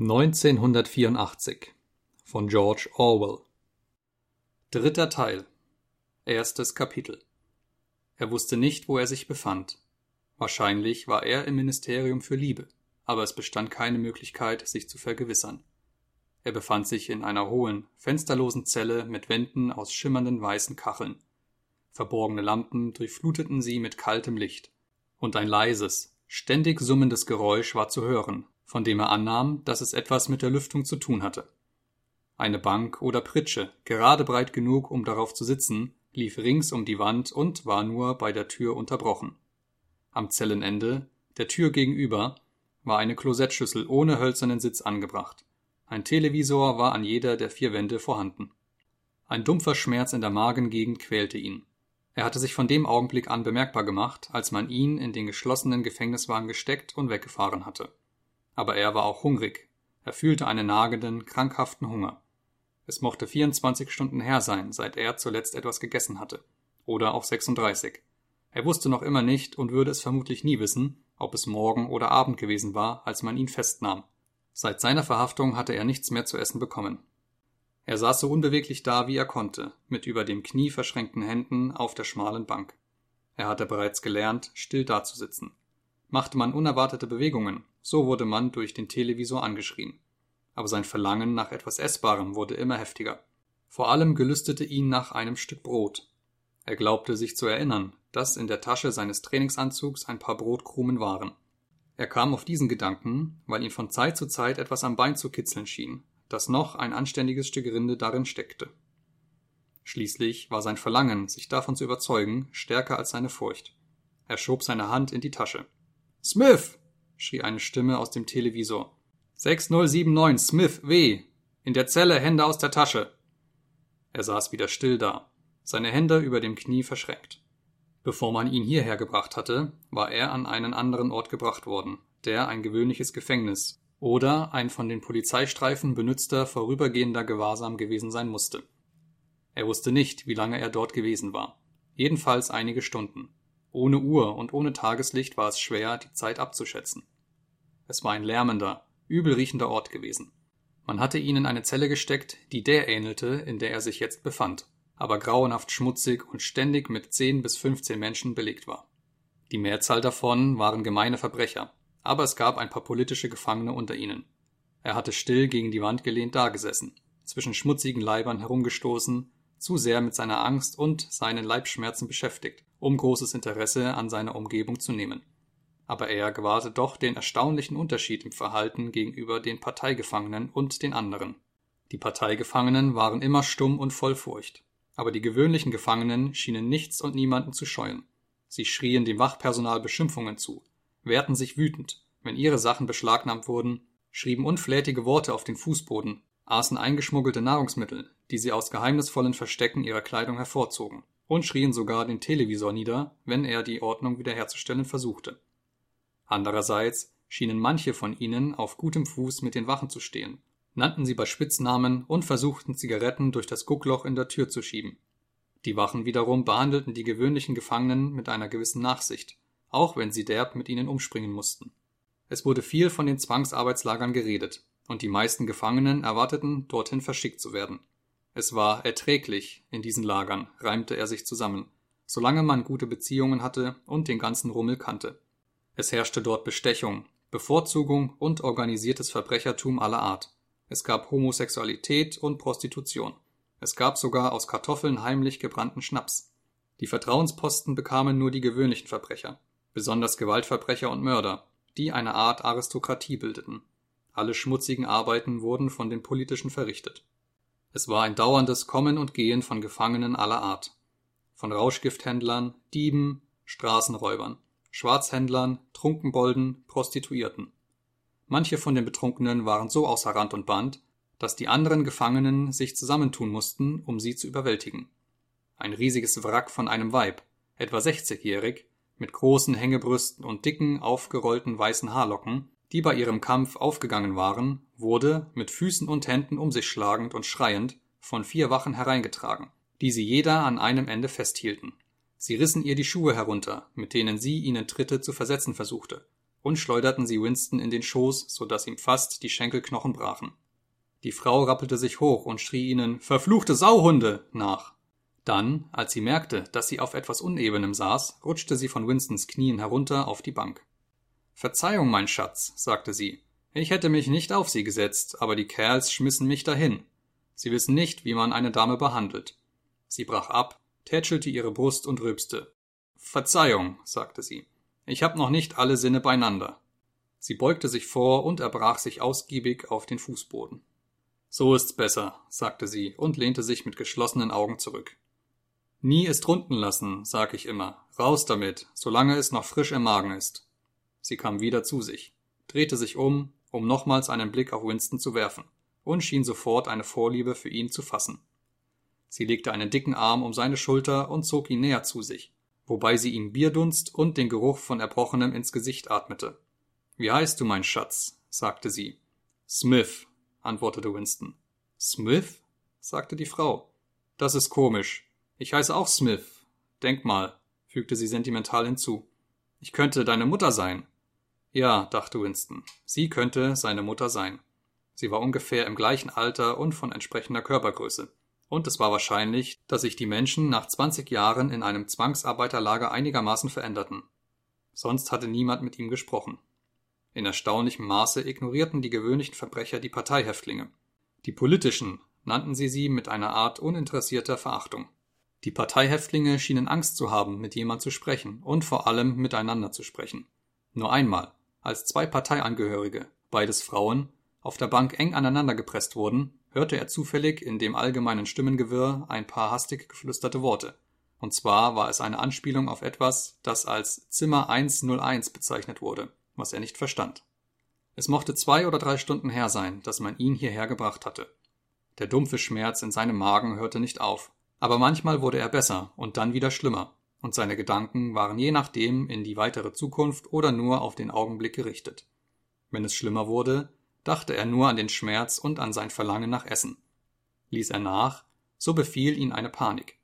1984 von George Orwell Dritter Teil Erstes Kapitel Er wusste nicht, wo er sich befand. Wahrscheinlich war er im Ministerium für Liebe, aber es bestand keine Möglichkeit, sich zu vergewissern. Er befand sich in einer hohen, fensterlosen Zelle mit Wänden aus schimmernden weißen Kacheln. Verborgene Lampen durchfluteten sie mit kaltem Licht, und ein leises, ständig summendes Geräusch war zu hören, von dem er annahm, dass es etwas mit der Lüftung zu tun hatte. Eine Bank oder Pritsche, gerade breit genug, um darauf zu sitzen, lief rings um die Wand und war nur bei der Tür unterbrochen. Am Zellenende, der Tür gegenüber, war eine Klosettschüssel ohne hölzernen Sitz angebracht. Ein Televisor war an jeder der vier Wände vorhanden. Ein dumpfer Schmerz in der Magengegend quälte ihn. Er hatte sich von dem Augenblick an bemerkbar gemacht, als man ihn in den geschlossenen Gefängniswagen gesteckt und weggefahren hatte aber er war auch hungrig. Er fühlte einen nagenden, krankhaften Hunger. Es mochte 24 Stunden her sein, seit er zuletzt etwas gegessen hatte. Oder auch 36. Er wusste noch immer nicht und würde es vermutlich nie wissen, ob es Morgen oder Abend gewesen war, als man ihn festnahm. Seit seiner Verhaftung hatte er nichts mehr zu essen bekommen. Er saß so unbeweglich da, wie er konnte, mit über dem Knie verschränkten Händen auf der schmalen Bank. Er hatte bereits gelernt, still dazusitzen. Machte man unerwartete Bewegungen, so wurde man durch den Televisor angeschrien. Aber sein Verlangen nach etwas Essbarem wurde immer heftiger. Vor allem gelüstete ihn nach einem Stück Brot. Er glaubte sich zu erinnern, dass in der Tasche seines Trainingsanzugs ein paar Brotkrumen waren. Er kam auf diesen Gedanken, weil ihn von Zeit zu Zeit etwas am Bein zu kitzeln schien, dass noch ein anständiges Stück Rinde darin steckte. Schließlich war sein Verlangen, sich davon zu überzeugen, stärker als seine Furcht. Er schob seine Hand in die Tasche. Smith! schrie eine Stimme aus dem Televisor. 6079 Smith W. In der Zelle Hände aus der Tasche. Er saß wieder still da, seine Hände über dem Knie verschränkt. Bevor man ihn hierher gebracht hatte, war er an einen anderen Ort gebracht worden, der ein gewöhnliches Gefängnis oder ein von den Polizeistreifen benützter vorübergehender Gewahrsam gewesen sein musste. Er wusste nicht, wie lange er dort gewesen war. Jedenfalls einige Stunden. Ohne Uhr und ohne Tageslicht war es schwer, die Zeit abzuschätzen. Es war ein lärmender, übelriechender Ort gewesen. Man hatte ihn in eine Zelle gesteckt, die der ähnelte, in der er sich jetzt befand, aber grauenhaft schmutzig und ständig mit zehn bis fünfzehn Menschen belegt war. Die Mehrzahl davon waren gemeine Verbrecher, aber es gab ein paar politische Gefangene unter ihnen. Er hatte still gegen die Wand gelehnt dagesessen, zwischen schmutzigen Leibern herumgestoßen, zu sehr mit seiner Angst und seinen Leibschmerzen beschäftigt, um großes Interesse an seiner Umgebung zu nehmen. Aber er gewahrte doch den erstaunlichen Unterschied im Verhalten gegenüber den Parteigefangenen und den anderen. Die Parteigefangenen waren immer stumm und voll Furcht, aber die gewöhnlichen Gefangenen schienen nichts und niemanden zu scheuen. Sie schrien dem Wachpersonal Beschimpfungen zu, wehrten sich wütend, wenn ihre Sachen beschlagnahmt wurden, schrieben unflätige Worte auf den Fußboden, aßen eingeschmuggelte Nahrungsmittel, die sie aus geheimnisvollen Verstecken ihrer Kleidung hervorzogen und schrien sogar den Televisor nieder, wenn er die Ordnung wiederherzustellen versuchte. Andererseits schienen manche von ihnen auf gutem Fuß mit den Wachen zu stehen, nannten sie bei Spitznamen und versuchten Zigaretten durch das Guckloch in der Tür zu schieben. Die Wachen wiederum behandelten die gewöhnlichen Gefangenen mit einer gewissen Nachsicht, auch wenn sie derb mit ihnen umspringen mussten. Es wurde viel von den Zwangsarbeitslagern geredet, und die meisten Gefangenen erwarteten, dorthin verschickt zu werden. Es war erträglich in diesen Lagern, reimte er sich zusammen, solange man gute Beziehungen hatte und den ganzen Rummel kannte. Es herrschte dort Bestechung, Bevorzugung und organisiertes Verbrechertum aller Art. Es gab Homosexualität und Prostitution. Es gab sogar aus Kartoffeln heimlich gebrannten Schnaps. Die Vertrauensposten bekamen nur die gewöhnlichen Verbrecher, besonders Gewaltverbrecher und Mörder, die eine Art Aristokratie bildeten. Alle schmutzigen Arbeiten wurden von den Politischen verrichtet. Es war ein dauerndes Kommen und Gehen von Gefangenen aller Art. Von Rauschgifthändlern, Dieben, Straßenräubern, Schwarzhändlern, Trunkenbolden, Prostituierten. Manche von den Betrunkenen waren so außer Rand und Band, dass die anderen Gefangenen sich zusammentun mussten, um sie zu überwältigen. Ein riesiges Wrack von einem Weib, etwa sechzigjährig, mit großen Hängebrüsten und dicken, aufgerollten weißen Haarlocken, die bei ihrem Kampf aufgegangen waren, wurde, mit Füßen und Händen um sich schlagend und schreiend, von vier Wachen hereingetragen, die sie jeder an einem Ende festhielten. Sie rissen ihr die Schuhe herunter, mit denen sie ihnen Tritte zu versetzen versuchte, und schleuderten sie Winston in den Schoß, so dass ihm fast die Schenkelknochen brachen. Die Frau rappelte sich hoch und schrie ihnen Verfluchte Sauhunde nach. Dann, als sie merkte, dass sie auf etwas Unebenem saß, rutschte sie von Winstons Knien herunter auf die Bank. Verzeihung, mein Schatz, sagte sie. Ich hätte mich nicht auf sie gesetzt, aber die Kerls schmissen mich dahin. Sie wissen nicht, wie man eine Dame behandelt. Sie brach ab, tätschelte ihre Brust und rülpste. Verzeihung, sagte sie. Ich hab noch nicht alle Sinne beieinander. Sie beugte sich vor und erbrach sich ausgiebig auf den Fußboden. So ist's besser, sagte sie und lehnte sich mit geschlossenen Augen zurück. Nie ist runden lassen, sag ich immer. Raus damit, solange es noch frisch im Magen ist. Sie kam wieder zu sich, drehte sich um, um nochmals einen Blick auf Winston zu werfen, und schien sofort eine Vorliebe für ihn zu fassen. Sie legte einen dicken Arm um seine Schulter und zog ihn näher zu sich, wobei sie ihm Bierdunst und den Geruch von Erbrochenem ins Gesicht atmete. Wie heißt du, mein Schatz? sagte sie. Smith, antwortete Winston. Smith? sagte die Frau. Das ist komisch. Ich heiße auch Smith. Denk mal, fügte sie sentimental hinzu. Ich könnte deine Mutter sein. Ja, dachte Winston, sie könnte seine Mutter sein. Sie war ungefähr im gleichen Alter und von entsprechender Körpergröße. Und es war wahrscheinlich, dass sich die Menschen nach 20 Jahren in einem Zwangsarbeiterlager einigermaßen veränderten. Sonst hatte niemand mit ihm gesprochen. In erstaunlichem Maße ignorierten die gewöhnlichen Verbrecher die Parteihäftlinge. Die politischen nannten sie sie mit einer Art uninteressierter Verachtung. Die Parteihäftlinge schienen Angst zu haben, mit jemand zu sprechen und vor allem miteinander zu sprechen. Nur einmal, als zwei Parteiangehörige, beides Frauen, auf der Bank eng aneinander gepresst wurden, hörte er zufällig in dem allgemeinen Stimmengewirr ein paar hastig geflüsterte Worte. Und zwar war es eine Anspielung auf etwas, das als Zimmer 101 bezeichnet wurde, was er nicht verstand. Es mochte zwei oder drei Stunden her sein, dass man ihn hierher gebracht hatte. Der dumpfe Schmerz in seinem Magen hörte nicht auf, aber manchmal wurde er besser und dann wieder schlimmer, und seine Gedanken waren je nachdem in die weitere Zukunft oder nur auf den Augenblick gerichtet. Wenn es schlimmer wurde, dachte er nur an den Schmerz und an sein Verlangen nach Essen. Ließ er nach, so befiel ihn eine Panik.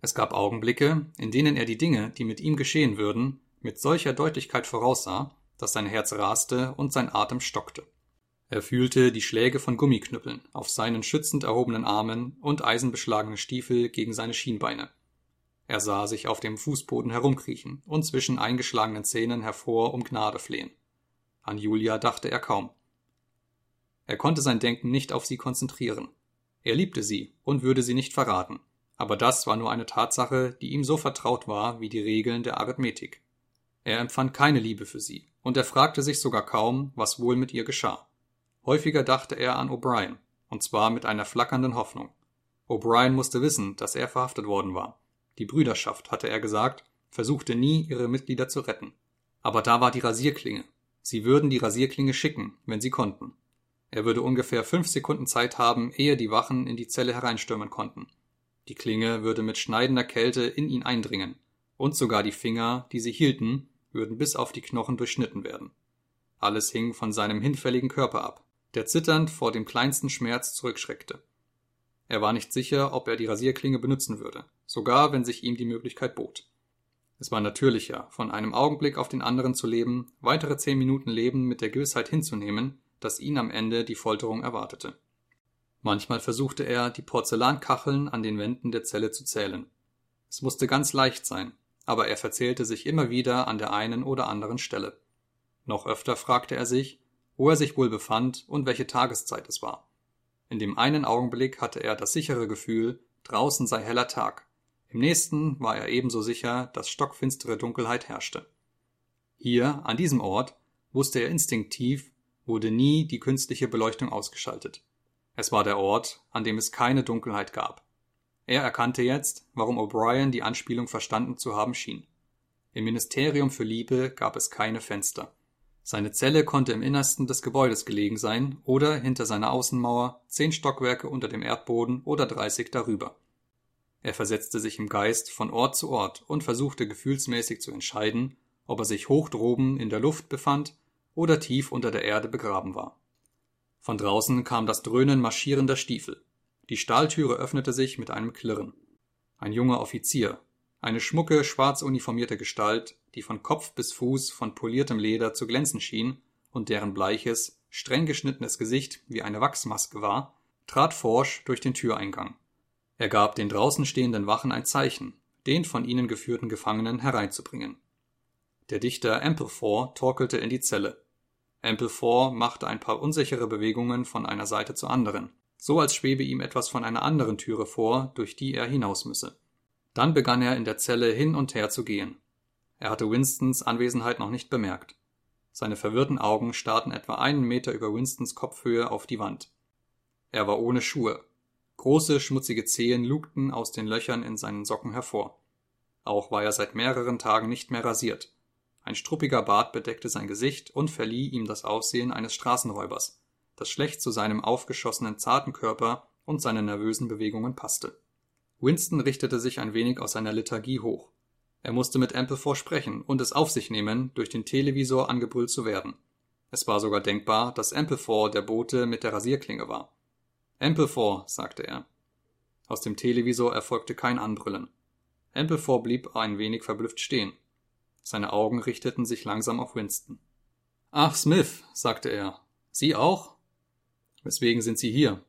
Es gab Augenblicke, in denen er die Dinge, die mit ihm geschehen würden, mit solcher Deutlichkeit voraussah, dass sein Herz raste und sein Atem stockte. Er fühlte die Schläge von Gummiknüppeln auf seinen schützend erhobenen Armen und eisenbeschlagene Stiefel gegen seine Schienbeine. Er sah sich auf dem Fußboden herumkriechen und zwischen eingeschlagenen Zähnen hervor um Gnade flehen. An Julia dachte er kaum. Er konnte sein Denken nicht auf sie konzentrieren. Er liebte sie und würde sie nicht verraten, aber das war nur eine Tatsache, die ihm so vertraut war wie die Regeln der Arithmetik. Er empfand keine Liebe für sie, und er fragte sich sogar kaum, was wohl mit ihr geschah. Häufiger dachte er an O'Brien, und zwar mit einer flackernden Hoffnung. O'Brien musste wissen, dass er verhaftet worden war. Die Brüderschaft, hatte er gesagt, versuchte nie, ihre Mitglieder zu retten. Aber da war die Rasierklinge. Sie würden die Rasierklinge schicken, wenn sie konnten. Er würde ungefähr fünf Sekunden Zeit haben, ehe die Wachen in die Zelle hereinstürmen konnten. Die Klinge würde mit schneidender Kälte in ihn eindringen, und sogar die Finger, die sie hielten, würden bis auf die Knochen durchschnitten werden. Alles hing von seinem hinfälligen Körper ab, der zitternd vor dem kleinsten Schmerz zurückschreckte. Er war nicht sicher, ob er die Rasierklinge benutzen würde, sogar wenn sich ihm die Möglichkeit bot. Es war natürlicher, von einem Augenblick auf den anderen zu leben, weitere zehn Minuten Leben mit der Gewissheit hinzunehmen, dass ihn am Ende die Folterung erwartete. Manchmal versuchte er, die Porzellankacheln an den Wänden der Zelle zu zählen. Es musste ganz leicht sein, aber er verzählte sich immer wieder an der einen oder anderen Stelle. Noch öfter fragte er sich, wo er sich wohl befand und welche Tageszeit es war. In dem einen Augenblick hatte er das sichere Gefühl, draußen sei heller Tag. Im nächsten war er ebenso sicher, dass stockfinstere Dunkelheit herrschte. Hier, an diesem Ort, wusste er instinktiv, wurde nie die künstliche Beleuchtung ausgeschaltet. Es war der Ort, an dem es keine Dunkelheit gab. Er erkannte jetzt, warum O'Brien die Anspielung verstanden zu haben schien. Im Ministerium für Liebe gab es keine Fenster. Seine Zelle konnte im Innersten des Gebäudes gelegen sein oder hinter seiner Außenmauer, zehn Stockwerke unter dem Erdboden oder dreißig darüber. Er versetzte sich im Geist von Ort zu Ort und versuchte gefühlsmäßig zu entscheiden, ob er sich hoch droben in der Luft befand oder tief unter der Erde begraben war. Von draußen kam das Dröhnen marschierender Stiefel. Die Stahltüre öffnete sich mit einem Klirren. Ein junger Offizier, Eine schmucke, schwarz uniformierte Gestalt, die von Kopf bis Fuß von poliertem Leder zu glänzen schien und deren bleiches, streng geschnittenes Gesicht wie eine Wachsmaske war, trat forsch durch den Türeingang. Er gab den draußen stehenden Wachen ein Zeichen, den von ihnen geführten Gefangenen hereinzubringen. Der Dichter Ampleforth torkelte in die Zelle. Ampleforth machte ein paar unsichere Bewegungen von einer Seite zur anderen, so als schwebe ihm etwas von einer anderen Türe vor, durch die er hinaus müsse. Dann begann er in der Zelle hin und her zu gehen. Er hatte Winstons Anwesenheit noch nicht bemerkt. Seine verwirrten Augen starrten etwa einen Meter über Winstons Kopfhöhe auf die Wand. Er war ohne Schuhe. Große, schmutzige Zehen lugten aus den Löchern in seinen Socken hervor. Auch war er seit mehreren Tagen nicht mehr rasiert. Ein struppiger Bart bedeckte sein Gesicht und verlieh ihm das Aussehen eines Straßenräubers, das schlecht zu seinem aufgeschossenen zarten Körper und seinen nervösen Bewegungen passte. Winston richtete sich ein wenig aus seiner Lethargie hoch. Er musste mit Ampleforth sprechen und es auf sich nehmen, durch den Televisor angebrüllt zu werden. Es war sogar denkbar, dass Ampleforth der Bote mit der Rasierklinge war. Ampleforth, sagte er. Aus dem Televisor erfolgte kein Anbrüllen. Ampleforth blieb ein wenig verblüfft stehen. Seine Augen richteten sich langsam auf Winston. Ach, Smith, sagte er. Sie auch? Weswegen sind Sie hier?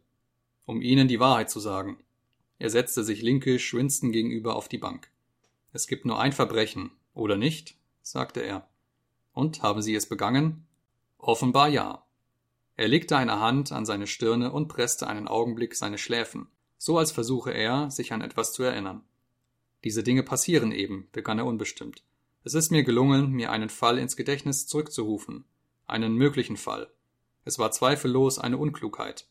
Um Ihnen die Wahrheit zu sagen. Er setzte sich linkisch Winston gegenüber auf die Bank. Es gibt nur ein Verbrechen, oder nicht? sagte er. Und haben Sie es begangen? Offenbar ja. Er legte eine Hand an seine Stirne und presste einen Augenblick seine Schläfen, so als versuche er, sich an etwas zu erinnern. Diese Dinge passieren eben, begann er unbestimmt. Es ist mir gelungen, mir einen Fall ins Gedächtnis zurückzurufen, einen möglichen Fall. Es war zweifellos eine Unklugheit.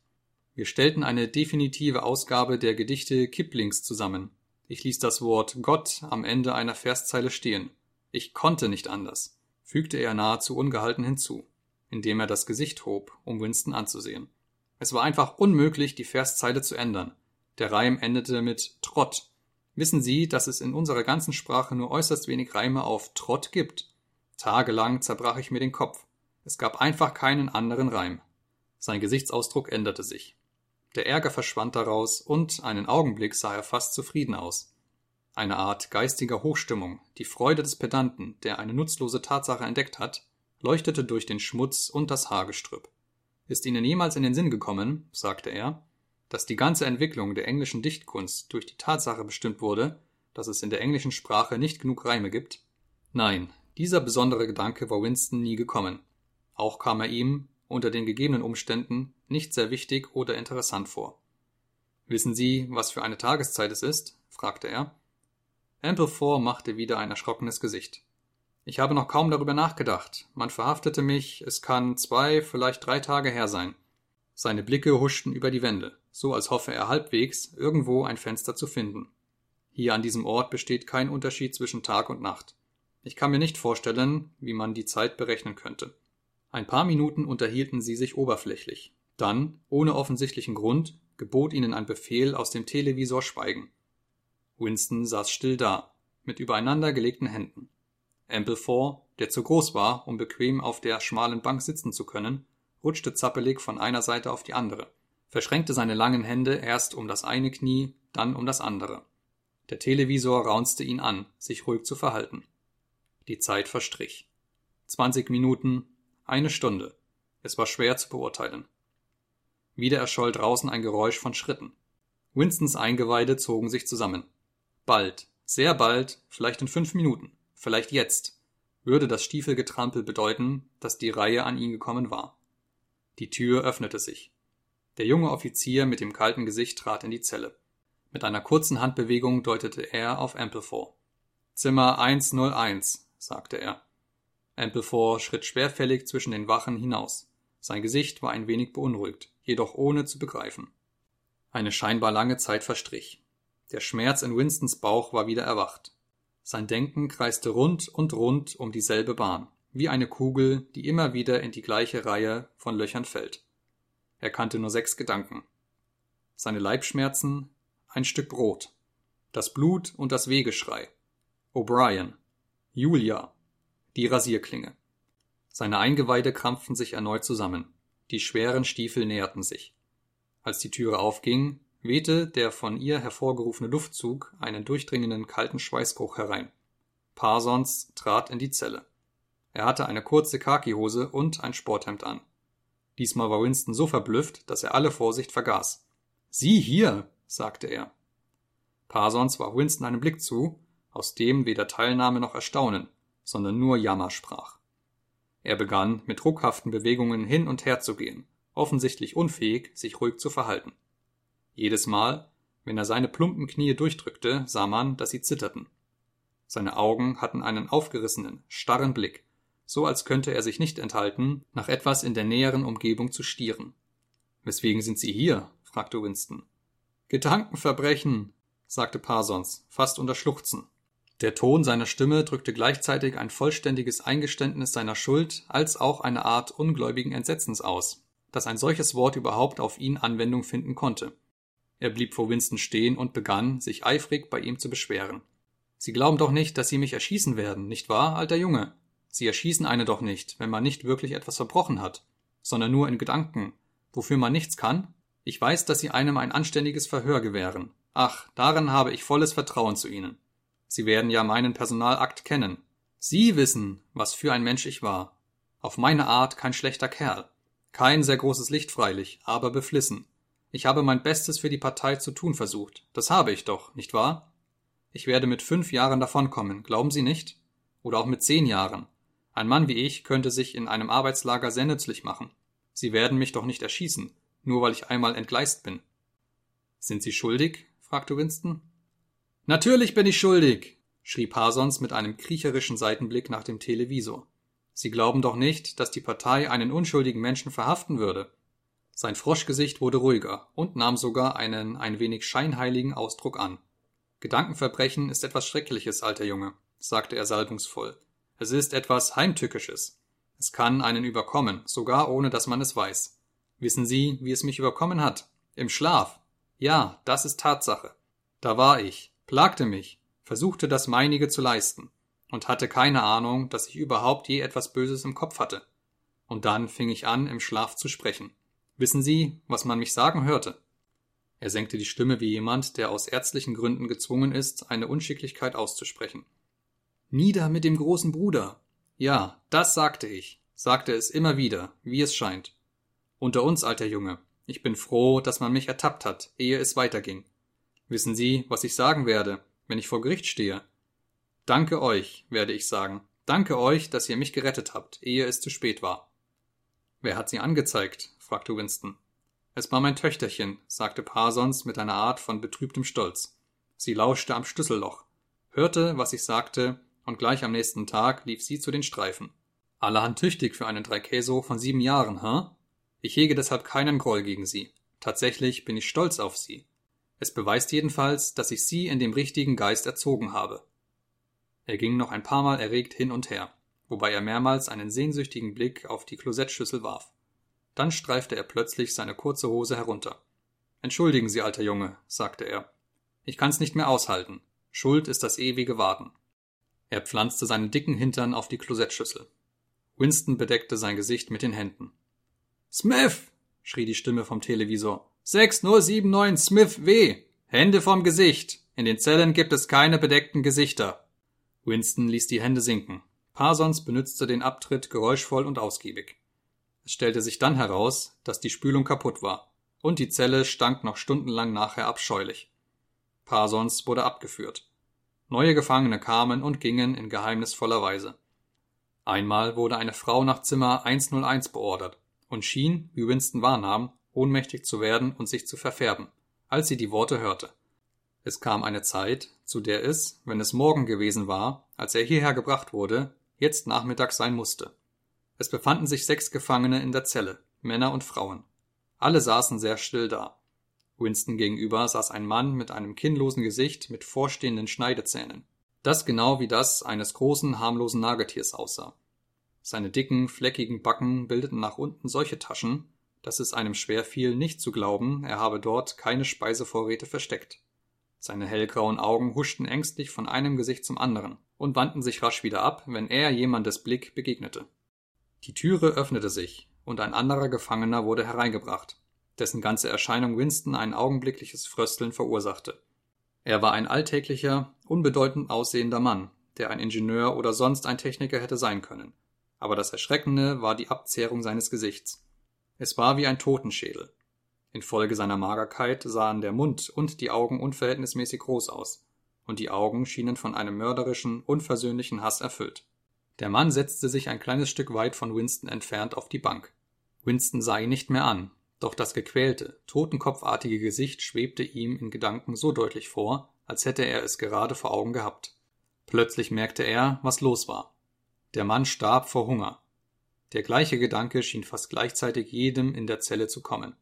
Wir stellten eine definitive Ausgabe der Gedichte Kiplings zusammen. Ich ließ das Wort Gott am Ende einer Verszeile stehen. Ich konnte nicht anders, fügte er nahezu ungehalten hinzu, indem er das Gesicht hob, um Winston anzusehen. Es war einfach unmöglich, die Verszeile zu ändern. Der Reim endete mit Trott. Wissen Sie, dass es in unserer ganzen Sprache nur äußerst wenig Reime auf Trott gibt? Tagelang zerbrach ich mir den Kopf. Es gab einfach keinen anderen Reim. Sein Gesichtsausdruck änderte sich. Der Ärger verschwand daraus, und einen Augenblick sah er fast zufrieden aus. Eine Art geistiger Hochstimmung, die Freude des Pedanten, der eine nutzlose Tatsache entdeckt hat, leuchtete durch den Schmutz und das Haargestrüpp. Ist Ihnen jemals in den Sinn gekommen, sagte er, dass die ganze Entwicklung der englischen Dichtkunst durch die Tatsache bestimmt wurde, dass es in der englischen Sprache nicht genug Reime gibt? Nein, dieser besondere Gedanke war Winston nie gekommen. Auch kam er ihm, unter den gegebenen Umständen, nicht sehr wichtig oder interessant vor. Wissen Sie, was für eine Tageszeit es ist? fragte er. Ampleforth machte wieder ein erschrockenes Gesicht. Ich habe noch kaum darüber nachgedacht. Man verhaftete mich, es kann zwei, vielleicht drei Tage her sein. Seine Blicke huschten über die Wände, so als hoffe er halbwegs, irgendwo ein Fenster zu finden. Hier an diesem Ort besteht kein Unterschied zwischen Tag und Nacht. Ich kann mir nicht vorstellen, wie man die Zeit berechnen könnte. Ein paar Minuten unterhielten sie sich oberflächlich. Dann, ohne offensichtlichen Grund, gebot ihnen ein Befehl aus dem Televisor Schweigen. Winston saß still da, mit übereinander gelegten Händen. Ampleforth, der zu groß war, um bequem auf der schmalen Bank sitzen zu können, rutschte zappelig von einer Seite auf die andere, verschränkte seine langen Hände erst um das eine Knie, dann um das andere. Der Televisor raunzte ihn an, sich ruhig zu verhalten. Die Zeit verstrich. Zwanzig Minuten, eine Stunde. Es war schwer zu beurteilen. Wieder erscholl draußen ein Geräusch von Schritten. Winstons Eingeweide zogen sich zusammen. Bald, sehr bald, vielleicht in fünf Minuten, vielleicht jetzt, würde das Stiefelgetrampel bedeuten, dass die Reihe an ihn gekommen war. Die Tür öffnete sich. Der junge Offizier mit dem kalten Gesicht trat in die Zelle. Mit einer kurzen Handbewegung deutete er auf Ampleforth. Zimmer 101, sagte er. Ampleforth schritt schwerfällig zwischen den Wachen hinaus. Sein Gesicht war ein wenig beunruhigt, jedoch ohne zu begreifen. Eine scheinbar lange Zeit verstrich. Der Schmerz in Winstons Bauch war wieder erwacht. Sein Denken kreiste rund und rund um dieselbe Bahn, wie eine Kugel, die immer wieder in die gleiche Reihe von Löchern fällt. Er kannte nur sechs Gedanken. Seine Leibschmerzen, ein Stück Brot, das Blut und das Wehgeschrei, O'Brien, Julia, die Rasierklinge. Seine Eingeweide krampften sich erneut zusammen. Die schweren Stiefel näherten sich. Als die Türe aufging, wehte der von ihr hervorgerufene Luftzug einen durchdringenden kalten Schweißgeruch herein. Parsons trat in die Zelle. Er hatte eine kurze Khakihose und ein Sporthemd an. Diesmal war Winston so verblüfft, dass er alle Vorsicht vergaß. Sie hier, sagte er. Parsons warf Winston einen Blick zu, aus dem weder Teilnahme noch Erstaunen, sondern nur Jammer sprach. Er begann, mit ruckhaften Bewegungen hin und her zu gehen, offensichtlich unfähig, sich ruhig zu verhalten. Jedes Mal, wenn er seine plumpen Knie durchdrückte, sah man, dass sie zitterten. Seine Augen hatten einen aufgerissenen, starren Blick, so als könnte er sich nicht enthalten, nach etwas in der näheren Umgebung zu stieren. Weswegen sind Sie hier? fragte Winston. Gedankenverbrechen, sagte Parsons, fast unter Schluchzen. Der Ton seiner Stimme drückte gleichzeitig ein vollständiges Eingeständnis seiner Schuld als auch eine Art ungläubigen Entsetzens aus, dass ein solches Wort überhaupt auf ihn Anwendung finden konnte. Er blieb vor Winston stehen und begann, sich eifrig bei ihm zu beschweren. Sie glauben doch nicht, dass Sie mich erschießen werden, nicht wahr, alter Junge? Sie erschießen eine doch nicht, wenn man nicht wirklich etwas verbrochen hat, sondern nur in Gedanken, wofür man nichts kann? Ich weiß, dass Sie einem ein anständiges Verhör gewähren. Ach, darin habe ich volles Vertrauen zu Ihnen. Sie werden ja meinen Personalakt kennen. Sie wissen, was für ein Mensch ich war. Auf meine Art kein schlechter Kerl. Kein sehr großes Licht freilich, aber beflissen. Ich habe mein Bestes für die Partei zu tun versucht. Das habe ich doch, nicht wahr? Ich werde mit fünf Jahren davonkommen, glauben Sie nicht? Oder auch mit zehn Jahren. Ein Mann wie ich könnte sich in einem Arbeitslager sehr nützlich machen. Sie werden mich doch nicht erschießen, nur weil ich einmal entgleist bin. Sind Sie schuldig? fragte Winston. Natürlich bin ich schuldig, schrie Parsons mit einem kriecherischen Seitenblick nach dem Televisor. Sie glauben doch nicht, dass die Partei einen unschuldigen Menschen verhaften würde. Sein Froschgesicht wurde ruhiger und nahm sogar einen ein wenig scheinheiligen Ausdruck an. Gedankenverbrechen ist etwas Schreckliches, alter Junge, sagte er salbungsvoll. Es ist etwas Heimtückisches. Es kann einen überkommen, sogar ohne dass man es weiß. Wissen Sie, wie es mich überkommen hat? Im Schlaf. Ja, das ist Tatsache. Da war ich, plagte mich, versuchte das meinige zu leisten und hatte keine Ahnung, dass ich überhaupt je etwas Böses im Kopf hatte. Und dann fing ich an, im Schlaf zu sprechen. Wissen Sie, was man mich sagen hörte? Er senkte die Stimme wie jemand, der aus ärztlichen Gründen gezwungen ist, eine Unschicklichkeit auszusprechen. Nieder mit dem großen Bruder. Ja, das sagte ich, sagte es immer wieder, wie es scheint. Unter uns, alter Junge, ich bin froh, dass man mich ertappt hat, ehe es weiterging. Wissen Sie, was ich sagen werde, wenn ich vor Gericht stehe? Danke euch, werde ich sagen. Danke euch, dass ihr mich gerettet habt, ehe es zu spät war. Wer hat sie angezeigt? Fragte Winston. Es war mein Töchterchen, sagte Parsons mit einer Art von betrübtem Stolz. Sie lauschte am Schlüsselloch, hörte, was ich sagte, und gleich am nächsten Tag lief sie zu den Streifen. Allerhand tüchtig für einen Dreikäso von sieben Jahren, hä? Ich hege deshalb keinen Groll gegen sie. Tatsächlich bin ich stolz auf sie. Es beweist jedenfalls, dass ich sie in dem richtigen Geist erzogen habe. Er ging noch ein paar Mal erregt hin und her, wobei er mehrmals einen sehnsüchtigen Blick auf die Klosettschüssel warf. Dann streifte er plötzlich seine kurze Hose herunter. Entschuldigen Sie, alter Junge, sagte er. Ich kann's nicht mehr aushalten. Schuld ist das ewige Warten. Er pflanzte seinen dicken Hintern auf die Klosettschüssel. Winston bedeckte sein Gesicht mit den Händen. Smith! schrie die Stimme vom Televisor. 6079 Smith W. Hände vom Gesicht. In den Zellen gibt es keine bedeckten Gesichter. Winston ließ die Hände sinken. Parsons benützte den Abtritt geräuschvoll und ausgiebig. Es stellte sich dann heraus, dass die Spülung kaputt war, und die Zelle stank noch stundenlang nachher abscheulich. Parsons wurde abgeführt. Neue Gefangene kamen und gingen in geheimnisvoller Weise. Einmal wurde eine Frau nach Zimmer 101 beordert und schien, wie Winston wahrnahm, ohnmächtig zu werden und sich zu verfärben, als sie die Worte hörte. Es kam eine Zeit, zu der es, wenn es morgen gewesen war, als er hierher gebracht wurde, jetzt Nachmittag sein musste. Es befanden sich sechs Gefangene in der Zelle, Männer und Frauen. Alle saßen sehr still da. Winston gegenüber saß ein Mann mit einem kinnlosen Gesicht mit vorstehenden Schneidezähnen. Das genau wie das eines großen, harmlosen Nagetiers aussah. Seine dicken, fleckigen Backen bildeten nach unten solche Taschen, dass es einem schwer fiel, nicht zu glauben, er habe dort keine Speisevorräte versteckt. Seine hellgrauen Augen huschten ängstlich von einem Gesicht zum anderen und wandten sich rasch wieder ab, wenn er jemandes Blick begegnete. Die Türe öffnete sich, und ein anderer Gefangener wurde hereingebracht. dessen ganze Erscheinung Winston ein augenblickliches Frösteln verursachte. Er war ein alltäglicher, unbedeutend aussehender Mann, der ein Ingenieur oder sonst ein Techniker hätte sein können. Aber das Erschreckende war die Abzehrung seines Gesichts. Es war wie ein Totenschädel. Infolge seiner Magerkeit sahen der Mund und die Augen unverhältnismäßig groß aus, und die Augen schienen von einem mörderischen, unversöhnlichen Hass erfüllt. Der Mann setzte sich ein kleines Stück weit von Winston entfernt auf die Bank. Winston sah ihn nicht mehr an, doch das gequälte, totenkopfartige Gesicht schwebte ihm in Gedanken so deutlich vor, als hätte er es gerade vor Augen gehabt. Plötzlich merkte er, was los war. Der Mann starb vor Hunger. Der gleiche Gedanke schien fast gleichzeitig jedem in der Zelle zu kommen.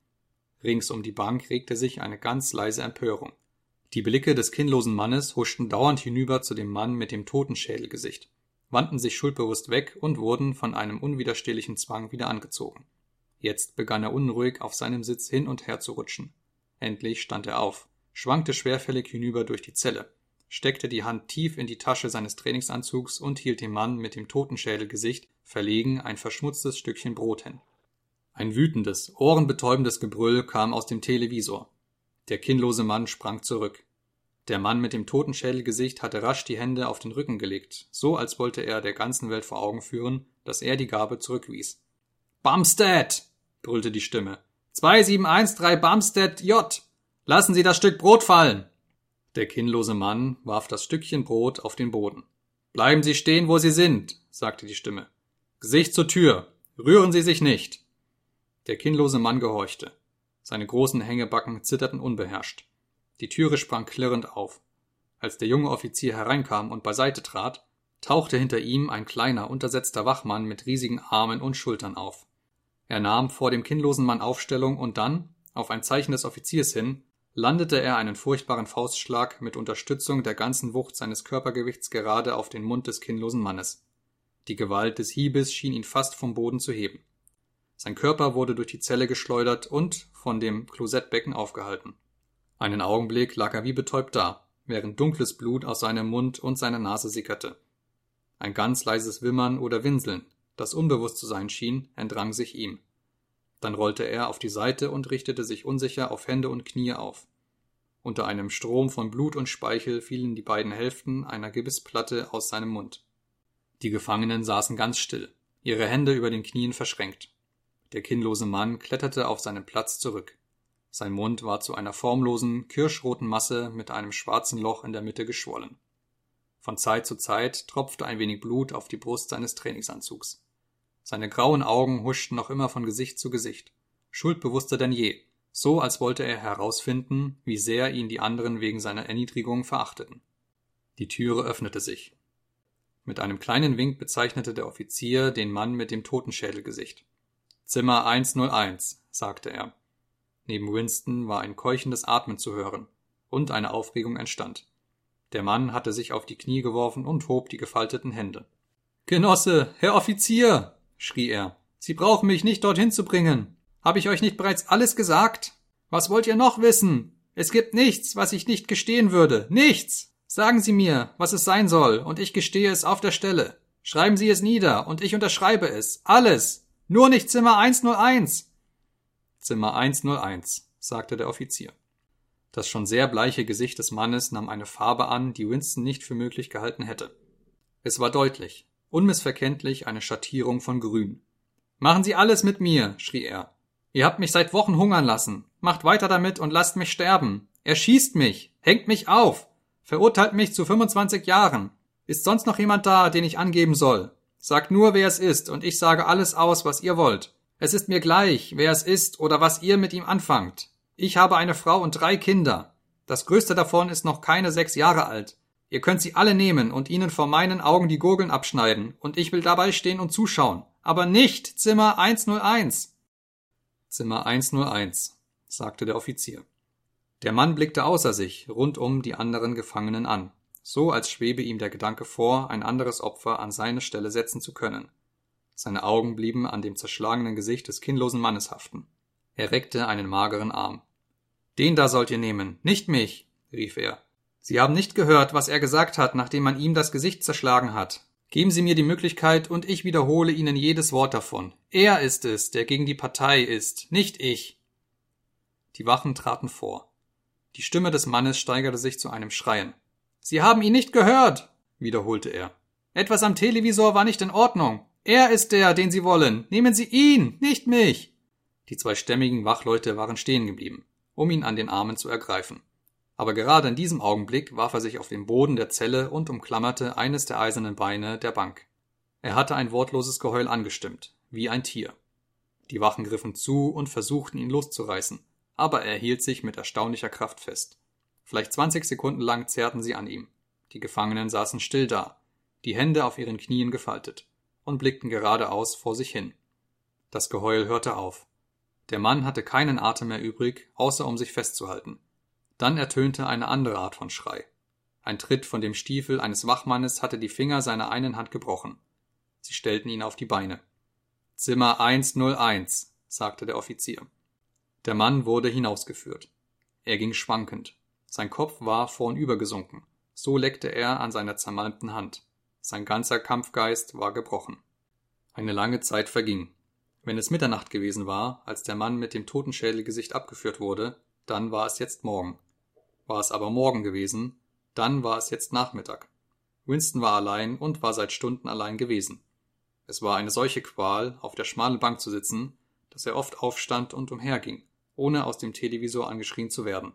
Rings um die Bank regte sich eine ganz leise Empörung. Die Blicke des kinnlosen Mannes huschten dauernd hinüber zu dem Mann mit dem Totenschädelgesicht, wandten sich schuldbewusst weg und wurden von einem unwiderstehlichen Zwang wieder angezogen. Jetzt begann er unruhig auf seinem Sitz hin und her zu rutschen. Endlich stand er auf, schwankte schwerfällig hinüber durch die Zelle, steckte die Hand tief in die Tasche seines Trainingsanzugs und hielt dem Mann mit dem Totenschädelgesicht verlegen ein verschmutztes Stückchen Brot hin. Ein wütendes, ohrenbetäubendes Gebrüll kam aus dem Televisor. Der kinnlose Mann sprang zurück. Der Mann mit dem Totenschädelgesicht hatte rasch die Hände auf den Rücken gelegt, so als wollte er der ganzen Welt vor Augen führen, dass er die Gabe zurückwies. Bumstead! brüllte die Stimme. 2713 Bumstead J. Lassen Sie das Stück Brot fallen. Der kinnlose Mann warf das Stückchen Brot auf den Boden. Bleiben Sie stehen, wo Sie sind, sagte die Stimme. Gesicht zur Tür. Rühren Sie sich nicht. Der kinnlose Mann gehorchte. Seine großen Hängebacken zitterten unbeherrscht. Die Türe sprang klirrend auf. Als der junge Offizier hereinkam und beiseite trat, tauchte hinter ihm ein kleiner, untersetzter Wachmann mit riesigen Armen und Schultern auf. Er nahm vor dem kinnlosen Mann Aufstellung und dann, auf ein Zeichen des Offiziers hin, landete er einen furchtbaren Faustschlag mit Unterstützung der ganzen Wucht seines Körpergewichts gerade auf den Mund des kinnlosen Mannes. Die Gewalt des Hiebes schien ihn fast vom Boden zu heben. Sein Körper wurde durch die Zelle geschleudert und von dem Klosettbecken aufgehalten. Einen Augenblick lag er wie betäubt da, während dunkles Blut aus seinem Mund und seiner Nase sickerte. Ein ganz leises Wimmern oder Winseln, das unbewusst zu sein schien, entrang sich ihm. Dann rollte er auf die Seite und richtete sich unsicher auf Hände und Knie auf. Unter einem Strom von Blut und Speichel fielen die beiden Hälften einer Gebissplatte aus seinem Mund. Die Gefangenen saßen ganz still, ihre Hände über den Knien verschränkt. Der kinnlose Mann kletterte auf seinen Platz zurück. Sein Mund war zu einer formlosen, kirschroten Masse mit einem schwarzen Loch in der Mitte geschwollen. Von Zeit zu Zeit tropfte ein wenig Blut auf die Brust seines Trainingsanzugs. Seine grauen Augen huschten noch immer von Gesicht zu Gesicht, schuldbewusster denn je, so als wollte er herausfinden, wie sehr ihn die anderen wegen seiner Erniedrigung verachteten. Die Türe öffnete sich. Mit einem kleinen Wink bezeichnete der Offizier den Mann mit dem Totenschädelgesicht. Zimmer 101, sagte er. Neben Winston war ein keuchendes Atmen zu hören, und eine Aufregung entstand. Der Mann hatte sich auf die Knie geworfen und hob die gefalteten Hände. Genosse, Herr Offizier, schrie er, Sie brauchen mich nicht dorthin zu bringen. Habe ich euch nicht bereits alles gesagt? Was wollt ihr noch wissen? Es gibt nichts, was ich nicht gestehen würde. Nichts. Sagen Sie mir, was es sein soll, und ich gestehe es auf der Stelle. Schreiben Sie es nieder, und ich unterschreibe es. Alles. Nur nicht Zimmer 101. Zimmer 101, sagte der Offizier. Das schon sehr bleiche Gesicht des Mannes nahm eine Farbe an, die Winston nicht für möglich gehalten hätte. Es war deutlich, unmissverkenntlich eine Schattierung von Grün. Machen Sie alles mit mir, schrie er. Ihr habt mich seit Wochen hungern lassen. Macht weiter damit und lasst mich sterben. Erschießt mich, hängt mich auf, verurteilt mich zu 25 Jahren. Ist sonst noch jemand da, den ich angeben soll? Sagt nur, wer es ist, und ich sage alles aus, was ihr wollt. Es ist mir gleich, wer es ist oder was ihr mit ihm anfangt. Ich habe eine Frau und drei Kinder. Das größte davon ist noch keine sechs Jahre alt. Ihr könnt sie alle nehmen und ihnen vor meinen Augen die Gurgeln abschneiden, und ich will dabei stehen und zuschauen. Aber nicht Zimmer 101. Zimmer 101, sagte der Offizier. Der Mann blickte außer sich rundum die anderen Gefangenen an, so als schwebe ihm der Gedanke vor, ein anderes Opfer an seine Stelle setzen zu können. Seine Augen blieben an dem zerschlagenen Gesicht des kinnlosen Mannes haften. Er reckte einen mageren Arm. Den da sollt ihr nehmen, nicht mich, rief er. Sie haben nicht gehört, was er gesagt hat, nachdem man ihm das Gesicht zerschlagen hat. Geben Sie mir die Möglichkeit, und ich wiederhole Ihnen jedes Wort davon. Er ist es, der gegen die Partei ist, nicht ich. Die Wachen traten vor. Die Stimme des Mannes steigerte sich zu einem Schreien. Sie haben ihn nicht gehört, wiederholte er. Etwas am Televisor war nicht in Ordnung. Er ist der, den Sie wollen. Nehmen Sie ihn, nicht mich. Die zwei stämmigen Wachleute waren stehen geblieben, um ihn an den Armen zu ergreifen. Aber gerade in diesem Augenblick warf er sich auf den Boden der Zelle und umklammerte eines der eisernen Beine der Bank. Er hatte ein wortloses Geheul angestimmt, wie ein Tier. Die Wachen griffen zu und versuchten ihn loszureißen, aber er hielt sich mit erstaunlicher Kraft fest. Vielleicht zwanzig Sekunden lang zerrten sie an ihm. Die Gefangenen saßen still da, die Hände auf ihren Knien gefaltet, und blickten geradeaus vor sich hin. Das Geheul hörte auf. Der Mann hatte keinen Atem mehr übrig, außer um sich festzuhalten. Dann ertönte eine andere Art von Schrei. Ein Tritt von dem Stiefel eines Wachmannes hatte die Finger seiner einen Hand gebrochen. Sie stellten ihn auf die Beine. Zimmer 101, sagte der Offizier. Der Mann wurde hinausgeführt. Er ging schwankend. Sein Kopf war vornübergesunken. So leckte er an seiner zermalmten Hand. Sein ganzer Kampfgeist war gebrochen. Eine lange Zeit verging. Wenn es Mitternacht gewesen war, als der Mann mit dem Totenschädelgesicht abgeführt wurde, dann war es jetzt Morgen. War es aber Morgen gewesen, dann war es jetzt Nachmittag. Winston war allein und war seit Stunden allein gewesen. Es war eine solche Qual, auf der schmalen Bank zu sitzen, dass er oft aufstand und umherging, ohne aus dem Televisor angeschrien zu werden.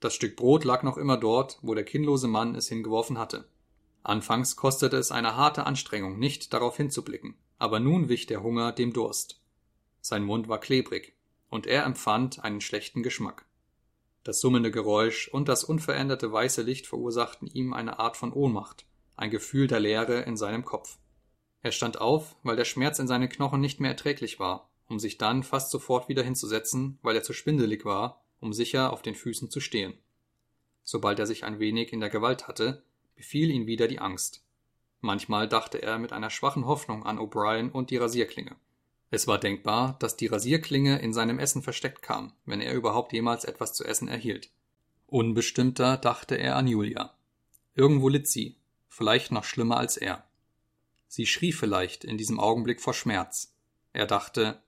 Das Stück Brot lag noch immer dort, wo der kinnlose Mann es hingeworfen hatte. Anfangs kostete es eine harte Anstrengung, nicht darauf hinzublicken, aber nun wich der Hunger dem Durst. Sein Mund war klebrig, und er empfand einen schlechten Geschmack. Das summende Geräusch und das unveränderte weiße Licht verursachten ihm eine Art von Ohnmacht, ein Gefühl der Leere in seinem Kopf. Er stand auf, weil der Schmerz in seinen Knochen nicht mehr erträglich war, um sich dann fast sofort wieder hinzusetzen, weil er zu schwindelig war, um sicher auf den Füßen zu stehen. Sobald er sich ein wenig in der Gewalt hatte, befiel ihn wieder die Angst. Manchmal dachte er mit einer schwachen Hoffnung an O'Brien und die Rasierklinge. Es war denkbar, dass die Rasierklinge in seinem Essen versteckt kam, wenn er überhaupt jemals etwas zu essen erhielt. Unbestimmter dachte er an Julia. Irgendwo litt sie, vielleicht noch schlimmer als er. Sie schrie vielleicht in diesem Augenblick vor Schmerz. Er dachte,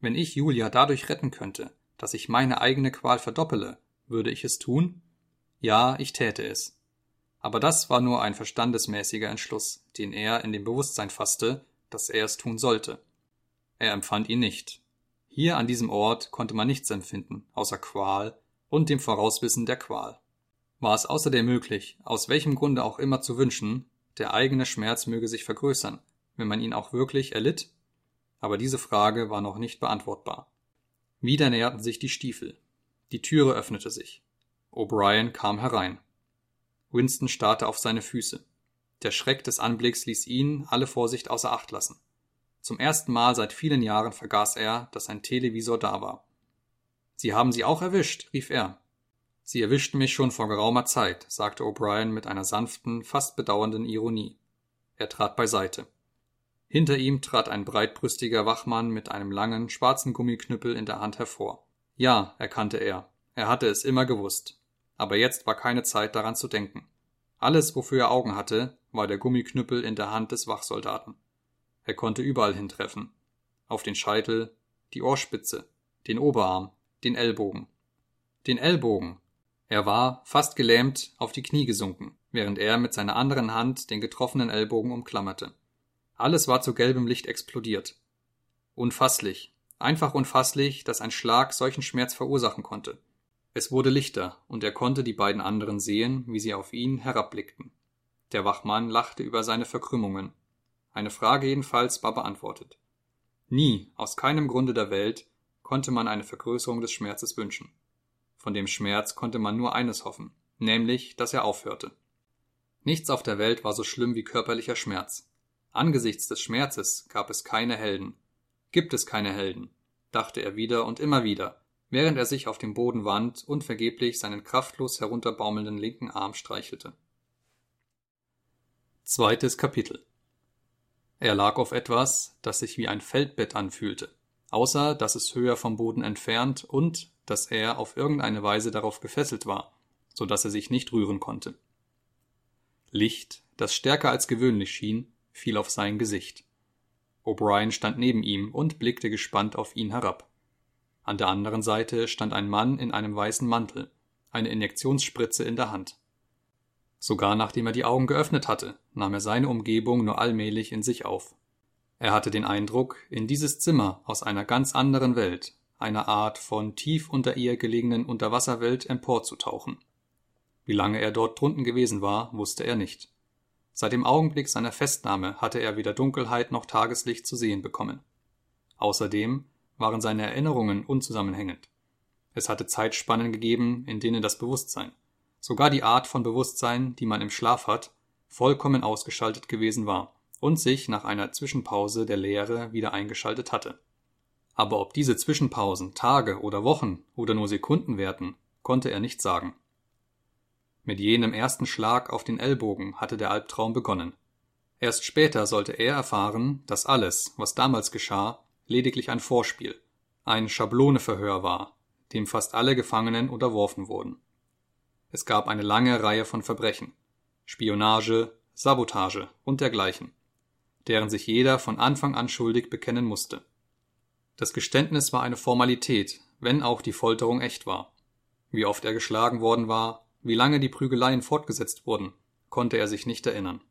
wenn ich Julia dadurch retten könnte, dass ich meine eigene Qual verdoppele, würde ich es tun? Ja, ich täte es. Aber das war nur ein verstandesmäßiger Entschluss, den er in dem Bewusstsein fasste, dass er es tun sollte. Er empfand ihn nicht. Hier an diesem Ort konnte man nichts empfinden, außer Qual und dem Vorauswissen der Qual. War es außerdem möglich, aus welchem Grunde auch immer zu wünschen, der eigene Schmerz möge sich vergrößern, wenn man ihn auch wirklich erlitt? Aber diese Frage war noch nicht beantwortbar. Wieder näherten sich die Stiefel. Die Türe öffnete sich. O'Brien kam herein. Winston starrte auf seine Füße. Der Schreck des Anblicks ließ ihn alle Vorsicht außer Acht lassen. Zum ersten Mal seit vielen Jahren vergaß er, dass ein Televisor da war. Sie haben sie auch erwischt, rief er. Sie erwischten mich schon vor geraumer Zeit, sagte O'Brien mit einer sanften, fast bedauernden Ironie. Er trat beiseite. Hinter ihm trat ein breitbrüstiger Wachmann mit einem langen, schwarzen Gummiknüppel in der Hand hervor. Ja, erkannte er, er hatte es immer gewusst. Aber jetzt war keine Zeit daran zu denken. Alles, wofür er Augen hatte, war der Gummiknüppel in der Hand des Wachsoldaten. Er konnte überall hintreffen. Auf den Scheitel, die Ohrspitze, den Oberarm, den Ellbogen. Den Ellbogen, er war, fast gelähmt, auf die Knie gesunken, während er mit seiner anderen Hand den getroffenen Ellbogen umklammerte. Alles war zu gelbem Licht explodiert. Unfasslich, einfach unfasslich, dass ein Schlag solchen Schmerz verursachen konnte. Es wurde lichter, und er konnte die beiden anderen sehen, wie sie auf ihn herabblickten. Der Wachmann lachte über seine Verkrümmungen. Eine Frage jedenfalls war beantwortet. Nie, aus keinem Grunde der Welt, konnte man eine Vergrößerung des Schmerzes wünschen. Von dem Schmerz konnte man nur eines hoffen, nämlich, dass er aufhörte. Nichts auf der Welt war so schlimm wie körperlicher Schmerz. Angesichts des Schmerzes gab es keine Helden. Gibt es keine Helden, dachte er wieder und immer wieder, während er sich auf dem Boden wand und vergeblich seinen kraftlos herunterbaumelnden linken Arm streichelte. Zweites Kapitel Er lag auf etwas, das sich wie ein Feldbett anfühlte, außer dass es höher vom Boden entfernt und, dass er auf irgendeine Weise darauf gefesselt war, so dass er sich nicht rühren konnte. Licht, das stärker als gewöhnlich schien, fiel auf sein Gesicht. O'Brien stand neben ihm und blickte gespannt auf ihn herab. An der anderen Seite stand ein Mann in einem weißen Mantel, eine Injektionsspritze in der Hand. Sogar nachdem er die Augen geöffnet hatte, nahm er seine Umgebung nur allmählich in sich auf. Er hatte den Eindruck, in dieses Zimmer aus einer ganz anderen Welt, einer Art von tief unter ihr gelegenen Unterwasserwelt emporzutauchen. Wie lange er dort drunten gewesen war, wusste er nicht. Seit dem Augenblick seiner Festnahme hatte er weder Dunkelheit noch Tageslicht zu sehen bekommen. Außerdem waren seine Erinnerungen unzusammenhängend. Es hatte Zeitspannen gegeben, in denen das Bewusstsein, sogar die Art von Bewusstsein, die man im Schlaf hat, vollkommen ausgeschaltet gewesen war und sich nach einer Zwischenpause der Leere wieder eingeschaltet hatte. Aber ob diese Zwischenpausen Tage oder Wochen oder nur Sekunden währten, konnte er nicht sagen. Mit jenem ersten Schlag auf den Ellbogen hatte der Albtraum begonnen. Erst später sollte er erfahren, dass alles, was damals geschah, lediglich ein Vorspiel, ein Schabloneverhör war, dem fast alle Gefangenen unterworfen wurden. Es gab eine lange Reihe von Verbrechen, Spionage, Sabotage und dergleichen, deren sich jeder von Anfang an schuldig bekennen musste. Das Geständnis war eine Formalität, wenn auch die Folterung echt war. Wie oft er geschlagen worden war, wie lange die Prügeleien fortgesetzt wurden, konnte er sich nicht erinnern.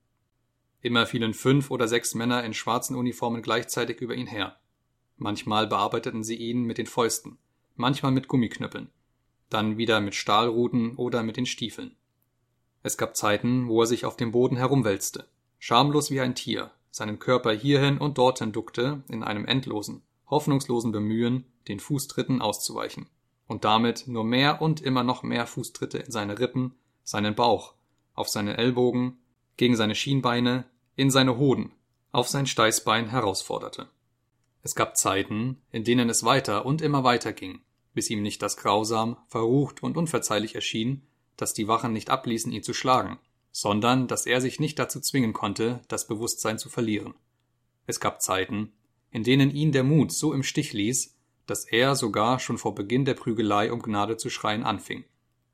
Immer fielen fünf oder sechs Männer in schwarzen Uniformen gleichzeitig über ihn her. Manchmal bearbeiteten sie ihn mit den Fäusten, manchmal mit Gummiknüppeln, dann wieder mit Stahlruten oder mit den Stiefeln. Es gab Zeiten, wo er sich auf dem Boden herumwälzte, schamlos wie ein Tier, seinen Körper hierhin und dorthin duckte, in einem endlosen, hoffnungslosen Bemühen, den Fußtritten auszuweichen, und damit nur mehr und immer noch mehr Fußtritte in seine Rippen, seinen Bauch, auf seine Ellbogen, gegen seine Schienbeine, in seine Hoden, auf sein Steißbein herausforderte. Es gab Zeiten, in denen es weiter und immer weiter ging, bis ihm nicht das grausam, verrucht und unverzeihlich erschien, dass die Wachen nicht abließen, ihn zu schlagen, sondern dass er sich nicht dazu zwingen konnte, das Bewusstsein zu verlieren. Es gab Zeiten, in denen ihn der Mut so im Stich ließ, dass er sogar schon vor Beginn der Prügelei um Gnade zu schreien anfing,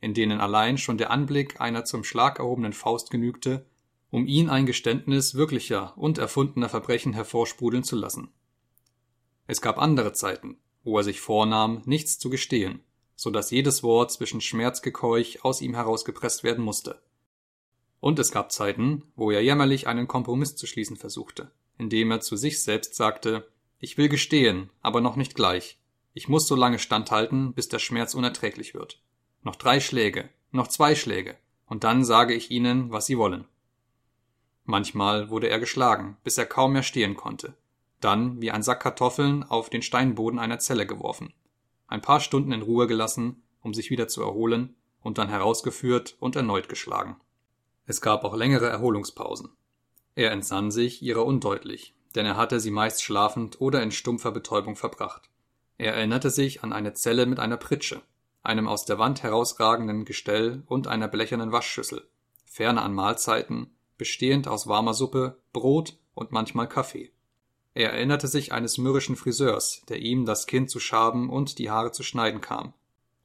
in denen allein schon der Anblick einer zum Schlag erhobenen Faust genügte, um ihn ein Geständnis wirklicher und erfundener Verbrechen hervorsprudeln zu lassen. Es gab andere Zeiten, wo er sich vornahm, nichts zu gestehen, so dass jedes Wort zwischen Schmerzgekeuch aus ihm herausgepresst werden musste. Und es gab Zeiten, wo er jämmerlich einen Kompromiss zu schließen versuchte, indem er zu sich selbst sagte, ich will gestehen, aber noch nicht gleich. Ich muss so lange standhalten, bis der Schmerz unerträglich wird. Noch drei Schläge, noch zwei Schläge, und dann sage ich ihnen, was sie wollen. Manchmal wurde er geschlagen, bis er kaum mehr stehen konnte, dann wie ein Sack Kartoffeln auf den Steinboden einer Zelle geworfen, ein paar Stunden in Ruhe gelassen, um sich wieder zu erholen, und dann herausgeführt und erneut geschlagen. Es gab auch längere Erholungspausen. Er entsann sich ihrer undeutlich, denn er hatte sie meist schlafend oder in stumpfer Betäubung verbracht. Er erinnerte sich an eine Zelle mit einer Pritsche, einem aus der Wand herausragenden Gestell und einer blechernen Waschschüssel, ferner an Mahlzeiten, bestehend aus warmer Suppe, Brot und manchmal Kaffee. Er erinnerte sich eines mürrischen Friseurs, der ihm das Kinn zu schaben und die Haare zu schneiden kam,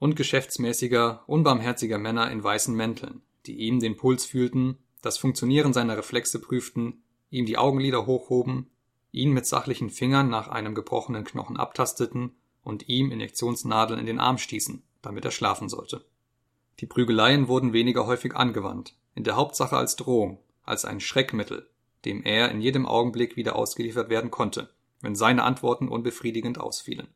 und geschäftsmäßiger, unbarmherziger Männer in weißen Mänteln, die ihm den Puls fühlten, das Funktionieren seiner Reflexe prüften, ihm die Augenlider hochhoben, ihn mit sachlichen Fingern nach einem gebrochenen Knochen abtasteten und ihm Injektionsnadeln in den Arm stießen, damit er schlafen sollte. Die Prügeleien wurden weniger häufig angewandt, in der Hauptsache als Drohung, als ein Schreckmittel, dem er in jedem Augenblick wieder ausgeliefert werden konnte, wenn seine Antworten unbefriedigend ausfielen.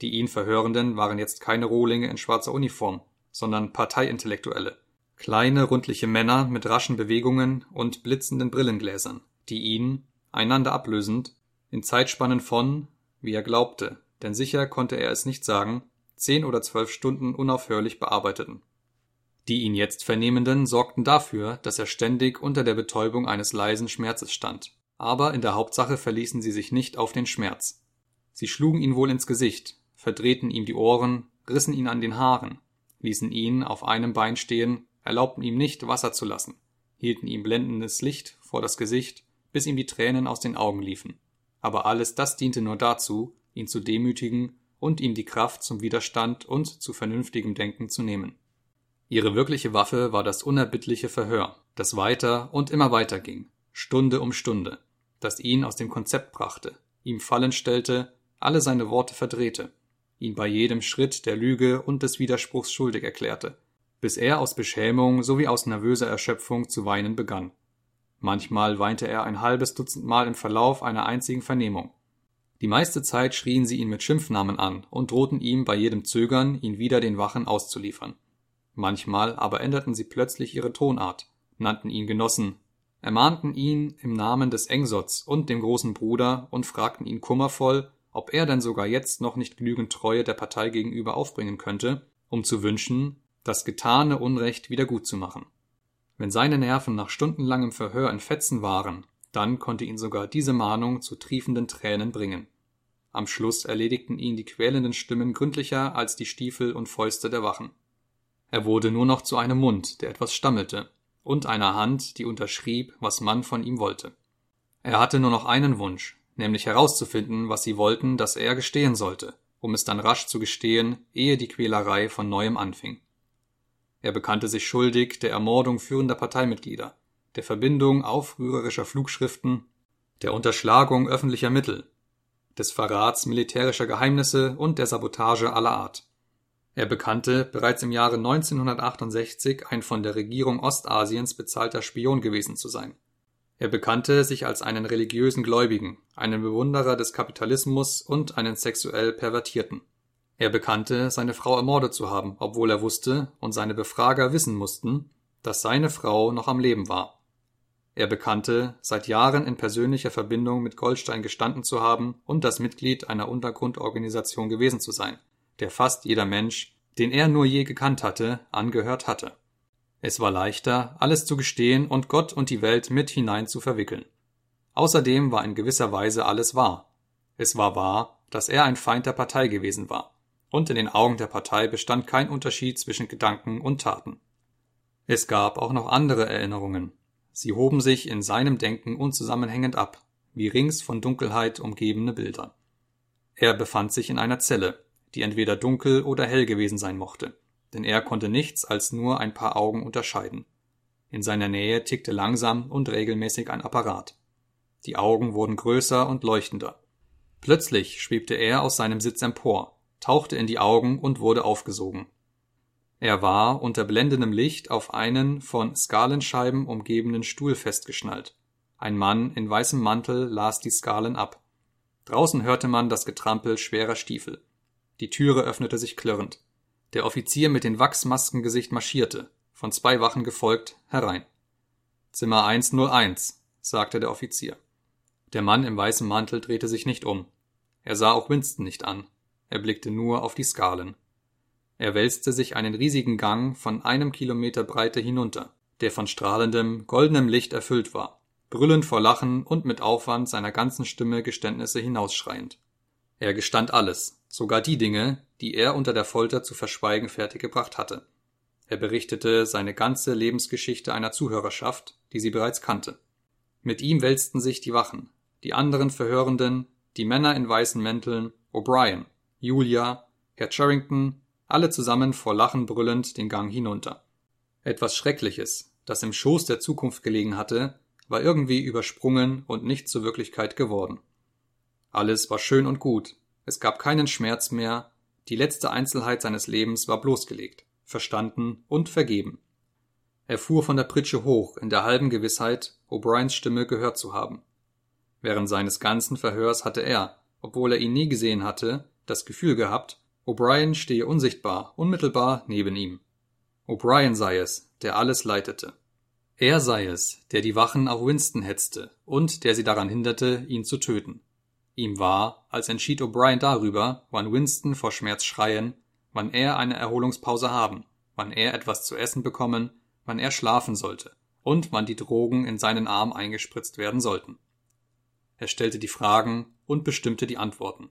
Die ihn Verhörenden waren jetzt keine Rohlinge in schwarzer Uniform, sondern Parteiintellektuelle, kleine, rundliche Männer mit raschen Bewegungen und blitzenden Brillengläsern, die ihn, einander ablösend, in Zeitspannen von, wie er glaubte, denn sicher konnte er es nicht sagen, zehn oder zwölf Stunden unaufhörlich bearbeiteten. Die ihn jetzt Vernehmenden sorgten dafür, dass er ständig unter der Betäubung eines leisen Schmerzes stand. Aber in der Hauptsache verließen sie sich nicht auf den Schmerz. Sie schlugen ihn wohl ins Gesicht, verdrehten ihm die Ohren, rissen ihn an den Haaren, ließen ihn auf einem Bein stehen, erlaubten ihm nicht, Wasser zu lassen, hielten ihm blendendes Licht vor das Gesicht, bis ihm die Tränen aus den Augen liefen. Aber alles das diente nur dazu, ihn zu demütigen und ihm die Kraft zum Widerstand und zu vernünftigem Denken zu nehmen. Ihre wirkliche Waffe war das unerbittliche Verhör, das weiter und immer weiter ging, Stunde um Stunde, das ihn aus dem Konzept brachte, ihm Fallen stellte, alle seine Worte verdrehte, ihn bei jedem Schritt der Lüge und des Widerspruchs schuldig erklärte, bis er aus Beschämung sowie aus nervöser Erschöpfung zu weinen begann. Manchmal weinte er ein halbes Dutzend Mal im Verlauf einer einzigen Vernehmung. Die meiste Zeit schrien sie ihn mit Schimpfnamen an und drohten ihm bei jedem Zögern, ihn wieder den Wachen auszuliefern. Manchmal aber änderten sie plötzlich ihre Tonart, nannten ihn Genossen, ermahnten ihn im Namen des Engsots und dem großen Bruder und fragten ihn kummervoll, ob er denn sogar jetzt noch nicht genügend Treue der Partei gegenüber aufbringen könnte, um zu wünschen, das getane Unrecht wieder gut zu machen. Wenn seine Nerven nach stundenlangem Verhör in Fetzen waren, dann konnte ihn sogar diese Mahnung zu triefenden Tränen bringen. Am Schluss erledigten ihn die quälenden Stimmen gründlicher als die Stiefel und Fäuste der Wachen. Er wurde nur noch zu einem Mund, der etwas stammelte, und einer Hand, die unterschrieb, was man von ihm wollte. Er hatte nur noch einen Wunsch, nämlich herauszufinden, was sie wollten, dass er gestehen sollte, um es dann rasch zu gestehen, ehe die Quälerei von neuem anfing. Er bekannte sich schuldig der Ermordung führender Parteimitglieder, der Verbindung aufrührerischer Flugschriften, der Unterschlagung öffentlicher Mittel, des Verrats militärischer Geheimnisse und der Sabotage aller Art. Er bekannte, bereits im Jahre 1968 ein von der Regierung Ostasiens bezahlter Spion gewesen zu sein. Er bekannte sich als einen religiösen Gläubigen, einen Bewunderer des Kapitalismus und einen sexuell Pervertierten. Er bekannte, seine Frau ermordet zu haben, obwohl er wusste und seine Befrager wissen mussten, dass seine Frau noch am Leben war. Er bekannte, seit Jahren in persönlicher Verbindung mit Goldstein gestanden zu haben und das Mitglied einer Untergrundorganisation gewesen zu sein, der fast jeder Mensch, den er nur je gekannt hatte, angehört hatte. Es war leichter, alles zu gestehen und Gott und die Welt mit hinein zu verwickeln. Außerdem war in gewisser Weise alles wahr. Es war wahr, dass er ein Feind der Partei gewesen war. Und in den Augen der Partei bestand kein Unterschied zwischen Gedanken und Taten. Es gab auch noch andere Erinnerungen. Sie hoben sich in seinem Denken unzusammenhängend ab, wie rings von Dunkelheit umgebene Bilder. Er befand sich in einer Zelle, die entweder dunkel oder hell gewesen sein mochte, denn er konnte nichts als nur ein paar Augen unterscheiden. In seiner Nähe tickte langsam und regelmäßig ein Apparat. Die Augen wurden größer und leuchtender. Plötzlich schwebte er aus seinem Sitz empor, tauchte in die Augen und wurde aufgesogen. Er war unter blendendem Licht auf einen von Skalenscheiben umgebenen Stuhl festgeschnallt. Ein Mann in weißem Mantel las die Skalen ab. Draußen hörte man das Getrampel schwerer Stiefel. Die Türe öffnete sich klirrend. Der Offizier mit den Wachsmaskengesicht marschierte, von zwei Wachen gefolgt, herein. Zimmer 101, sagte der Offizier. Der Mann im weißen Mantel drehte sich nicht um. Er sah auch Winston nicht an. Er blickte nur auf die Skalen. Er wälzte sich einen riesigen Gang von einem Kilometer Breite hinunter, der von strahlendem, goldenem Licht erfüllt war, brüllend vor Lachen und mit Aufwand seiner ganzen Stimme Geständnisse hinausschreiend. Er gestand alles, sogar die Dinge, die er unter der Folter zu verschweigen fertiggebracht hatte. Er berichtete seine ganze Lebensgeschichte einer Zuhörerschaft, die sie bereits kannte. Mit ihm wälzten sich die Wachen, die anderen Verhörenden, die Männer in weißen Mänteln, O'Brien, Julia, Herr Charrington, alle zusammen vor Lachen brüllend den Gang hinunter. Etwas Schreckliches, das im Schoß der Zukunft gelegen hatte, war irgendwie übersprungen und nicht zur Wirklichkeit geworden. Alles war schön und gut, es gab keinen Schmerz mehr, die letzte Einzelheit seines Lebens war bloßgelegt, verstanden und vergeben. Er fuhr von der Pritsche hoch, in der halben Gewissheit, O'Briens Stimme gehört zu haben. Während seines ganzen Verhörs hatte er, obwohl er ihn nie gesehen hatte, das Gefühl gehabt, O'Brien stehe unsichtbar, unmittelbar neben ihm. O'Brien sei es, der alles leitete. Er sei es, der die Wachen auf Winston hetzte und der sie daran hinderte, ihn zu töten. Ihm war, als entschied O'Brien darüber, wann Winston vor Schmerz schreien, wann er eine Erholungspause haben, wann er etwas zu essen bekommen, wann er schlafen sollte und wann die Drogen in seinen Arm eingespritzt werden sollten. Er stellte die Fragen und bestimmte die Antworten.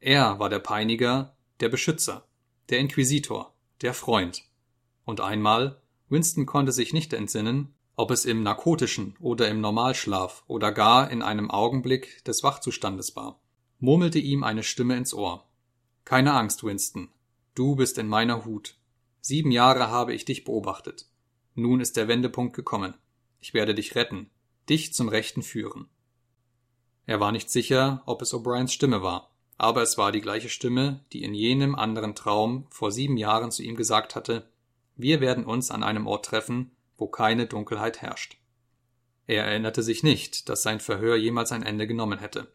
Er war der Peiniger, der Beschützer, der Inquisitor, der Freund. Und einmal, Winston konnte sich nicht entsinnen, ob es im narkotischen oder im Normalschlaf oder gar in einem Augenblick des Wachzustandes war, murmelte ihm eine Stimme ins Ohr. Keine Angst, Winston. Du bist in meiner Hut. Sieben Jahre habe ich dich beobachtet. Nun ist der Wendepunkt gekommen. Ich werde dich retten, dich zum Rechten führen. Er war nicht sicher, ob es O'Briens Stimme war, aber es war die gleiche Stimme, die in jenem anderen Traum vor sieben Jahren zu ihm gesagt hatte, wir werden uns an einem Ort treffen, wo keine Dunkelheit herrscht. Er erinnerte sich nicht, dass sein Verhör jemals ein Ende genommen hätte.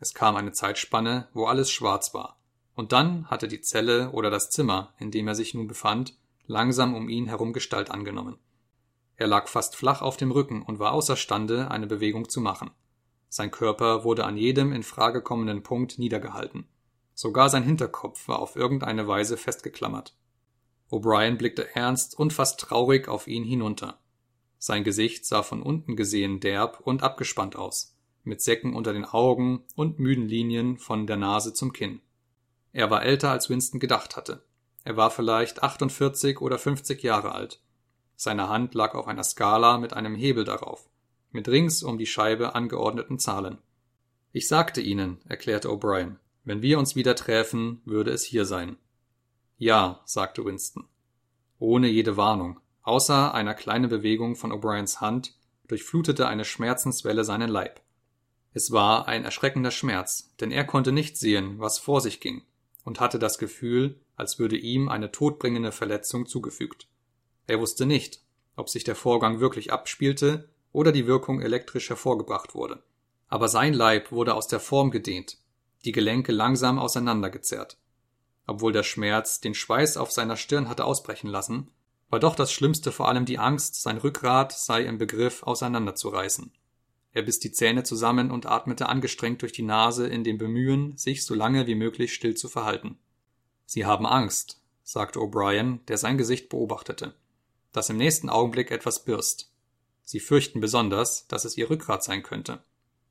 Es kam eine Zeitspanne, wo alles schwarz war, und dann hatte die Zelle oder das Zimmer, in dem er sich nun befand, langsam um ihn herum Gestalt angenommen. Er lag fast flach auf dem Rücken und war außerstande, eine Bewegung zu machen. Sein Körper wurde an jedem in Frage kommenden Punkt niedergehalten. Sogar sein Hinterkopf war auf irgendeine Weise festgeklammert. O'Brien blickte ernst und fast traurig auf ihn hinunter. Sein Gesicht sah von unten gesehen derb und abgespannt aus, mit Säcken unter den Augen und müden Linien von der Nase zum Kinn. Er war älter, als Winston gedacht hatte. Er war vielleicht 48 oder 50 Jahre alt. Seine Hand lag auf einer Skala mit einem Hebel darauf, mit rings um die Scheibe angeordneten Zahlen. Ich sagte Ihnen, erklärte O'Brien, wenn wir uns wieder träfen, würde es hier sein. Ja, sagte Winston. Ohne jede Warnung, außer einer kleinen Bewegung von O'Briens Hand, durchflutete eine Schmerzenswelle seinen Leib. Es war ein erschreckender Schmerz, denn er konnte nicht sehen, was vor sich ging, und hatte das Gefühl, als würde ihm eine todbringende Verletzung zugefügt. Er wusste nicht, ob sich der Vorgang wirklich abspielte oder die Wirkung elektrisch hervorgebracht wurde. Aber sein Leib wurde aus der Form gedehnt, die Gelenke langsam auseinandergezerrt. Obwohl der Schmerz den Schweiß auf seiner Stirn hatte ausbrechen lassen, war doch das Schlimmste vor allem die Angst, sein Rückgrat sei im Begriff auseinanderzureißen. Er biss die Zähne zusammen und atmete angestrengt durch die Nase in dem Bemühen, sich so lange wie möglich still zu verhalten. Sie haben Angst, sagte O'Brien, der sein Gesicht beobachtete, dass im nächsten Augenblick etwas birst. Sie fürchten besonders, dass es ihr Rückgrat sein könnte.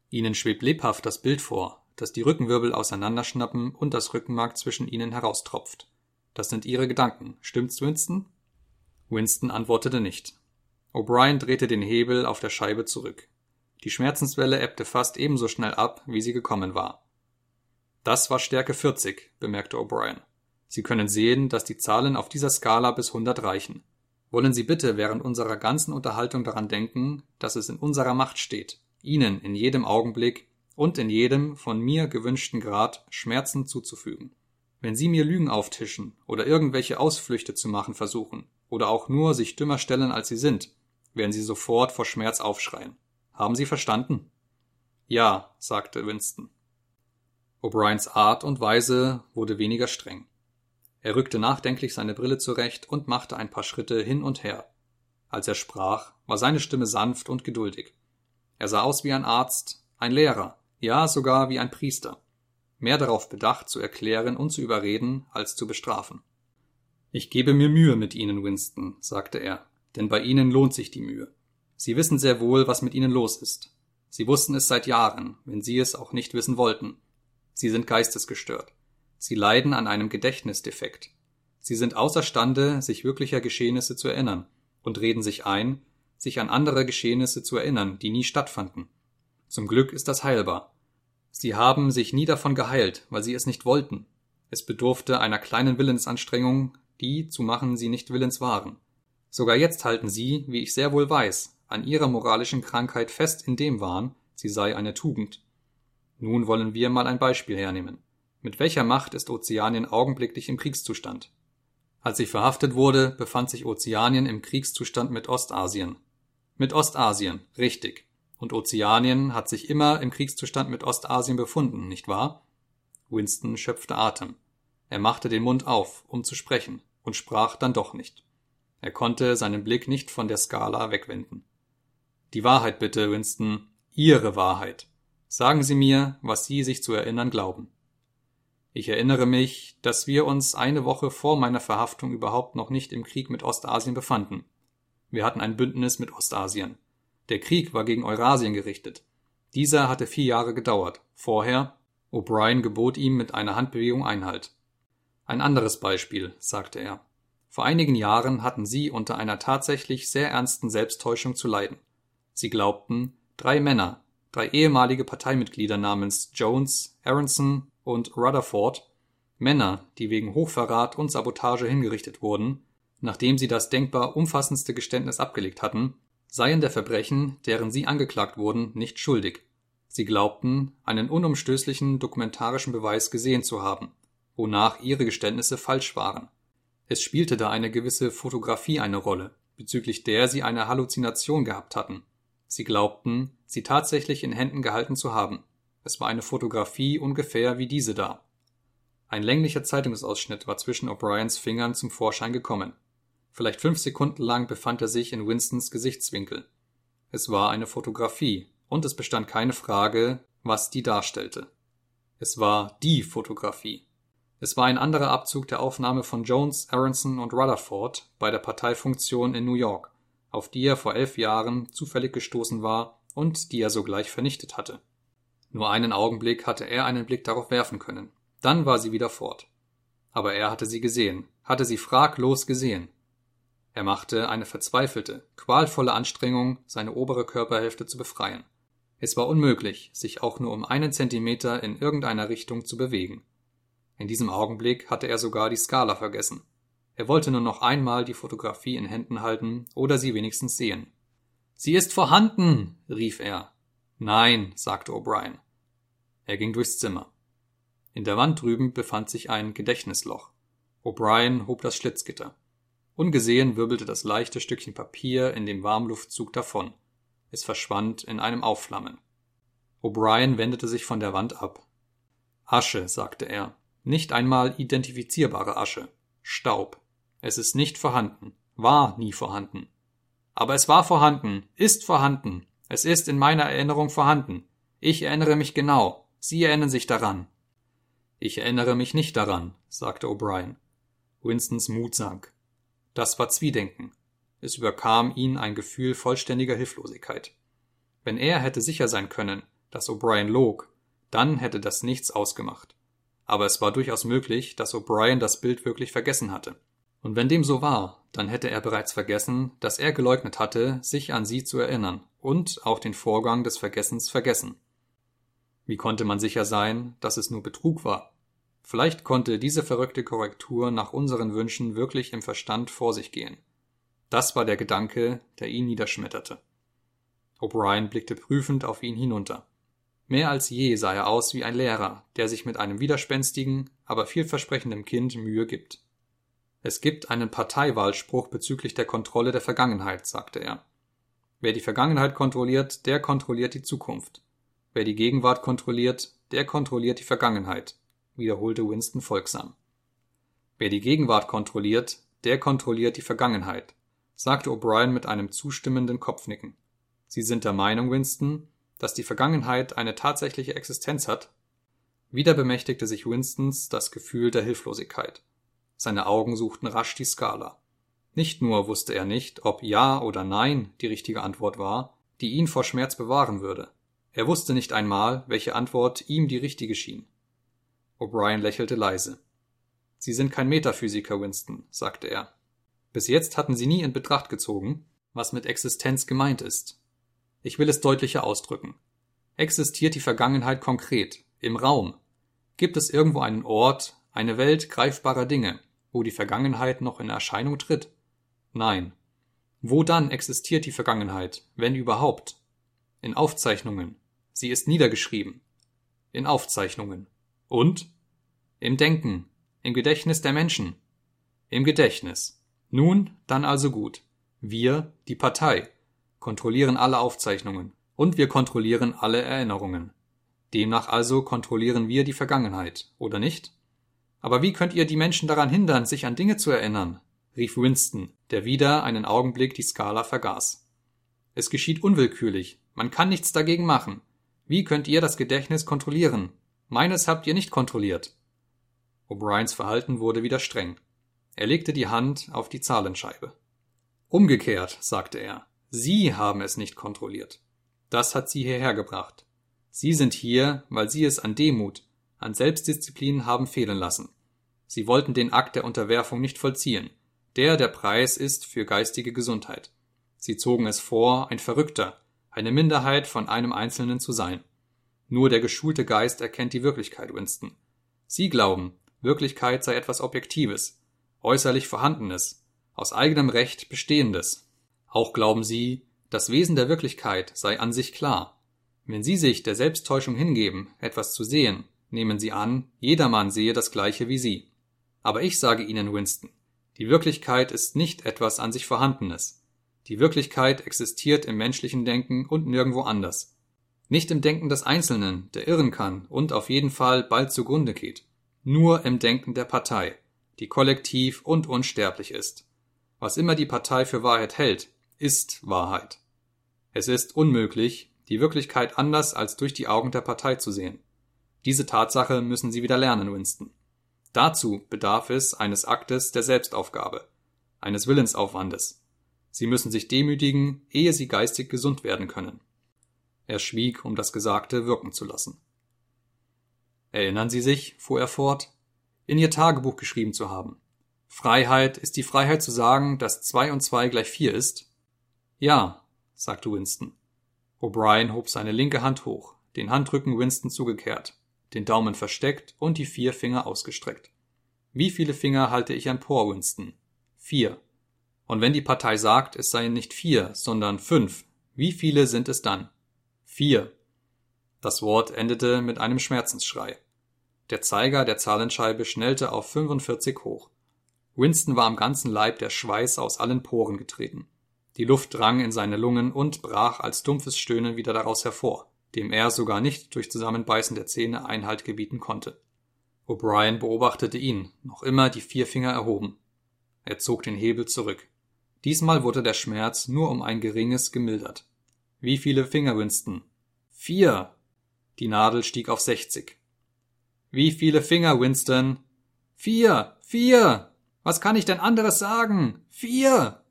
Ihnen schwebt lebhaft das Bild vor, dass die Rückenwirbel auseinanderschnappen und das Rückenmark zwischen ihnen heraustropft. Das sind Ihre Gedanken, stimmt's, Winston? Winston antwortete nicht. O'Brien drehte den Hebel auf der Scheibe zurück. Die Schmerzenswelle ebbte fast ebenso schnell ab, wie sie gekommen war. Das war Stärke 40, bemerkte O'Brien. Sie können sehen, dass die Zahlen auf dieser Skala bis 100 reichen. Wollen Sie bitte während unserer ganzen Unterhaltung daran denken, dass es in unserer Macht steht, Ihnen in jedem Augenblick und in jedem von mir gewünschten Grad Schmerzen zuzufügen. Wenn Sie mir Lügen auftischen oder irgendwelche Ausflüchte zu machen versuchen oder auch nur sich dümmer stellen, als Sie sind, werden Sie sofort vor Schmerz aufschreien. Haben Sie verstanden? Ja, sagte Winston. O'Briens Art und Weise wurde weniger streng. Er rückte nachdenklich seine Brille zurecht und machte ein paar Schritte hin und her. Als er sprach, war seine Stimme sanft und geduldig. Er sah aus wie ein Arzt, ein Lehrer, ja sogar wie ein Priester, mehr darauf bedacht zu erklären und zu überreden, als zu bestrafen. Ich gebe mir Mühe mit Ihnen, Winston, sagte er, denn bei Ihnen lohnt sich die Mühe. Sie wissen sehr wohl, was mit Ihnen los ist. Sie wussten es seit Jahren, wenn Sie es auch nicht wissen wollten. Sie sind geistesgestört. Sie leiden an einem Gedächtnisdefekt. Sie sind außerstande, sich wirklicher Geschehnisse zu erinnern und reden sich ein, sich an andere Geschehnisse zu erinnern, die nie stattfanden. Zum Glück ist das heilbar. Sie haben sich nie davon geheilt, weil sie es nicht wollten. Es bedurfte einer kleinen Willensanstrengung, die zu machen sie nicht willens waren. Sogar jetzt halten sie, wie ich sehr wohl weiß, an ihrer moralischen Krankheit fest in dem Wahn, sie sei eine Tugend. Nun wollen wir mal ein Beispiel hernehmen. Mit welcher Macht ist Ozeanien augenblicklich im Kriegszustand? Als ich verhaftet wurde, befand sich Ozeanien im Kriegszustand mit Ostasien. Mit Ostasien, richtig. Und Ozeanien hat sich immer im Kriegszustand mit Ostasien befunden, nicht wahr? Winston schöpfte Atem. Er machte den Mund auf, um zu sprechen, und sprach dann doch nicht. Er konnte seinen Blick nicht von der Skala wegwenden. Die Wahrheit bitte, Winston, Ihre Wahrheit. Sagen Sie mir, was Sie sich zu erinnern glauben. Ich erinnere mich, dass wir uns eine Woche vor meiner Verhaftung überhaupt noch nicht im Krieg mit Ostasien befanden. Wir hatten ein Bündnis mit Ostasien. Der Krieg war gegen Eurasien gerichtet. Dieser hatte vier Jahre gedauert. Vorher O'Brien gebot ihm mit einer Handbewegung Einhalt. Ein anderes Beispiel, sagte er. Vor einigen Jahren hatten sie unter einer tatsächlich sehr ernsten Selbsttäuschung zu leiden. Sie glaubten, drei Männer, drei ehemalige Parteimitglieder namens Jones, Aronson und Rutherford, Männer, die wegen Hochverrat und Sabotage hingerichtet wurden, nachdem sie das denkbar umfassendste Geständnis abgelegt hatten, seien der Verbrechen, deren sie angeklagt wurden, nicht schuldig. Sie glaubten, einen unumstößlichen dokumentarischen Beweis gesehen zu haben, wonach ihre Geständnisse falsch waren. Es spielte da eine gewisse Fotografie eine Rolle, bezüglich der sie eine Halluzination gehabt hatten. Sie glaubten, sie tatsächlich in Händen gehalten zu haben. Es war eine Fotografie ungefähr wie diese da. Ein länglicher Zeitungsausschnitt war zwischen O'Briens Fingern zum Vorschein gekommen. Vielleicht fünf Sekunden lang befand er sich in Winstons Gesichtswinkel. Es war eine Fotografie, und es bestand keine Frage, was die darstellte. Es war die Fotografie. Es war ein anderer Abzug der Aufnahme von Jones, Aronson und Rutherford bei der Parteifunktion in New York, auf die er vor elf Jahren zufällig gestoßen war und die er sogleich vernichtet hatte. Nur einen Augenblick hatte er einen Blick darauf werfen können. Dann war sie wieder fort. Aber er hatte sie gesehen, hatte sie fraglos gesehen. Er machte eine verzweifelte, qualvolle Anstrengung, seine obere Körperhälfte zu befreien. Es war unmöglich, sich auch nur um einen Zentimeter in irgendeiner Richtung zu bewegen. In diesem Augenblick hatte er sogar die Skala vergessen. Er wollte nur noch einmal die Fotografie in Händen halten oder sie wenigstens sehen. Sie ist vorhanden, rief er. Nein, sagte O'Brien. Er ging durchs Zimmer. In der Wand drüben befand sich ein Gedächtnisloch. O'Brien hob das Schlitzgitter. Ungesehen wirbelte das leichte Stückchen Papier in dem Warmluftzug davon. Es verschwand in einem Aufflammen. O'Brien wendete sich von der Wand ab. Asche, sagte er. Nicht einmal identifizierbare Asche. Staub. Es ist nicht vorhanden. War nie vorhanden. Aber es war vorhanden. Ist vorhanden. Es ist in meiner Erinnerung vorhanden. Ich erinnere mich genau. Sie erinnern sich daran. Ich erinnere mich nicht daran, sagte O'Brien. Winstons Mut sank. Das war Zwiedenken. Es überkam ihn ein Gefühl vollständiger Hilflosigkeit. Wenn er hätte sicher sein können, dass O'Brien log, dann hätte das nichts ausgemacht. Aber es war durchaus möglich, dass O'Brien das Bild wirklich vergessen hatte. Und wenn dem so war, dann hätte er bereits vergessen, dass er geleugnet hatte, sich an sie zu erinnern und auch den Vorgang des Vergessens vergessen. Wie konnte man sicher sein, dass es nur Betrug war? Vielleicht konnte diese verrückte Korrektur nach unseren Wünschen wirklich im Verstand vor sich gehen. Das war der Gedanke, der ihn niederschmetterte. O'Brien blickte prüfend auf ihn hinunter. Mehr als je sah er aus wie ein Lehrer, der sich mit einem widerspenstigen, aber vielversprechenden Kind Mühe gibt. Es gibt einen Parteiwahlspruch bezüglich der Kontrolle der Vergangenheit, sagte er. Wer die Vergangenheit kontrolliert, der kontrolliert die Zukunft. Wer die Gegenwart kontrolliert, der kontrolliert die Vergangenheit, wiederholte Winston folgsam. Wer die Gegenwart kontrolliert, der kontrolliert die Vergangenheit, sagte O'Brien mit einem zustimmenden Kopfnicken. Sie sind der Meinung, Winston, dass die Vergangenheit eine tatsächliche Existenz hat? Wieder bemächtigte sich Winstons das Gefühl der Hilflosigkeit. Seine Augen suchten rasch die Skala. Nicht nur wusste er nicht, ob Ja oder Nein die richtige Antwort war, die ihn vor Schmerz bewahren würde. Er wusste nicht einmal, welche Antwort ihm die richtige schien. O'Brien lächelte leise. Sie sind kein Metaphysiker, Winston, sagte er. Bis jetzt hatten Sie nie in Betracht gezogen, was mit Existenz gemeint ist. Ich will es deutlicher ausdrücken. Existiert die Vergangenheit konkret, im Raum? Gibt es irgendwo einen Ort, eine Welt greifbarer Dinge, wo die Vergangenheit noch in Erscheinung tritt? Nein. Wo dann existiert die Vergangenheit, wenn überhaupt? In Aufzeichnungen, Sie ist niedergeschrieben. In Aufzeichnungen. Und? Im Denken. Im Gedächtnis der Menschen. Im Gedächtnis. Nun, dann also gut. Wir, die Partei, kontrollieren alle Aufzeichnungen. Und wir kontrollieren alle Erinnerungen. Demnach also kontrollieren wir die Vergangenheit, oder nicht? Aber wie könnt ihr die Menschen daran hindern, sich an Dinge zu erinnern? rief Winston, der wieder einen Augenblick die Skala vergaß. Es geschieht unwillkürlich, man kann nichts dagegen machen. Wie könnt ihr das Gedächtnis kontrollieren? Meines habt ihr nicht kontrolliert. O'Briens Verhalten wurde wieder streng. Er legte die Hand auf die Zahlenscheibe. Umgekehrt, sagte er, Sie haben es nicht kontrolliert. Das hat Sie hierher gebracht. Sie sind hier, weil Sie es an Demut, an Selbstdisziplin haben fehlen lassen. Sie wollten den Akt der Unterwerfung nicht vollziehen, der der Preis ist für geistige Gesundheit. Sie zogen es vor, ein Verrückter, eine Minderheit von einem Einzelnen zu sein. Nur der geschulte Geist erkennt die Wirklichkeit, Winston. Sie glauben, Wirklichkeit sei etwas Objektives, äußerlich Vorhandenes, aus eigenem Recht Bestehendes. Auch glauben Sie, das Wesen der Wirklichkeit sei an sich klar. Wenn Sie sich der Selbsttäuschung hingeben, etwas zu sehen, nehmen Sie an, jedermann sehe das Gleiche wie Sie. Aber ich sage Ihnen, Winston, die Wirklichkeit ist nicht etwas an sich Vorhandenes. Die Wirklichkeit existiert im menschlichen Denken und nirgendwo anders. Nicht im Denken des Einzelnen, der irren kann und auf jeden Fall bald zugrunde geht. Nur im Denken der Partei, die kollektiv und unsterblich ist. Was immer die Partei für Wahrheit hält, ist Wahrheit. Es ist unmöglich, die Wirklichkeit anders als durch die Augen der Partei zu sehen. Diese Tatsache müssen Sie wieder lernen, Winston. Dazu bedarf es eines Aktes der Selbstaufgabe, eines Willensaufwandes. Sie müssen sich demütigen, ehe Sie geistig gesund werden können. Er schwieg, um das Gesagte wirken zu lassen. Erinnern Sie sich, fuhr er fort, in Ihr Tagebuch geschrieben zu haben. Freiheit ist die Freiheit zu sagen, dass zwei und zwei gleich vier ist? Ja, sagte Winston. O'Brien hob seine linke Hand hoch, den Handrücken Winston zugekehrt, den Daumen versteckt und die vier Finger ausgestreckt. Wie viele Finger halte ich empor, Winston? Vier. Und wenn die Partei sagt, es seien nicht vier, sondern fünf, wie viele sind es dann? Vier. Das Wort endete mit einem Schmerzensschrei. Der Zeiger der Zahlenscheibe schnellte auf 45 hoch. Winston war am ganzen Leib der Schweiß aus allen Poren getreten. Die Luft drang in seine Lungen und brach als dumpfes Stöhnen wieder daraus hervor, dem er sogar nicht durch Zusammenbeißen der Zähne Einhalt gebieten konnte. O'Brien beobachtete ihn, noch immer die vier Finger erhoben. Er zog den Hebel zurück. Diesmal wurde der Schmerz nur um ein geringes gemildert. Wie viele Finger, Winston? Vier. Die Nadel stieg auf sechzig. Wie viele Finger, Winston? Vier. Vier. Was kann ich denn anderes sagen? Vier.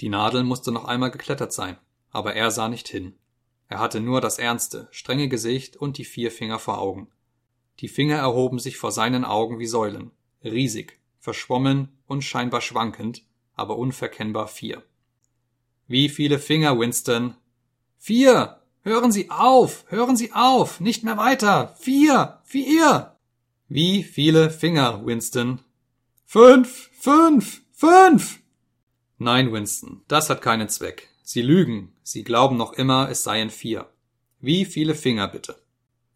Die Nadel musste noch einmal geklettert sein, aber er sah nicht hin. Er hatte nur das ernste, strenge Gesicht und die vier Finger vor Augen. Die Finger erhoben sich vor seinen Augen wie Säulen, riesig, verschwommen und scheinbar schwankend, aber unverkennbar vier. Wie viele Finger, Winston? Vier! Hören Sie auf! Hören Sie auf! Nicht mehr weiter! Vier! Vier! Wie viele Finger, Winston? Fünf! Fünf! Fünf! Nein, Winston, das hat keinen Zweck. Sie lügen. Sie glauben noch immer, es seien vier. Wie viele Finger bitte?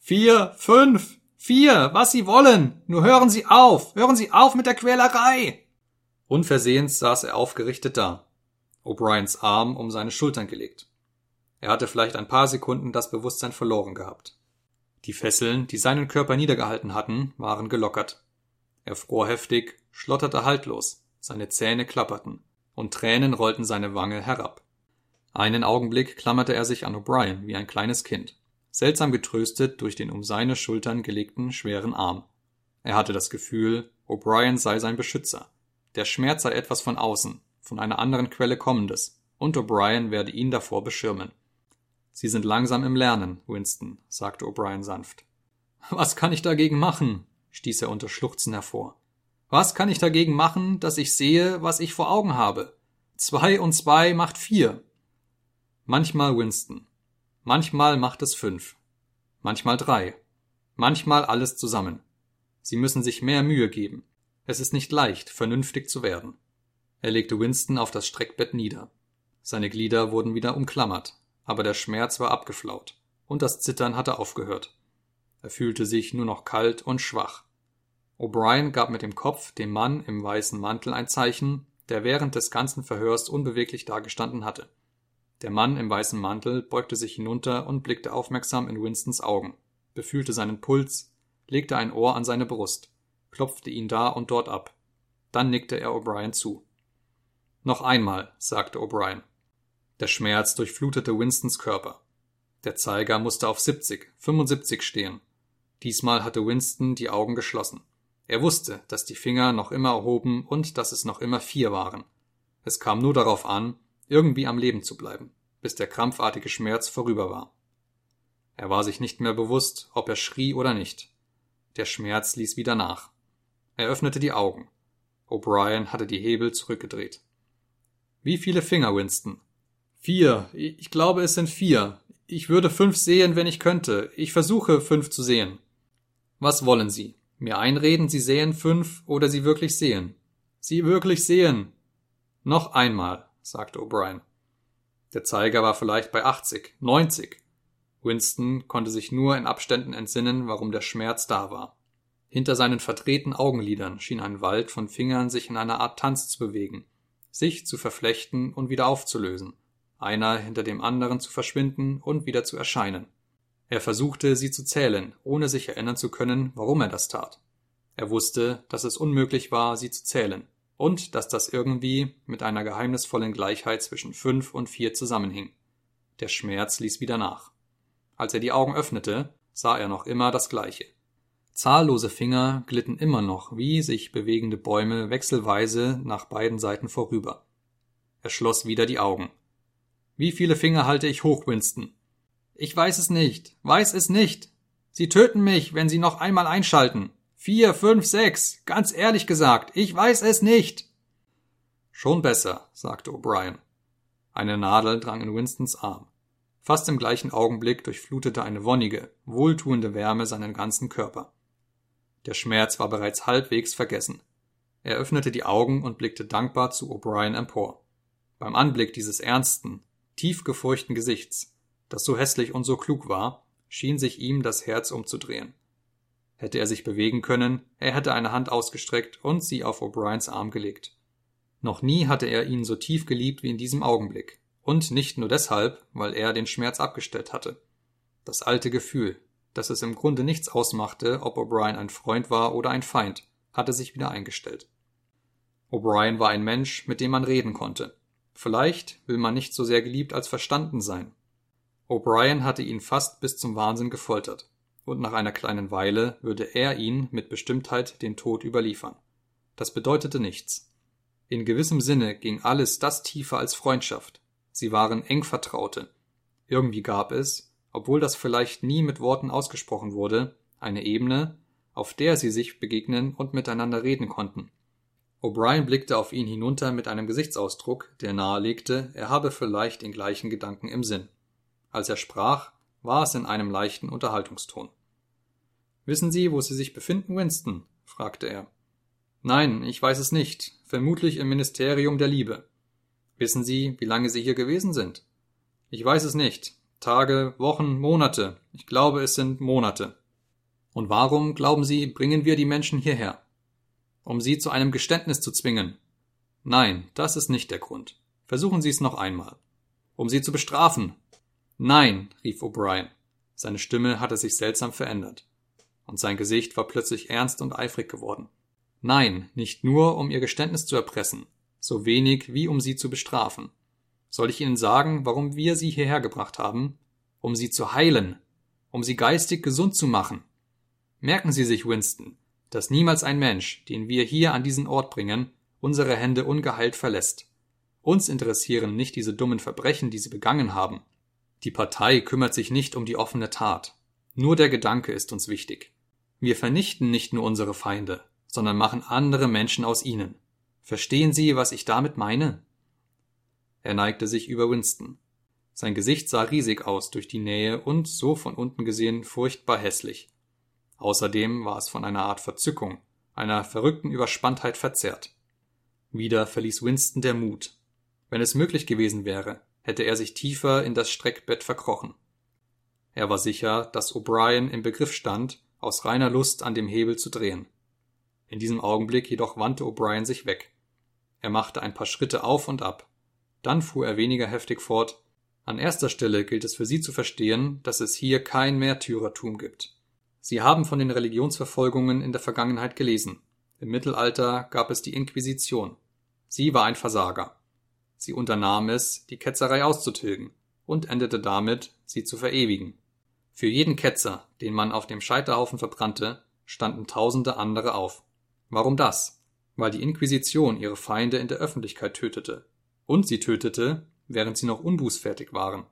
Vier, fünf, vier, was Sie wollen. Nur hören Sie auf. Hören Sie auf mit der Quälerei. Unversehens saß er aufgerichtet da, O'Briens Arm um seine Schultern gelegt. Er hatte vielleicht ein paar Sekunden das Bewusstsein verloren gehabt. Die Fesseln, die seinen Körper niedergehalten hatten, waren gelockert. Er fror heftig, schlotterte haltlos, seine Zähne klapperten und Tränen rollten seine Wange herab. Einen Augenblick klammerte er sich an O'Brien wie ein kleines Kind, seltsam getröstet durch den um seine Schultern gelegten schweren Arm. Er hatte das Gefühl, O'Brien sei sein Beschützer. Der Schmerz sei etwas von außen, von einer anderen Quelle kommendes, und O'Brien werde ihn davor beschirmen. Sie sind langsam im Lernen, Winston, sagte O'Brien sanft. Was kann ich dagegen machen? stieß er unter Schluchzen hervor. Was kann ich dagegen machen, dass ich sehe, was ich vor Augen habe? Zwei und zwei macht vier. Manchmal Winston. Manchmal macht es fünf. Manchmal drei. Manchmal alles zusammen. Sie müssen sich mehr Mühe geben. Es ist nicht leicht, vernünftig zu werden. Er legte Winston auf das Streckbett nieder. Seine Glieder wurden wieder umklammert, aber der Schmerz war abgeflaut, und das Zittern hatte aufgehört. Er fühlte sich nur noch kalt und schwach. O'Brien gab mit dem Kopf dem Mann im weißen Mantel ein Zeichen, der während des ganzen Verhörs unbeweglich dagestanden hatte. Der Mann im weißen Mantel beugte sich hinunter und blickte aufmerksam in Winstons Augen, befühlte seinen Puls, legte ein Ohr an seine Brust, klopfte ihn da und dort ab. Dann nickte er O'Brien zu. Noch einmal, sagte O'Brien. Der Schmerz durchflutete Winstons Körper. Der Zeiger musste auf 70, 75 stehen. Diesmal hatte Winston die Augen geschlossen. Er wusste, dass die Finger noch immer erhoben und dass es noch immer vier waren. Es kam nur darauf an, irgendwie am Leben zu bleiben, bis der krampfartige Schmerz vorüber war. Er war sich nicht mehr bewusst, ob er schrie oder nicht. Der Schmerz ließ wieder nach. Er öffnete die Augen. O'Brien hatte die Hebel zurückgedreht. Wie viele Finger, Winston? Vier. Ich glaube, es sind vier. Ich würde fünf sehen, wenn ich könnte. Ich versuche, fünf zu sehen. Was wollen Sie? Mir einreden, Sie sehen fünf oder Sie wirklich sehen. Sie wirklich sehen. Noch einmal, sagte O'Brien. Der Zeiger war vielleicht bei 80, 90. Winston konnte sich nur in Abständen entsinnen, warum der Schmerz da war. Hinter seinen verdrehten Augenlidern schien ein Wald von Fingern sich in einer Art Tanz zu bewegen, sich zu verflechten und wieder aufzulösen, einer hinter dem anderen zu verschwinden und wieder zu erscheinen. Er versuchte, sie zu zählen, ohne sich erinnern zu können, warum er das tat. Er wusste, dass es unmöglich war, sie zu zählen, und dass das irgendwie mit einer geheimnisvollen Gleichheit zwischen fünf und vier zusammenhing. Der Schmerz ließ wieder nach. Als er die Augen öffnete, sah er noch immer das Gleiche. Zahllose Finger glitten immer noch wie sich bewegende Bäume wechselweise nach beiden Seiten vorüber. Er schloss wieder die Augen. Wie viele Finger halte ich hoch, Winston? Ich weiß es nicht, weiß es nicht. Sie töten mich, wenn Sie noch einmal einschalten. Vier, fünf, sechs. Ganz ehrlich gesagt, ich weiß es nicht. Schon besser, sagte O'Brien. Eine Nadel drang in Winstons Arm. Fast im gleichen Augenblick durchflutete eine wonnige, wohltuende Wärme seinen ganzen Körper. Der Schmerz war bereits halbwegs vergessen. Er öffnete die Augen und blickte dankbar zu O'Brien empor. Beim Anblick dieses ernsten, tief gefurchten Gesichts, das so hässlich und so klug war, schien sich ihm das Herz umzudrehen. Hätte er sich bewegen können, er hätte eine Hand ausgestreckt und sie auf O'Briens Arm gelegt. Noch nie hatte er ihn so tief geliebt wie in diesem Augenblick, und nicht nur deshalb, weil er den Schmerz abgestellt hatte. Das alte Gefühl, dass es im Grunde nichts ausmachte, ob O'Brien ein Freund war oder ein Feind, hatte sich wieder eingestellt. O'Brien war ein Mensch, mit dem man reden konnte. Vielleicht will man nicht so sehr geliebt als verstanden sein. O'Brien hatte ihn fast bis zum Wahnsinn gefoltert und nach einer kleinen Weile würde er ihn mit Bestimmtheit den Tod überliefern. Das bedeutete nichts. In gewissem Sinne ging alles das tiefer als Freundschaft. Sie waren eng Vertraute. Irgendwie gab es, obwohl das vielleicht nie mit Worten ausgesprochen wurde, eine Ebene, auf der sie sich begegnen und miteinander reden konnten. O'Brien blickte auf ihn hinunter mit einem Gesichtsausdruck, der nahelegte, er habe vielleicht den gleichen Gedanken im Sinn. Als er sprach, war es in einem leichten Unterhaltungston. Wissen Sie, wo Sie sich befinden, Winston? fragte er. Nein, ich weiß es nicht. Vermutlich im Ministerium der Liebe. Wissen Sie, wie lange Sie hier gewesen sind? Ich weiß es nicht. Tage, Wochen, Monate. Ich glaube, es sind Monate. Und warum, glauben Sie, bringen wir die Menschen hierher? Um sie zu einem Geständnis zu zwingen. Nein, das ist nicht der Grund. Versuchen Sie es noch einmal. Um sie zu bestrafen. Nein, rief O'Brien. Seine Stimme hatte sich seltsam verändert. Und sein Gesicht war plötzlich ernst und eifrig geworden. Nein, nicht nur, um ihr Geständnis zu erpressen, so wenig wie um sie zu bestrafen. Soll ich Ihnen sagen, warum wir sie hierher gebracht haben? Um sie zu heilen, um sie geistig gesund zu machen. Merken Sie sich, Winston, dass niemals ein Mensch, den wir hier an diesen Ort bringen, unsere Hände ungeheilt verlässt. Uns interessieren nicht diese dummen Verbrechen, die sie begangen haben, die Partei kümmert sich nicht um die offene Tat. Nur der Gedanke ist uns wichtig. Wir vernichten nicht nur unsere Feinde, sondern machen andere Menschen aus ihnen. Verstehen Sie, was ich damit meine? Er neigte sich über Winston. Sein Gesicht sah riesig aus durch die Nähe und, so von unten gesehen, furchtbar hässlich. Außerdem war es von einer Art Verzückung, einer verrückten Überspanntheit verzerrt. Wieder verließ Winston der Mut. Wenn es möglich gewesen wäre, hätte er sich tiefer in das Streckbett verkrochen. Er war sicher, dass O'Brien im Begriff stand, aus reiner Lust an dem Hebel zu drehen. In diesem Augenblick jedoch wandte O'Brien sich weg. Er machte ein paar Schritte auf und ab. Dann fuhr er weniger heftig fort. An erster Stelle gilt es für Sie zu verstehen, dass es hier kein Märtyrertum gibt. Sie haben von den Religionsverfolgungen in der Vergangenheit gelesen. Im Mittelalter gab es die Inquisition. Sie war ein Versager. Sie unternahm es, die Ketzerei auszutilgen und endete damit, sie zu verewigen. Für jeden Ketzer, den man auf dem Scheiterhaufen verbrannte, standen tausende andere auf. Warum das? Weil die Inquisition ihre Feinde in der Öffentlichkeit tötete. Und sie tötete, während sie noch unbußfertig waren.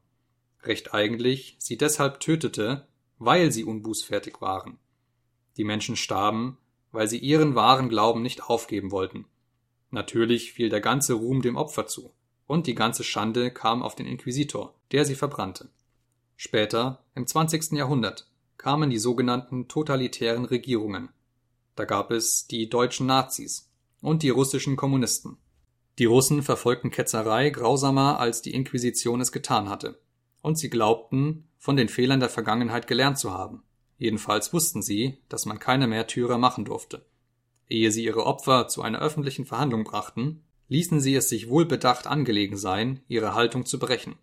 Recht eigentlich, sie deshalb tötete, weil sie unbußfertig waren. Die Menschen starben, weil sie ihren wahren Glauben nicht aufgeben wollten Natürlich fiel der ganze Ruhm dem Opfer zu, und die ganze Schande kam auf den Inquisitor, der sie verbrannte. Später, im 20. Jahrhundert, kamen die sogenannten totalitären Regierungen. Da gab es die deutschen Nazis und die russischen Kommunisten. Die Russen verfolgten Ketzerei grausamer, als die Inquisition es getan hatte. Und sie glaubten, von den Fehlern der Vergangenheit gelernt zu haben. Jedenfalls wussten sie, dass man keine Märtyrer machen durfte. Ehe sie ihre Opfer zu einer öffentlichen Verhandlung brachten, ließen sie es sich wohlbedacht angelegen sein, ihre Haltung zu brechen.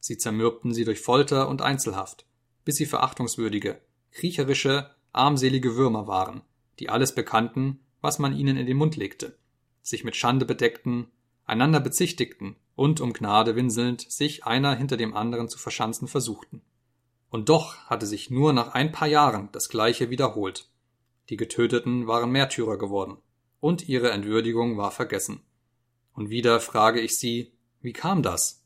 Sie zermürbten sie durch Folter und Einzelhaft, bis sie verachtungswürdige, kriecherische, armselige Würmer waren, die alles bekannten, was man ihnen in den Mund legte, sich mit Schande bedeckten, einander bezichtigten und um Gnade winselnd sich einer hinter dem anderen zu verschanzen versuchten. Und doch hatte sich nur nach ein paar Jahren das Gleiche wiederholt. Die Getöteten waren Märtyrer geworden, und ihre Entwürdigung war vergessen. Und wieder frage ich Sie, wie kam das?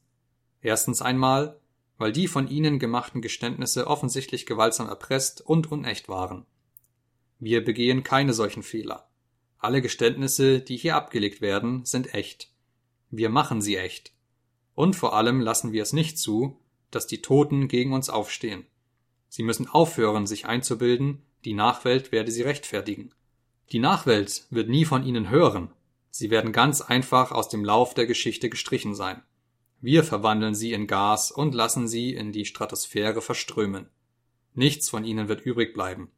Erstens einmal, weil die von ihnen gemachten Geständnisse offensichtlich gewaltsam erpresst und unecht waren. Wir begehen keine solchen Fehler. Alle Geständnisse, die hier abgelegt werden, sind echt. Wir machen sie echt. Und vor allem lassen wir es nicht zu, dass die Toten gegen uns aufstehen. Sie müssen aufhören, sich einzubilden, die Nachwelt werde sie rechtfertigen. Die Nachwelt wird nie von ihnen hören. Sie werden ganz einfach aus dem Lauf der Geschichte gestrichen sein. Wir verwandeln sie in Gas und lassen sie in die Stratosphäre verströmen. Nichts von ihnen wird übrig bleiben.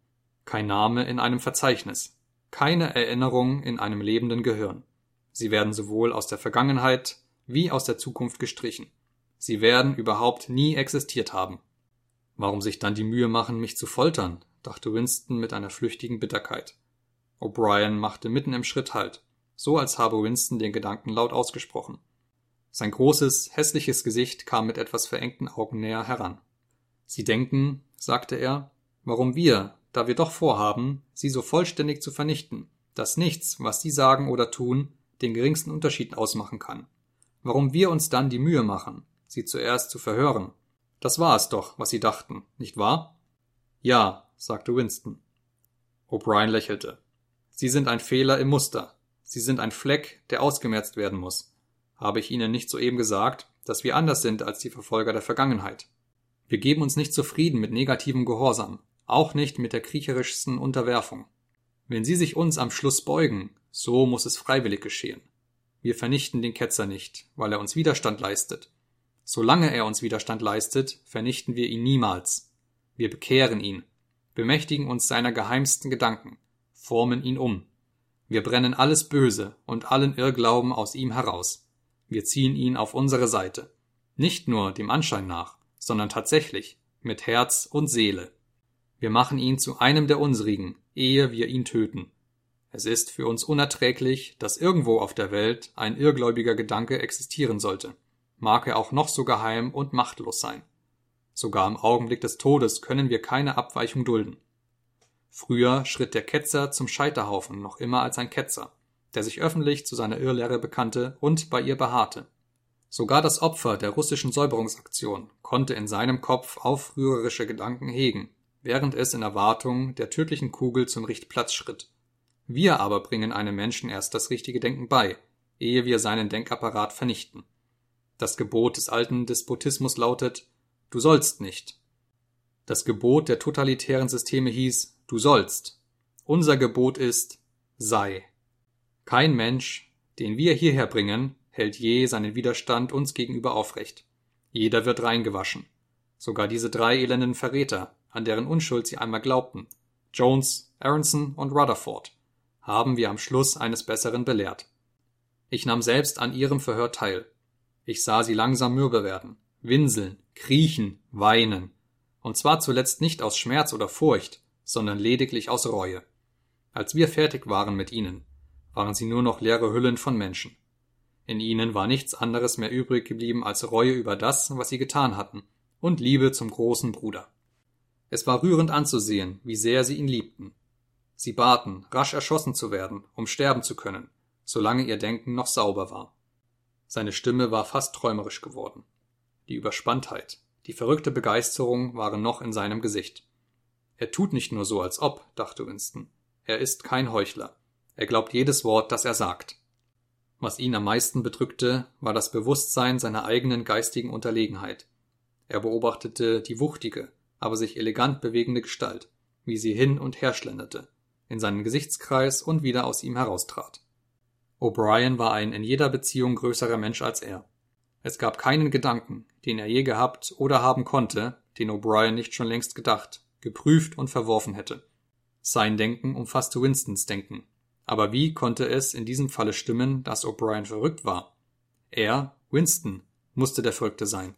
Kein Name in einem Verzeichnis. Keine Erinnerung in einem lebenden Gehirn. Sie werden sowohl aus der Vergangenheit wie aus der Zukunft gestrichen. Sie werden überhaupt nie existiert haben. Warum sich dann die Mühe machen, mich zu foltern? dachte Winston mit einer flüchtigen Bitterkeit. O'Brien machte mitten im Schritt Halt, so als habe Winston den Gedanken laut ausgesprochen. Sein großes, hässliches Gesicht kam mit etwas verengten Augen näher heran. Sie denken, sagte er, warum wir, da wir doch vorhaben, sie so vollständig zu vernichten, dass nichts, was sie sagen oder tun, den geringsten Unterschied ausmachen kann. Warum wir uns dann die Mühe machen, sie zuerst zu verhören. Das war es doch, was sie dachten, nicht wahr? Ja, sagte Winston. O'Brien lächelte. Sie sind ein Fehler im Muster. Sie sind ein Fleck, der ausgemerzt werden muss. Habe ich Ihnen nicht soeben gesagt, dass wir anders sind als die Verfolger der Vergangenheit? Wir geben uns nicht zufrieden mit negativem Gehorsam, auch nicht mit der kriecherischsten Unterwerfung. Wenn Sie sich uns am Schluss beugen, so muss es freiwillig geschehen. Wir vernichten den Ketzer nicht, weil er uns Widerstand leistet. Solange er uns Widerstand leistet, vernichten wir ihn niemals. Wir bekehren ihn, bemächtigen uns seiner geheimsten Gedanken, formen ihn um. Wir brennen alles Böse und allen Irrglauben aus ihm heraus. Wir ziehen ihn auf unsere Seite. Nicht nur dem Anschein nach, sondern tatsächlich, mit Herz und Seele. Wir machen ihn zu einem der unsrigen, ehe wir ihn töten. Es ist für uns unerträglich, dass irgendwo auf der Welt ein irrgläubiger Gedanke existieren sollte, mag er auch noch so geheim und machtlos sein. Sogar im Augenblick des Todes können wir keine Abweichung dulden. Früher schritt der Ketzer zum Scheiterhaufen noch immer als ein Ketzer der sich öffentlich zu seiner Irrlehre bekannte und bei ihr beharrte. Sogar das Opfer der russischen Säuberungsaktion konnte in seinem Kopf aufrührerische Gedanken hegen, während es in Erwartung der tödlichen Kugel zum Richtplatz schritt. Wir aber bringen einem Menschen erst das richtige Denken bei, ehe wir seinen Denkapparat vernichten. Das Gebot des alten Despotismus lautet Du sollst nicht. Das Gebot der totalitären Systeme hieß Du sollst. Unser Gebot ist Sei. Kein Mensch, den wir hierher bringen, hält je seinen Widerstand uns gegenüber aufrecht. Jeder wird reingewaschen. Sogar diese drei elenden Verräter, an deren Unschuld sie einmal glaubten, Jones, Aronson und Rutherford, haben wir am Schluss eines Besseren belehrt. Ich nahm selbst an ihrem Verhör teil. Ich sah sie langsam mürbe werden, winseln, kriechen, weinen. Und zwar zuletzt nicht aus Schmerz oder Furcht, sondern lediglich aus Reue. Als wir fertig waren mit ihnen, waren sie nur noch leere Hüllen von Menschen. In ihnen war nichts anderes mehr übrig geblieben als Reue über das, was sie getan hatten, und Liebe zum großen Bruder. Es war rührend anzusehen, wie sehr sie ihn liebten. Sie baten, rasch erschossen zu werden, um sterben zu können, solange ihr Denken noch sauber war. Seine Stimme war fast träumerisch geworden. Die Überspanntheit, die verrückte Begeisterung waren noch in seinem Gesicht. Er tut nicht nur so, als ob, dachte Winston. Er ist kein Heuchler. Er glaubt jedes Wort, das er sagt. Was ihn am meisten bedrückte, war das Bewusstsein seiner eigenen geistigen Unterlegenheit. Er beobachtete die wuchtige, aber sich elegant bewegende Gestalt, wie sie hin und her schlenderte, in seinen Gesichtskreis und wieder aus ihm heraustrat. O'Brien war ein in jeder Beziehung größerer Mensch als er. Es gab keinen Gedanken, den er je gehabt oder haben konnte, den O'Brien nicht schon längst gedacht, geprüft und verworfen hätte. Sein Denken umfasste Winstons Denken. Aber wie konnte es in diesem Falle stimmen, dass O'Brien verrückt war? Er, Winston, musste der Verrückte sein.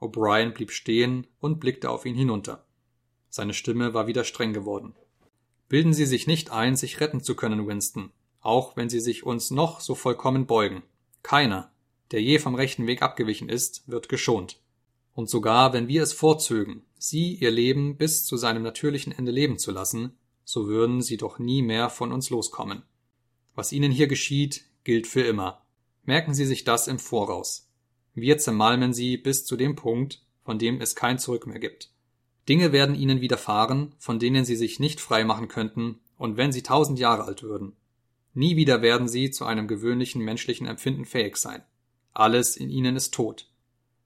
O'Brien blieb stehen und blickte auf ihn hinunter. Seine Stimme war wieder streng geworden. Bilden Sie sich nicht ein, sich retten zu können, Winston, auch wenn Sie sich uns noch so vollkommen beugen. Keiner, der je vom rechten Weg abgewichen ist, wird geschont. Und sogar wenn wir es vorzögen, Sie Ihr Leben bis zu seinem natürlichen Ende leben zu lassen, so würden Sie doch nie mehr von uns loskommen. Was Ihnen hier geschieht, gilt für immer. Merken Sie sich das im Voraus. Wir zermalmen Sie bis zu dem Punkt, von dem es kein Zurück mehr gibt. Dinge werden Ihnen widerfahren, von denen Sie sich nicht frei machen könnten, und wenn Sie tausend Jahre alt würden. Nie wieder werden Sie zu einem gewöhnlichen menschlichen Empfinden fähig sein. Alles in Ihnen ist tot.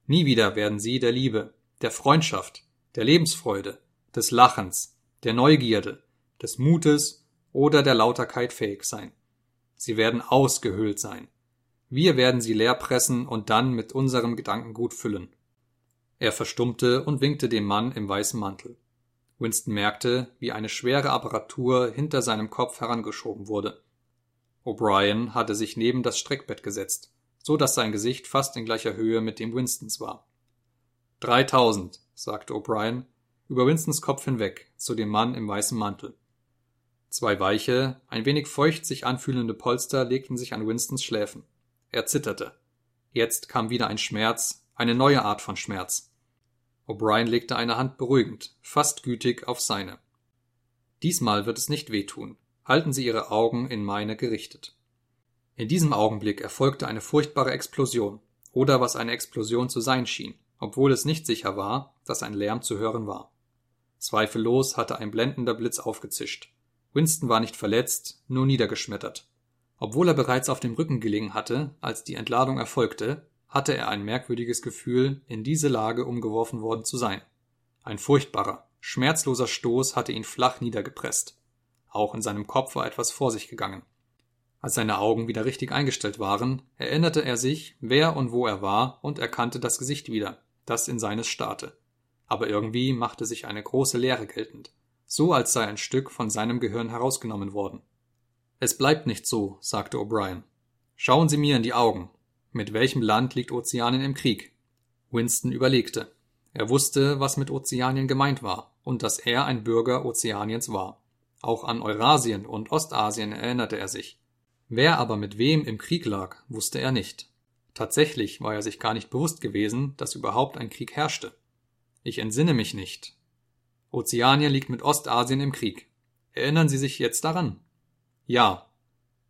Nie wieder werden Sie der Liebe, der Freundschaft, der Lebensfreude, des Lachens, der Neugierde, des Mutes oder der Lauterkeit fähig sein. Sie werden ausgehöhlt sein. Wir werden sie leer pressen und dann mit unserem Gedankengut füllen. Er verstummte und winkte dem Mann im weißen Mantel. Winston merkte, wie eine schwere Apparatur hinter seinem Kopf herangeschoben wurde. O'Brien hatte sich neben das Streckbett gesetzt, so dass sein Gesicht fast in gleicher Höhe mit dem Winstons war. Dreitausend, sagte O'Brien, über Winstons Kopf hinweg, zu dem Mann im weißen Mantel. Zwei weiche, ein wenig feucht sich anfühlende Polster legten sich an Winstons Schläfen. Er zitterte. Jetzt kam wieder ein Schmerz, eine neue Art von Schmerz. O'Brien legte eine Hand beruhigend, fast gütig auf seine. Diesmal wird es nicht wehtun. Halten Sie Ihre Augen in meine gerichtet. In diesem Augenblick erfolgte eine furchtbare Explosion, oder was eine Explosion zu sein schien, obwohl es nicht sicher war, dass ein Lärm zu hören war. Zweifellos hatte ein blendender Blitz aufgezischt. Winston war nicht verletzt, nur niedergeschmettert. Obwohl er bereits auf dem Rücken gelegen hatte, als die Entladung erfolgte, hatte er ein merkwürdiges Gefühl, in diese Lage umgeworfen worden zu sein. Ein furchtbarer, schmerzloser Stoß hatte ihn flach niedergepresst. Auch in seinem Kopf war etwas vor sich gegangen. Als seine Augen wieder richtig eingestellt waren, erinnerte er sich, wer und wo er war und erkannte das Gesicht wieder, das in seines starrte. Aber irgendwie machte sich eine große Leere geltend so als sei ein Stück von seinem Gehirn herausgenommen worden. Es bleibt nicht so, sagte O'Brien. Schauen Sie mir in die Augen. Mit welchem Land liegt Ozeanien im Krieg? Winston überlegte. Er wusste, was mit Ozeanien gemeint war und dass er ein Bürger Ozeaniens war. Auch an Eurasien und Ostasien erinnerte er sich. Wer aber mit wem im Krieg lag, wusste er nicht. Tatsächlich war er sich gar nicht bewusst gewesen, dass überhaupt ein Krieg herrschte. Ich entsinne mich nicht, Ozeanien liegt mit Ostasien im Krieg. Erinnern Sie sich jetzt daran? Ja.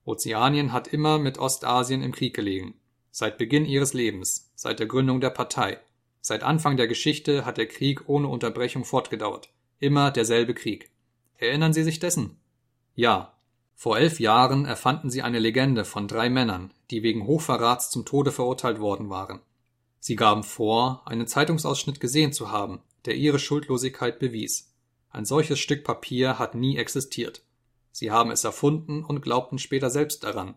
Ozeanien hat immer mit Ostasien im Krieg gelegen. Seit Beginn ihres Lebens, seit der Gründung der Partei. Seit Anfang der Geschichte hat der Krieg ohne Unterbrechung fortgedauert. Immer derselbe Krieg. Erinnern Sie sich dessen? Ja. Vor elf Jahren erfanden sie eine Legende von drei Männern, die wegen Hochverrats zum Tode verurteilt worden waren. Sie gaben vor, einen Zeitungsausschnitt gesehen zu haben, der ihre Schuldlosigkeit bewies. Ein solches Stück Papier hat nie existiert. Sie haben es erfunden und glaubten später selbst daran.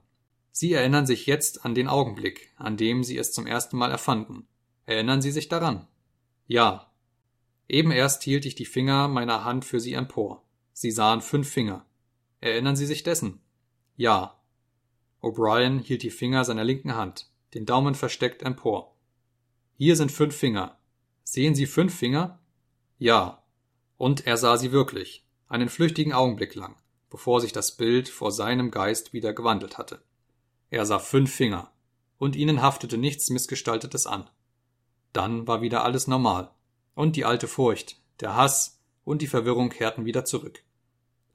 Sie erinnern sich jetzt an den Augenblick, an dem Sie es zum ersten Mal erfanden. Erinnern Sie sich daran? Ja. Eben erst hielt ich die Finger meiner Hand für Sie empor. Sie sahen fünf Finger. Erinnern Sie sich dessen? Ja. O'Brien hielt die Finger seiner linken Hand, den Daumen versteckt empor. Hier sind fünf Finger. Sehen Sie fünf Finger? Ja. Und er sah sie wirklich, einen flüchtigen Augenblick lang, bevor sich das Bild vor seinem Geist wieder gewandelt hatte. Er sah fünf Finger, und ihnen haftete nichts Missgestaltetes an. Dann war wieder alles normal, und die alte Furcht, der Hass und die Verwirrung kehrten wieder zurück.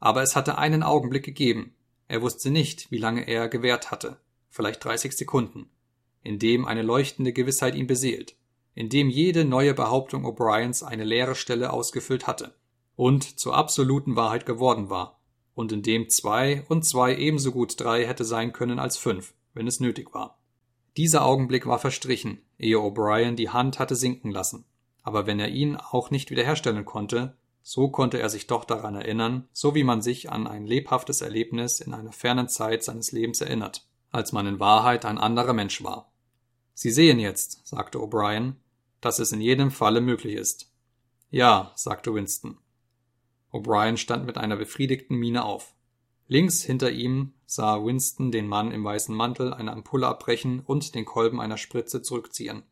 Aber es hatte einen Augenblick gegeben, er wusste nicht, wie lange er gewährt hatte, vielleicht dreißig Sekunden, in dem eine leuchtende Gewissheit ihn beseelt, in dem jede neue Behauptung O'Briens eine leere Stelle ausgefüllt hatte und zur absoluten Wahrheit geworden war, und in dem zwei und zwei ebenso gut drei hätte sein können als fünf, wenn es nötig war. Dieser Augenblick war verstrichen, ehe O'Brien die Hand hatte sinken lassen, aber wenn er ihn auch nicht wiederherstellen konnte, so konnte er sich doch daran erinnern, so wie man sich an ein lebhaftes Erlebnis in einer fernen Zeit seines Lebens erinnert, als man in Wahrheit ein anderer Mensch war. Sie sehen jetzt, sagte O'Brien, dass es in jedem Falle möglich ist. Ja, sagte Winston. O'Brien stand mit einer befriedigten Miene auf. Links hinter ihm sah Winston den Mann im weißen Mantel eine Ampulle abbrechen und den Kolben einer Spritze zurückziehen.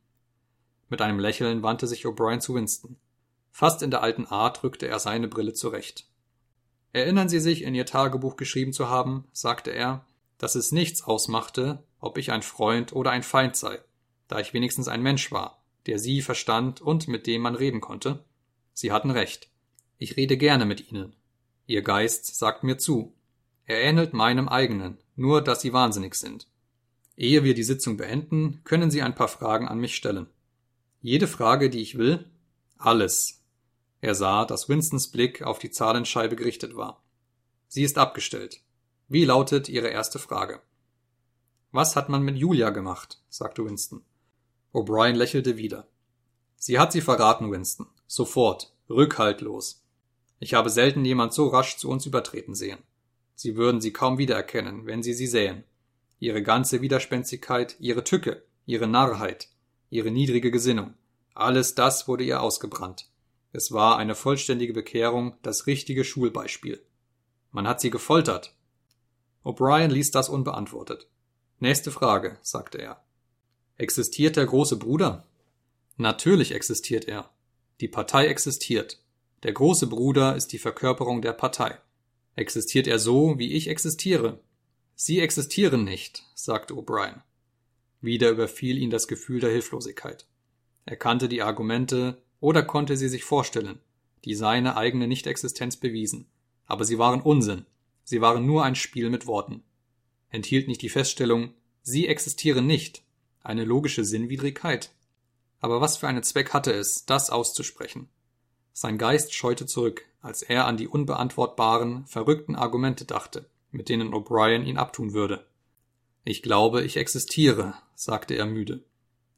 Mit einem Lächeln wandte sich O'Brien zu Winston. Fast in der alten Art rückte er seine Brille zurecht. Erinnern Sie sich, in Ihr Tagebuch geschrieben zu haben, sagte er, dass es nichts ausmachte, ob ich ein Freund oder ein Feind sei, da ich wenigstens ein Mensch war, der Sie verstand und mit dem man reden konnte. Sie hatten recht. Ich rede gerne mit Ihnen. Ihr Geist sagt mir zu. Er ähnelt meinem eigenen, nur dass Sie wahnsinnig sind. Ehe wir die Sitzung beenden, können Sie ein paar Fragen an mich stellen. Jede Frage, die ich will? Alles. Er sah, dass Winstons Blick auf die Zahlenscheibe gerichtet war. Sie ist abgestellt. Wie lautet Ihre erste Frage? Was hat man mit Julia gemacht? sagte Winston. O'Brien lächelte wieder. Sie hat sie verraten, Winston. Sofort. Rückhaltlos. Ich habe selten jemand so rasch zu uns übertreten sehen. Sie würden sie kaum wiedererkennen, wenn sie sie sähen. Ihre ganze Widerspenstigkeit, ihre Tücke, ihre Narrheit, ihre niedrige Gesinnung, alles das wurde ihr ausgebrannt. Es war eine vollständige Bekehrung, das richtige Schulbeispiel. Man hat sie gefoltert. O'Brien ließ das unbeantwortet. Nächste Frage, sagte er. Existiert der große Bruder? Natürlich existiert er. Die Partei existiert. Der große Bruder ist die Verkörperung der Partei. Existiert er so, wie ich existiere? Sie existieren nicht, sagte O'Brien. Wieder überfiel ihn das Gefühl der Hilflosigkeit. Er kannte die Argumente oder konnte sie sich vorstellen, die seine eigene Nichtexistenz bewiesen. Aber sie waren Unsinn. Sie waren nur ein Spiel mit Worten. Enthielt nicht die Feststellung, sie existieren nicht, eine logische Sinnwidrigkeit. Aber was für einen Zweck hatte es, das auszusprechen? Sein Geist scheute zurück, als er an die unbeantwortbaren, verrückten Argumente dachte, mit denen O'Brien ihn abtun würde. Ich glaube, ich existiere, sagte er müde.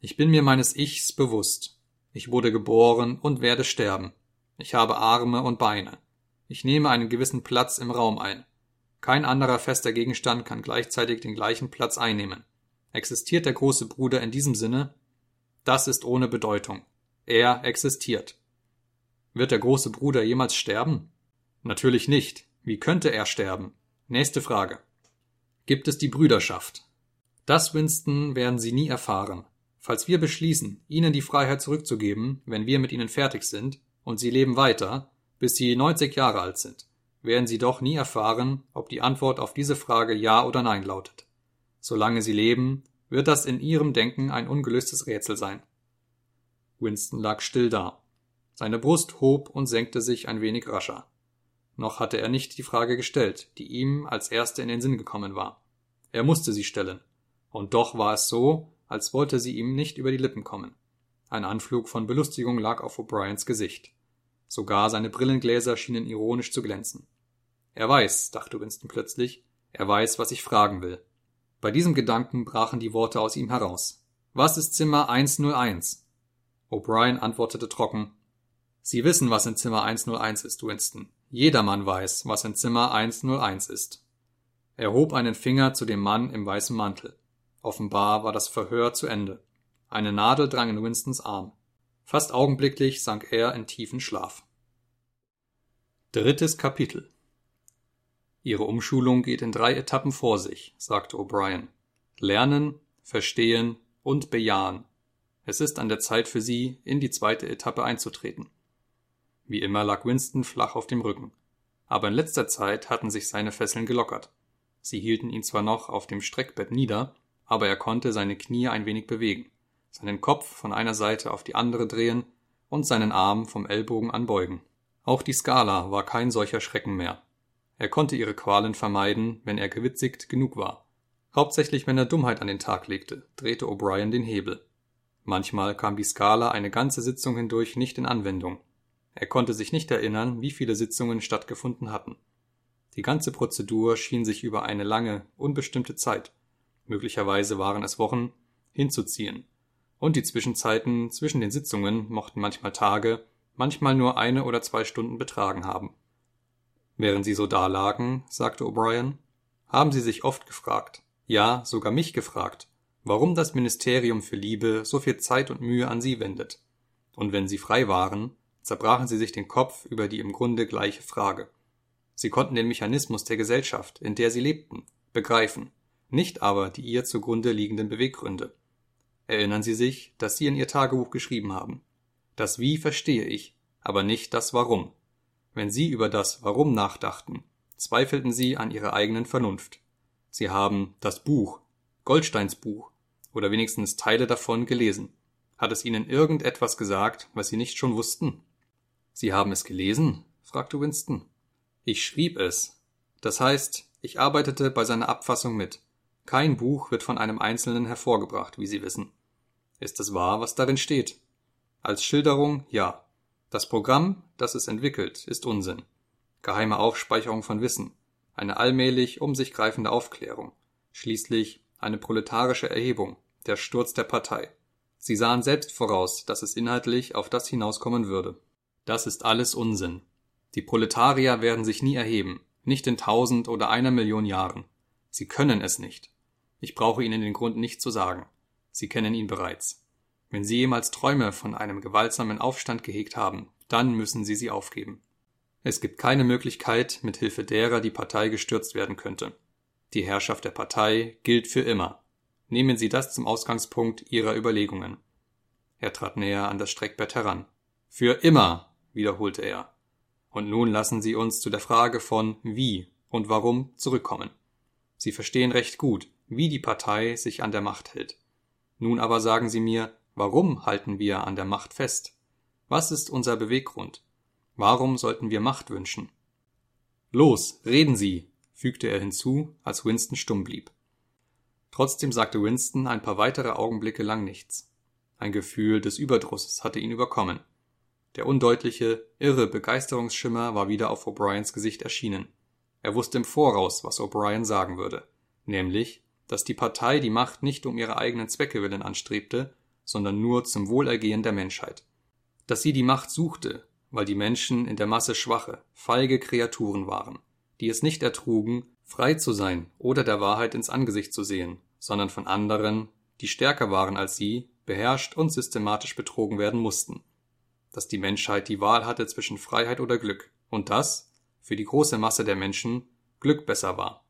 Ich bin mir meines Ichs bewusst. Ich wurde geboren und werde sterben. Ich habe Arme und Beine. Ich nehme einen gewissen Platz im Raum ein. Kein anderer fester Gegenstand kann gleichzeitig den gleichen Platz einnehmen. Existiert der große Bruder in diesem Sinne? Das ist ohne Bedeutung. Er existiert. Wird der große Bruder jemals sterben? Natürlich nicht. Wie könnte er sterben? Nächste Frage. Gibt es die Brüderschaft? Das, Winston, werden Sie nie erfahren. Falls wir beschließen, Ihnen die Freiheit zurückzugeben, wenn wir mit Ihnen fertig sind, und Sie leben weiter, bis Sie 90 Jahre alt sind, werden Sie doch nie erfahren, ob die Antwort auf diese Frage Ja oder Nein lautet. Solange Sie leben, wird das in Ihrem Denken ein ungelöstes Rätsel sein. Winston lag still da. Seine Brust hob und senkte sich ein wenig rascher. Noch hatte er nicht die Frage gestellt, die ihm als erste in den Sinn gekommen war. Er musste sie stellen. Und doch war es so, als wollte sie ihm nicht über die Lippen kommen. Ein Anflug von Belustigung lag auf O'Briens Gesicht. Sogar seine Brillengläser schienen ironisch zu glänzen. Er weiß, dachte Winston plötzlich, er weiß, was ich fragen will. Bei diesem Gedanken brachen die Worte aus ihm heraus. Was ist Zimmer 101? O'Brien antwortete trocken, Sie wissen, was in Zimmer 101 ist, Winston. Jedermann weiß, was in Zimmer 101 ist. Er hob einen Finger zu dem Mann im weißen Mantel. Offenbar war das Verhör zu Ende. Eine Nadel drang in Winstons Arm. Fast augenblicklich sank er in tiefen Schlaf. Drittes Kapitel Ihre Umschulung geht in drei Etappen vor sich, sagte O'Brien. Lernen, verstehen und bejahen. Es ist an der Zeit für Sie, in die zweite Etappe einzutreten. Wie immer lag Winston flach auf dem Rücken. Aber in letzter Zeit hatten sich seine Fesseln gelockert. Sie hielten ihn zwar noch auf dem Streckbett nieder, aber er konnte seine Knie ein wenig bewegen, seinen Kopf von einer Seite auf die andere drehen und seinen Arm vom Ellbogen anbeugen. Auch die Skala war kein solcher Schrecken mehr. Er konnte ihre Qualen vermeiden, wenn er gewitzigt genug war. Hauptsächlich wenn er Dummheit an den Tag legte, drehte O'Brien den Hebel. Manchmal kam die Skala eine ganze Sitzung hindurch nicht in Anwendung. Er konnte sich nicht erinnern, wie viele Sitzungen stattgefunden hatten. Die ganze Prozedur schien sich über eine lange, unbestimmte Zeit, möglicherweise waren es Wochen, hinzuziehen, und die Zwischenzeiten zwischen den Sitzungen mochten manchmal Tage, manchmal nur eine oder zwei Stunden betragen haben. Während sie so dalagen, sagte O'Brien, haben sie sich oft gefragt, ja, sogar mich gefragt, warum das Ministerium für Liebe so viel Zeit und Mühe an sie wendet. und wenn sie frei waren, zerbrachen sie sich den Kopf über die im Grunde gleiche Frage. Sie konnten den Mechanismus der Gesellschaft, in der sie lebten, begreifen, nicht aber die ihr zugrunde liegenden Beweggründe. Erinnern Sie sich, dass Sie in Ihr Tagebuch geschrieben haben. Das Wie verstehe ich, aber nicht das Warum. Wenn Sie über das Warum nachdachten, zweifelten Sie an Ihrer eigenen Vernunft. Sie haben das Buch, Goldsteins Buch, oder wenigstens Teile davon gelesen. Hat es Ihnen irgendetwas gesagt, was Sie nicht schon wussten? Sie haben es gelesen? fragte Winston. Ich schrieb es. Das heißt, ich arbeitete bei seiner Abfassung mit. Kein Buch wird von einem Einzelnen hervorgebracht, wie Sie wissen. Ist es wahr, was darin steht? Als Schilderung ja. Das Programm, das es entwickelt, ist Unsinn. Geheime Aufspeicherung von Wissen, eine allmählich um sich greifende Aufklärung, schließlich eine proletarische Erhebung, der Sturz der Partei. Sie sahen selbst voraus, dass es inhaltlich auf das hinauskommen würde. Das ist alles Unsinn. Die Proletarier werden sich nie erheben, nicht in tausend oder einer Million Jahren. Sie können es nicht. Ich brauche Ihnen den Grund nicht zu sagen. Sie kennen ihn bereits. Wenn Sie jemals Träume von einem gewaltsamen Aufstand gehegt haben, dann müssen Sie sie aufgeben. Es gibt keine Möglichkeit, mit Hilfe derer die Partei gestürzt werden könnte. Die Herrschaft der Partei gilt für immer. Nehmen Sie das zum Ausgangspunkt Ihrer Überlegungen. Er trat näher an das Streckbett heran. Für immer, wiederholte er. Und nun lassen Sie uns zu der Frage von wie und warum zurückkommen. Sie verstehen recht gut, wie die Partei sich an der Macht hält. Nun aber sagen Sie mir, warum halten wir an der Macht fest? Was ist unser Beweggrund? Warum sollten wir Macht wünschen? Los, reden Sie, fügte er hinzu, als Winston stumm blieb. Trotzdem sagte Winston ein paar weitere Augenblicke lang nichts. Ein Gefühl des Überdrusses hatte ihn überkommen. Der undeutliche, irre Begeisterungsschimmer war wieder auf O'Briens Gesicht erschienen. Er wusste im Voraus, was O'Brien sagen würde, nämlich, dass die Partei die Macht nicht um ihre eigenen Zwecke willen anstrebte, sondern nur zum Wohlergehen der Menschheit. Dass sie die Macht suchte, weil die Menschen in der Masse schwache, feige Kreaturen waren, die es nicht ertrugen, frei zu sein oder der Wahrheit ins Angesicht zu sehen, sondern von anderen, die stärker waren als sie, beherrscht und systematisch betrogen werden mussten. Dass die Menschheit die Wahl hatte zwischen Freiheit oder Glück, und dass, für die große Masse der Menschen, Glück besser war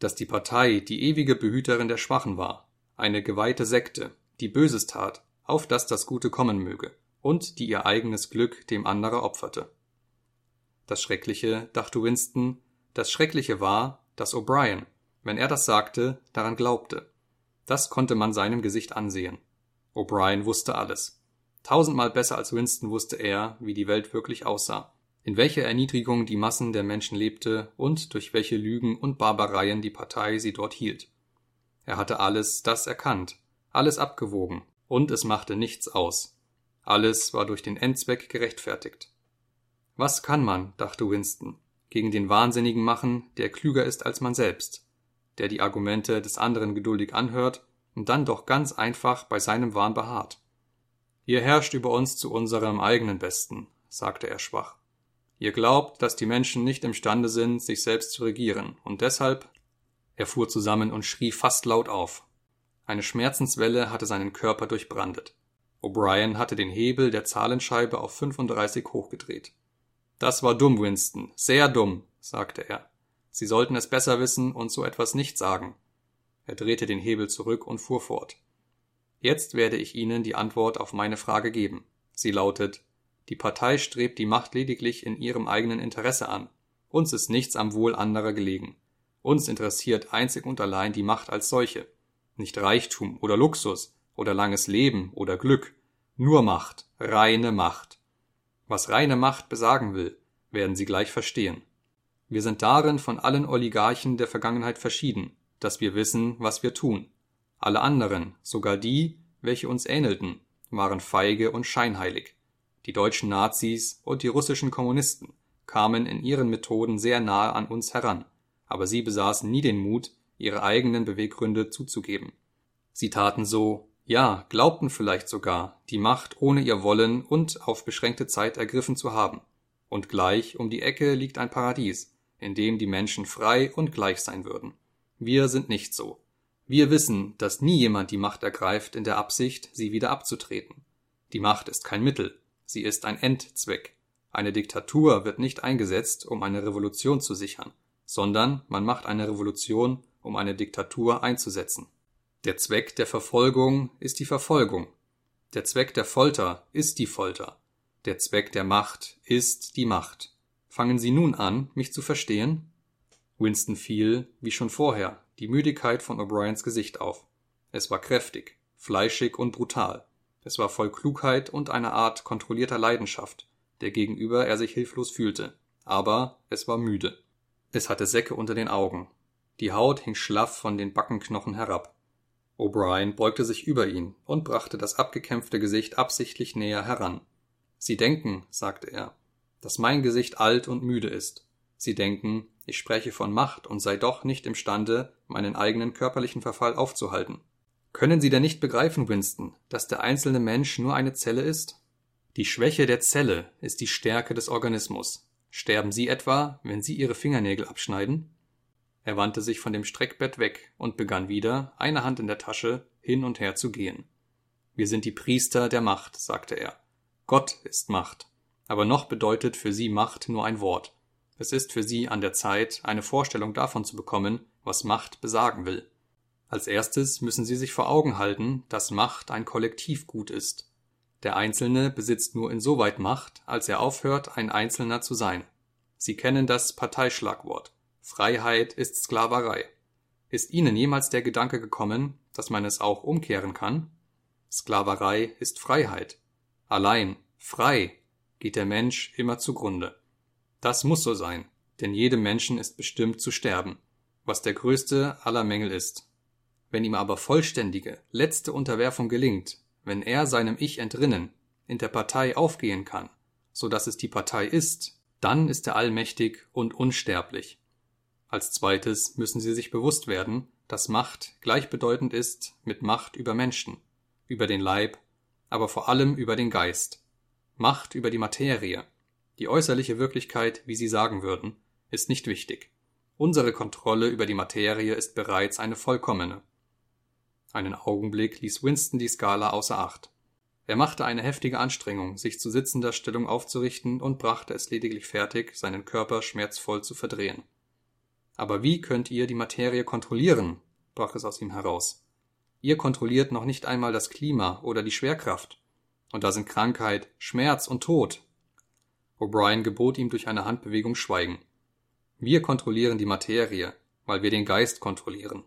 dass die Partei die ewige Behüterin der Schwachen war, eine geweihte Sekte, die Böses tat, auf dass das Gute kommen möge, und die ihr eigenes Glück dem anderer opferte. Das Schreckliche, dachte Winston, das Schreckliche war, dass O'Brien, wenn er das sagte, daran glaubte. Das konnte man seinem Gesicht ansehen. O'Brien wusste alles. Tausendmal besser als Winston wusste er, wie die Welt wirklich aussah in welcher Erniedrigung die Massen der Menschen lebte und durch welche Lügen und Barbareien die Partei sie dort hielt. Er hatte alles das erkannt, alles abgewogen, und es machte nichts aus. Alles war durch den Endzweck gerechtfertigt. Was kann man, dachte Winston, gegen den Wahnsinnigen machen, der klüger ist als man selbst, der die Argumente des anderen geduldig anhört und dann doch ganz einfach bei seinem Wahn beharrt. Ihr herrscht über uns zu unserem eigenen Besten, sagte er schwach. Ihr glaubt, dass die Menschen nicht imstande sind, sich selbst zu regieren, und deshalb er fuhr zusammen und schrie fast laut auf. Eine Schmerzenswelle hatte seinen Körper durchbrandet. O'Brien hatte den Hebel der Zahlenscheibe auf 35 hochgedreht. Das war dumm, Winston, sehr dumm, sagte er. Sie sollten es besser wissen und so etwas nicht sagen. Er drehte den Hebel zurück und fuhr fort. Jetzt werde ich Ihnen die Antwort auf meine Frage geben. Sie lautet die Partei strebt die Macht lediglich in ihrem eigenen Interesse an. Uns ist nichts am Wohl anderer gelegen. Uns interessiert einzig und allein die Macht als solche. Nicht Reichtum oder Luxus oder langes Leben oder Glück. Nur Macht, reine Macht. Was reine Macht besagen will, werden Sie gleich verstehen. Wir sind darin von allen Oligarchen der Vergangenheit verschieden, dass wir wissen, was wir tun. Alle anderen, sogar die, welche uns ähnelten, waren feige und scheinheilig. Die deutschen Nazis und die russischen Kommunisten kamen in ihren Methoden sehr nahe an uns heran, aber sie besaßen nie den Mut, ihre eigenen Beweggründe zuzugeben. Sie taten so, ja, glaubten vielleicht sogar, die Macht ohne ihr Wollen und auf beschränkte Zeit ergriffen zu haben. Und gleich um die Ecke liegt ein Paradies, in dem die Menschen frei und gleich sein würden. Wir sind nicht so. Wir wissen, dass nie jemand die Macht ergreift in der Absicht, sie wieder abzutreten. Die Macht ist kein Mittel, sie ist ein Endzweck. Eine Diktatur wird nicht eingesetzt, um eine Revolution zu sichern, sondern man macht eine Revolution, um eine Diktatur einzusetzen. Der Zweck der Verfolgung ist die Verfolgung. Der Zweck der Folter ist die Folter. Der Zweck der Macht ist die Macht. Fangen Sie nun an, mich zu verstehen? Winston fiel, wie schon vorher, die Müdigkeit von O'Briens Gesicht auf. Es war kräftig, fleischig und brutal. Es war voll Klugheit und einer Art kontrollierter Leidenschaft, der gegenüber er sich hilflos fühlte. Aber es war müde. Es hatte Säcke unter den Augen. Die Haut hing schlaff von den Backenknochen herab. O'Brien beugte sich über ihn und brachte das abgekämpfte Gesicht absichtlich näher heran. Sie denken, sagte er, dass mein Gesicht alt und müde ist. Sie denken, ich spreche von Macht und sei doch nicht imstande, meinen eigenen körperlichen Verfall aufzuhalten. Können Sie denn nicht begreifen, Winston, dass der einzelne Mensch nur eine Zelle ist? Die Schwäche der Zelle ist die Stärke des Organismus. Sterben Sie etwa, wenn Sie Ihre Fingernägel abschneiden? Er wandte sich von dem Streckbett weg und begann wieder, eine Hand in der Tasche, hin und her zu gehen. Wir sind die Priester der Macht, sagte er. Gott ist Macht. Aber noch bedeutet für sie Macht nur ein Wort. Es ist für sie an der Zeit, eine Vorstellung davon zu bekommen, was Macht besagen will. Als erstes müssen sie sich vor Augen halten, dass Macht ein Kollektivgut ist. Der Einzelne besitzt nur insoweit Macht, als er aufhört, ein Einzelner zu sein. Sie kennen das Parteischlagwort. Freiheit ist Sklaverei. Ist Ihnen jemals der Gedanke gekommen, dass man es auch umkehren kann? Sklaverei ist Freiheit. Allein, frei, geht der Mensch immer zugrunde. Das muss so sein, denn jedem Menschen ist bestimmt zu sterben, was der größte aller Mängel ist. Wenn ihm aber vollständige, letzte Unterwerfung gelingt, wenn er seinem Ich entrinnen, in der Partei aufgehen kann, so dass es die Partei ist, dann ist er allmächtig und unsterblich. Als zweites müssen sie sich bewusst werden, dass Macht gleichbedeutend ist mit Macht über Menschen, über den Leib, aber vor allem über den Geist. Macht über die Materie, die äußerliche Wirklichkeit, wie Sie sagen würden, ist nicht wichtig. Unsere Kontrolle über die Materie ist bereits eine vollkommene. Einen Augenblick ließ Winston die Skala außer Acht. Er machte eine heftige Anstrengung, sich zu sitzender Stellung aufzurichten und brachte es lediglich fertig, seinen Körper schmerzvoll zu verdrehen. Aber wie könnt ihr die Materie kontrollieren? brach es aus ihm heraus. Ihr kontrolliert noch nicht einmal das Klima oder die Schwerkraft. Und da sind Krankheit, Schmerz und Tod. O'Brien gebot ihm durch eine Handbewegung Schweigen. Wir kontrollieren die Materie, weil wir den Geist kontrollieren.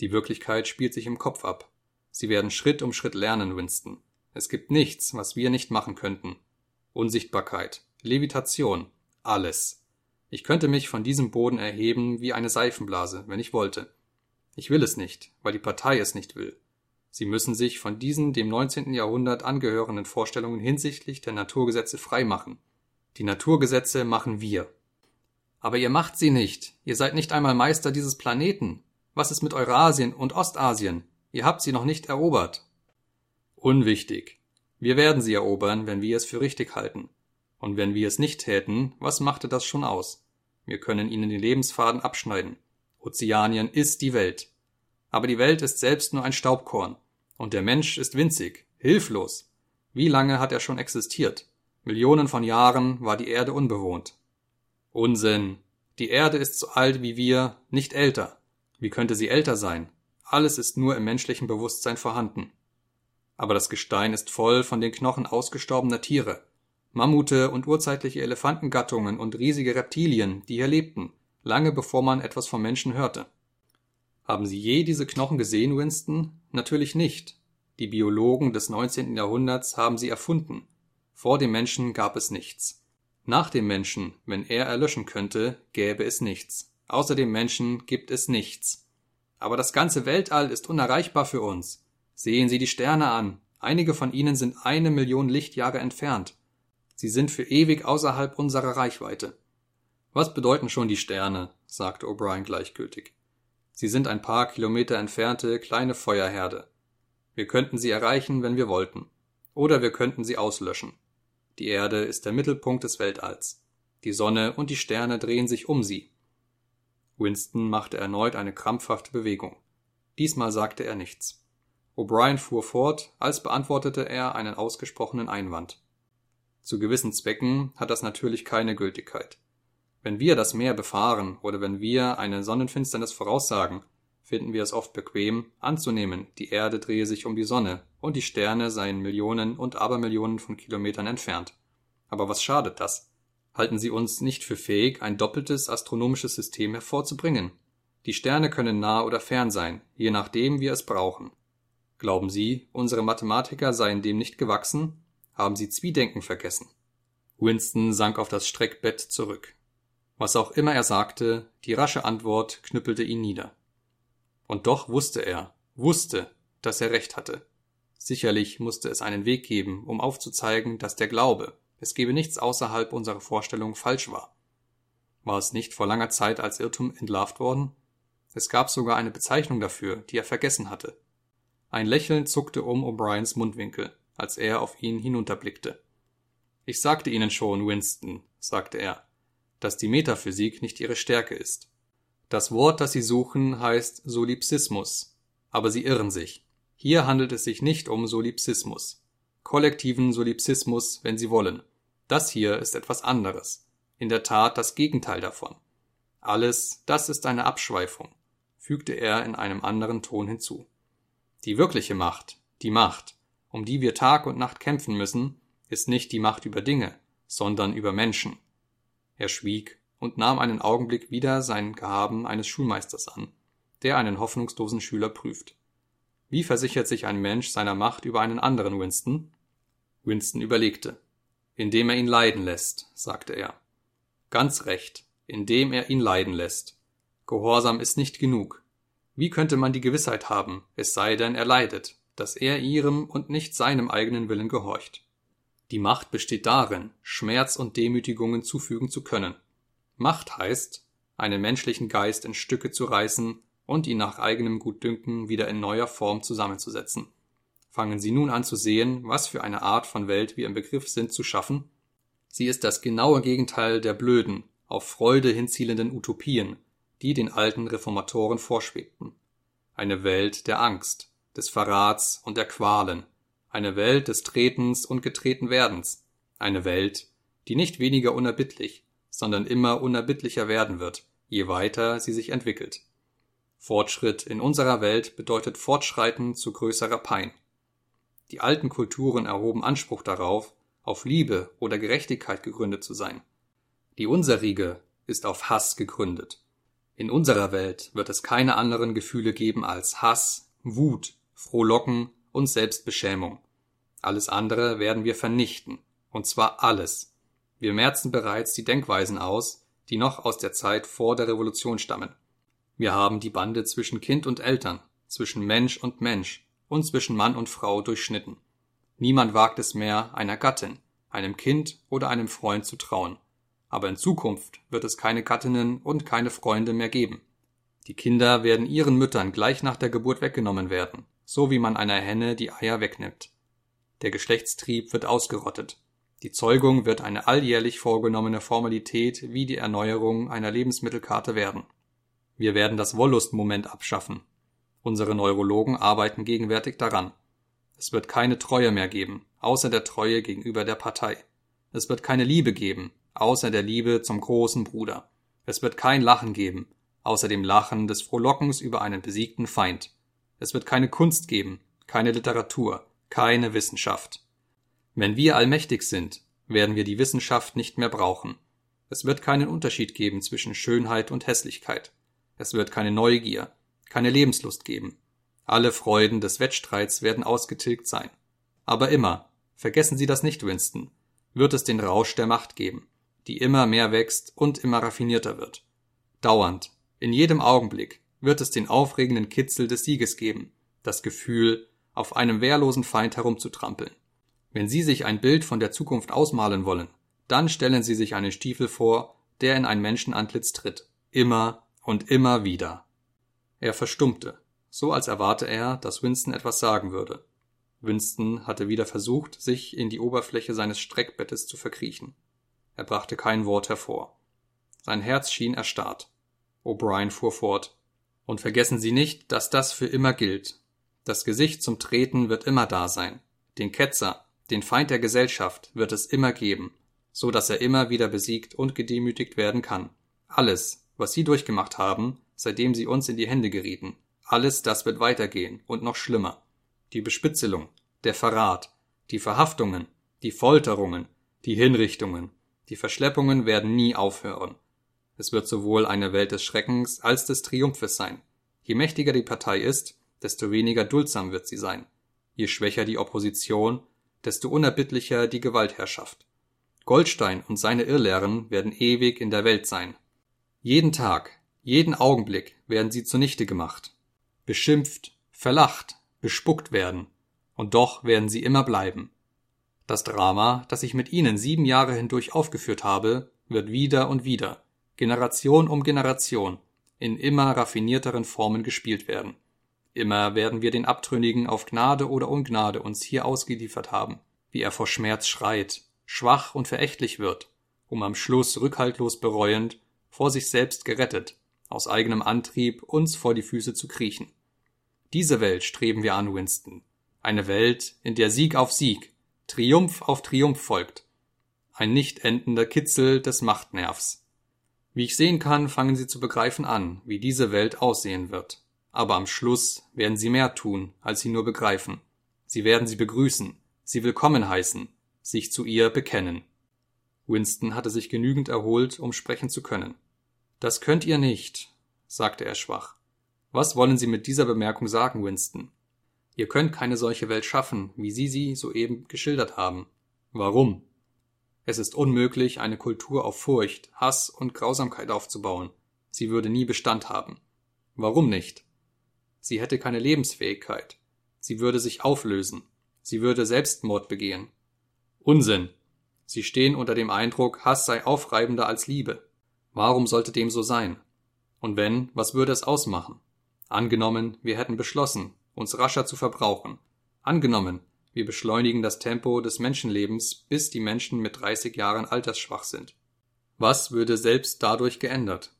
Die Wirklichkeit spielt sich im Kopf ab. Sie werden Schritt um Schritt lernen, Winston. Es gibt nichts, was wir nicht machen könnten. Unsichtbarkeit, Levitation, alles. Ich könnte mich von diesem Boden erheben wie eine Seifenblase, wenn ich wollte. Ich will es nicht, weil die Partei es nicht will. Sie müssen sich von diesen dem 19. Jahrhundert angehörenden Vorstellungen hinsichtlich der Naturgesetze freimachen. Die Naturgesetze machen wir. Aber ihr macht sie nicht. Ihr seid nicht einmal Meister dieses Planeten. Was ist mit Eurasien und Ostasien? Ihr habt sie noch nicht erobert. Unwichtig. Wir werden sie erobern, wenn wir es für richtig halten. Und wenn wir es nicht täten, was machte das schon aus? Wir können ihnen den Lebensfaden abschneiden. Ozeanien ist die Welt. Aber die Welt ist selbst nur ein Staubkorn. Und der Mensch ist winzig, hilflos. Wie lange hat er schon existiert? Millionen von Jahren war die Erde unbewohnt. Unsinn. Die Erde ist so alt wie wir, nicht älter. Wie könnte sie älter sein? Alles ist nur im menschlichen Bewusstsein vorhanden. Aber das Gestein ist voll von den Knochen ausgestorbener Tiere, Mammute und urzeitliche Elefantengattungen und riesige Reptilien, die hier lebten, lange bevor man etwas vom Menschen hörte. Haben Sie je diese Knochen gesehen, Winston? Natürlich nicht. Die Biologen des 19. Jahrhunderts haben sie erfunden. Vor dem Menschen gab es nichts. Nach dem Menschen, wenn er erlöschen könnte, gäbe es nichts. Außer dem Menschen gibt es nichts. Aber das ganze Weltall ist unerreichbar für uns. Sehen Sie die Sterne an. Einige von ihnen sind eine Million Lichtjahre entfernt. Sie sind für ewig außerhalb unserer Reichweite. Was bedeuten schon die Sterne? sagte O'Brien gleichgültig. Sie sind ein paar Kilometer entfernte kleine Feuerherde. Wir könnten sie erreichen, wenn wir wollten. Oder wir könnten sie auslöschen. Die Erde ist der Mittelpunkt des Weltalls. Die Sonne und die Sterne drehen sich um sie. Winston machte erneut eine krampfhafte Bewegung. Diesmal sagte er nichts. O'Brien fuhr fort, als beantwortete er einen ausgesprochenen Einwand. Zu gewissen Zwecken hat das natürlich keine Gültigkeit. Wenn wir das Meer befahren oder wenn wir eine Sonnenfinsternis voraussagen, finden wir es oft bequem, anzunehmen, die Erde drehe sich um die Sonne und die Sterne seien Millionen und Abermillionen von Kilometern entfernt. Aber was schadet das? Halten Sie uns nicht für fähig, ein doppeltes astronomisches System hervorzubringen? Die Sterne können nah oder fern sein, je nachdem wir es brauchen. Glauben Sie, unsere Mathematiker seien dem nicht gewachsen? Haben Sie Zwiedenken vergessen? Winston sank auf das Streckbett zurück. Was auch immer er sagte, die rasche Antwort knüppelte ihn nieder. Und doch wusste er, wusste, dass er recht hatte. Sicherlich musste es einen Weg geben, um aufzuzeigen, dass der Glaube, es gebe nichts außerhalb unserer Vorstellung, falsch war. War es nicht vor langer Zeit als Irrtum entlarvt worden? Es gab sogar eine Bezeichnung dafür, die er vergessen hatte. Ein Lächeln zuckte um O'Briens Mundwinkel, als er auf ihn hinunterblickte. Ich sagte Ihnen schon, Winston, sagte er, dass die Metaphysik nicht Ihre Stärke ist. Das Wort, das Sie suchen, heißt Solipsismus. Aber Sie irren sich. Hier handelt es sich nicht um Solipsismus. Kollektiven Solipsismus, wenn Sie wollen. Das hier ist etwas anderes. In der Tat das Gegenteil davon. Alles, das ist eine Abschweifung, fügte er in einem anderen Ton hinzu. Die wirkliche Macht, die Macht, um die wir Tag und Nacht kämpfen müssen, ist nicht die Macht über Dinge, sondern über Menschen. Er schwieg und nahm einen Augenblick wieder sein Gehaben eines Schulmeisters an, der einen hoffnungslosen Schüler prüft. Wie versichert sich ein Mensch seiner Macht über einen anderen Winston? Winston überlegte. Indem er ihn leiden lässt, sagte er. Ganz recht, indem er ihn leiden lässt. Gehorsam ist nicht genug. Wie könnte man die Gewissheit haben, es sei denn, er leidet, dass er ihrem und nicht seinem eigenen Willen gehorcht? Die Macht besteht darin, Schmerz und Demütigungen zufügen zu können, Macht heißt, einen menschlichen Geist in Stücke zu reißen und ihn nach eigenem Gutdünken wieder in neuer Form zusammenzusetzen. Fangen Sie nun an zu sehen, was für eine Art von Welt wir im Begriff sind zu schaffen? Sie ist das genaue Gegenteil der blöden, auf Freude hinzielenden Utopien, die den alten Reformatoren vorschwebten. Eine Welt der Angst, des Verrats und der Qualen, eine Welt des Tretens und Getretenwerdens, eine Welt, die nicht weniger unerbittlich, sondern immer unerbittlicher werden wird, je weiter sie sich entwickelt. Fortschritt in unserer Welt bedeutet Fortschreiten zu größerer Pein. Die alten Kulturen erhoben Anspruch darauf, auf Liebe oder Gerechtigkeit gegründet zu sein. Die unserige ist auf Hass gegründet. In unserer Welt wird es keine anderen Gefühle geben als Hass, Wut, Frohlocken und Selbstbeschämung. Alles andere werden wir vernichten, und zwar alles, wir merzen bereits die Denkweisen aus, die noch aus der Zeit vor der Revolution stammen. Wir haben die Bande zwischen Kind und Eltern, zwischen Mensch und Mensch und zwischen Mann und Frau durchschnitten. Niemand wagt es mehr, einer Gattin, einem Kind oder einem Freund zu trauen. Aber in Zukunft wird es keine Gattinnen und keine Freunde mehr geben. Die Kinder werden ihren Müttern gleich nach der Geburt weggenommen werden, so wie man einer Henne die Eier wegnimmt. Der Geschlechtstrieb wird ausgerottet. Die Zeugung wird eine alljährlich vorgenommene Formalität wie die Erneuerung einer Lebensmittelkarte werden. Wir werden das Wollustmoment abschaffen. Unsere Neurologen arbeiten gegenwärtig daran. Es wird keine Treue mehr geben, außer der Treue gegenüber der Partei. Es wird keine Liebe geben, außer der Liebe zum großen Bruder. Es wird kein Lachen geben, außer dem Lachen des Frohlockens über einen besiegten Feind. Es wird keine Kunst geben, keine Literatur, keine Wissenschaft. Wenn wir allmächtig sind, werden wir die Wissenschaft nicht mehr brauchen. Es wird keinen Unterschied geben zwischen Schönheit und Hässlichkeit. Es wird keine Neugier, keine Lebenslust geben. Alle Freuden des Wettstreits werden ausgetilgt sein. Aber immer, vergessen Sie das nicht, Winston, wird es den Rausch der Macht geben, die immer mehr wächst und immer raffinierter wird. Dauernd, in jedem Augenblick, wird es den aufregenden Kitzel des Sieges geben, das Gefühl, auf einem wehrlosen Feind herumzutrampeln. Wenn Sie sich ein Bild von der Zukunft ausmalen wollen, dann stellen Sie sich einen Stiefel vor, der in ein Menschenantlitz tritt. Immer und immer wieder. Er verstummte, so als erwarte er, dass Winston etwas sagen würde. Winston hatte wieder versucht, sich in die Oberfläche seines Streckbettes zu verkriechen. Er brachte kein Wort hervor. Sein Herz schien erstarrt. O'Brien fuhr fort. Und vergessen Sie nicht, dass das für immer gilt. Das Gesicht zum Treten wird immer da sein. Den Ketzer, den Feind der Gesellschaft wird es immer geben, so dass er immer wieder besiegt und gedemütigt werden kann. Alles, was Sie durchgemacht haben, seitdem Sie uns in die Hände gerieten, alles das wird weitergehen und noch schlimmer. Die Bespitzelung, der Verrat, die Verhaftungen, die Folterungen, die Hinrichtungen, die Verschleppungen werden nie aufhören. Es wird sowohl eine Welt des Schreckens als des Triumphes sein. Je mächtiger die Partei ist, desto weniger duldsam wird sie sein. Je schwächer die Opposition, desto unerbittlicher die Gewaltherrschaft. Goldstein und seine Irrlehren werden ewig in der Welt sein. Jeden Tag, jeden Augenblick werden sie zunichte gemacht, beschimpft, verlacht, bespuckt werden, und doch werden sie immer bleiben. Das Drama, das ich mit ihnen sieben Jahre hindurch aufgeführt habe, wird wieder und wieder, Generation um Generation, in immer raffinierteren Formen gespielt werden. Immer werden wir den Abtrünnigen auf Gnade oder Ungnade uns hier ausgeliefert haben, wie er vor Schmerz schreit, schwach und verächtlich wird, um am Schluss rückhaltlos bereuend, vor sich selbst gerettet, aus eigenem Antrieb uns vor die Füße zu kriechen. Diese Welt streben wir an, Winston. Eine Welt, in der Sieg auf Sieg, Triumph auf Triumph folgt. Ein nicht endender Kitzel des Machtnervs. Wie ich sehen kann, fangen Sie zu begreifen an, wie diese Welt aussehen wird. Aber am Schluss werden Sie mehr tun, als Sie nur begreifen. Sie werden sie begrüßen, sie willkommen heißen, sich zu ihr bekennen. Winston hatte sich genügend erholt, um sprechen zu können. Das könnt ihr nicht, sagte er schwach. Was wollen Sie mit dieser Bemerkung sagen, Winston? Ihr könnt keine solche Welt schaffen, wie Sie sie soeben geschildert haben. Warum? Es ist unmöglich, eine Kultur auf Furcht, Hass und Grausamkeit aufzubauen. Sie würde nie Bestand haben. Warum nicht? Sie hätte keine Lebensfähigkeit. Sie würde sich auflösen. Sie würde Selbstmord begehen. Unsinn. Sie stehen unter dem Eindruck, Hass sei aufreibender als Liebe. Warum sollte dem so sein? Und wenn, was würde es ausmachen? Angenommen, wir hätten beschlossen, uns rascher zu verbrauchen. Angenommen, wir beschleunigen das Tempo des Menschenlebens, bis die Menschen mit 30 Jahren altersschwach sind. Was würde selbst dadurch geändert?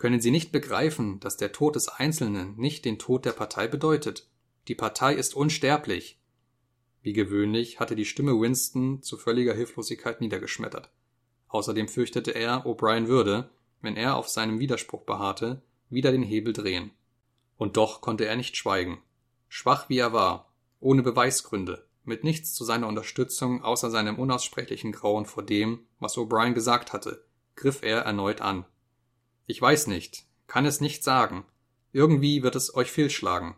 Können Sie nicht begreifen, dass der Tod des Einzelnen nicht den Tod der Partei bedeutet? Die Partei ist unsterblich. Wie gewöhnlich hatte die Stimme Winston zu völliger Hilflosigkeit niedergeschmettert. Außerdem fürchtete er, O'Brien würde, wenn er auf seinem Widerspruch beharrte, wieder den Hebel drehen. Und doch konnte er nicht schweigen. Schwach wie er war, ohne Beweisgründe, mit nichts zu seiner Unterstützung außer seinem unaussprechlichen Grauen vor dem, was O'Brien gesagt hatte, griff er erneut an. Ich weiß nicht, kann es nicht sagen. Irgendwie wird es euch fehlschlagen.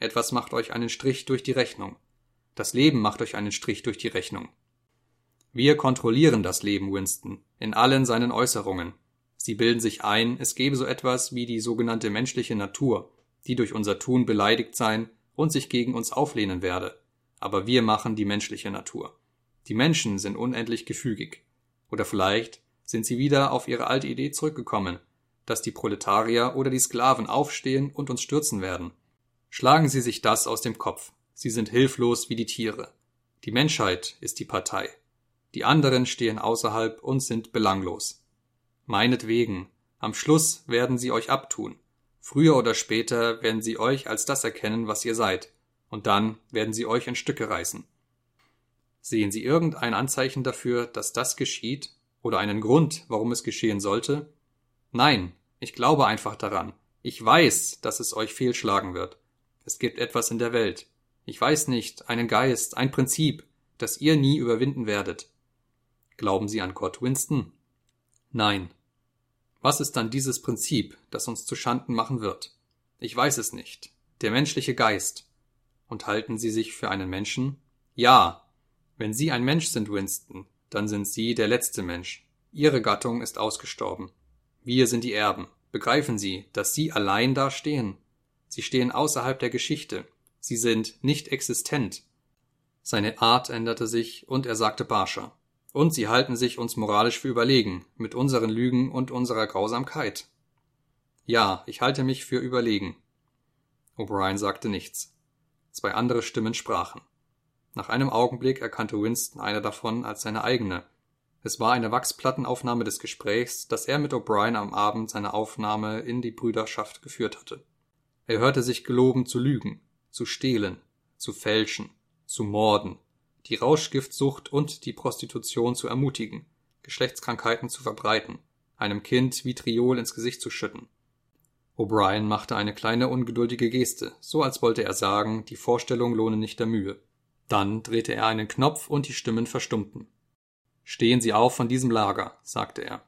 Etwas macht euch einen Strich durch die Rechnung. Das Leben macht euch einen Strich durch die Rechnung. Wir kontrollieren das Leben, Winston, in allen seinen Äußerungen. Sie bilden sich ein, es gebe so etwas wie die sogenannte menschliche Natur, die durch unser Tun beleidigt sein und sich gegen uns auflehnen werde. Aber wir machen die menschliche Natur. Die Menschen sind unendlich gefügig. Oder vielleicht sind sie wieder auf ihre alte Idee zurückgekommen, dass die Proletarier oder die Sklaven aufstehen und uns stürzen werden. Schlagen Sie sich das aus dem Kopf. Sie sind hilflos wie die Tiere. Die Menschheit ist die Partei. Die anderen stehen außerhalb und sind belanglos. Meinetwegen, am Schluss werden sie euch abtun. Früher oder später werden sie euch als das erkennen, was ihr seid, und dann werden sie euch in Stücke reißen. Sehen Sie irgendein Anzeichen dafür, dass das geschieht, oder einen Grund, warum es geschehen sollte? Nein, ich glaube einfach daran. Ich weiß, dass es euch fehlschlagen wird. Es gibt etwas in der Welt. Ich weiß nicht, einen Geist, ein Prinzip, das ihr nie überwinden werdet. Glauben Sie an Gott, Winston? Nein. Was ist dann dieses Prinzip, das uns zu Schanden machen wird? Ich weiß es nicht. Der menschliche Geist. Und halten Sie sich für einen Menschen? Ja. Wenn Sie ein Mensch sind, Winston, dann sind Sie der letzte Mensch. Ihre Gattung ist ausgestorben. Wir sind die Erben. Begreifen Sie, dass Sie allein da stehen. Sie stehen außerhalb der Geschichte. Sie sind nicht existent. Seine Art änderte sich und er sagte barscher. Und sie halten sich uns moralisch für überlegen, mit unseren Lügen und unserer Grausamkeit. Ja, ich halte mich für überlegen. O'Brien sagte nichts. Zwei andere Stimmen sprachen. Nach einem Augenblick erkannte Winston eine davon als seine eigene, es war eine Wachsplattenaufnahme des Gesprächs, das er mit O'Brien am Abend seiner Aufnahme in die Brüderschaft geführt hatte. Er hörte sich geloben zu lügen, zu stehlen, zu fälschen, zu morden, die Rauschgiftsucht und die Prostitution zu ermutigen, Geschlechtskrankheiten zu verbreiten, einem Kind Vitriol ins Gesicht zu schütten. O'Brien machte eine kleine ungeduldige Geste, so als wollte er sagen, die Vorstellung lohne nicht der Mühe. Dann drehte er einen Knopf und die Stimmen verstummten. Stehen Sie auf von diesem Lager, sagte er.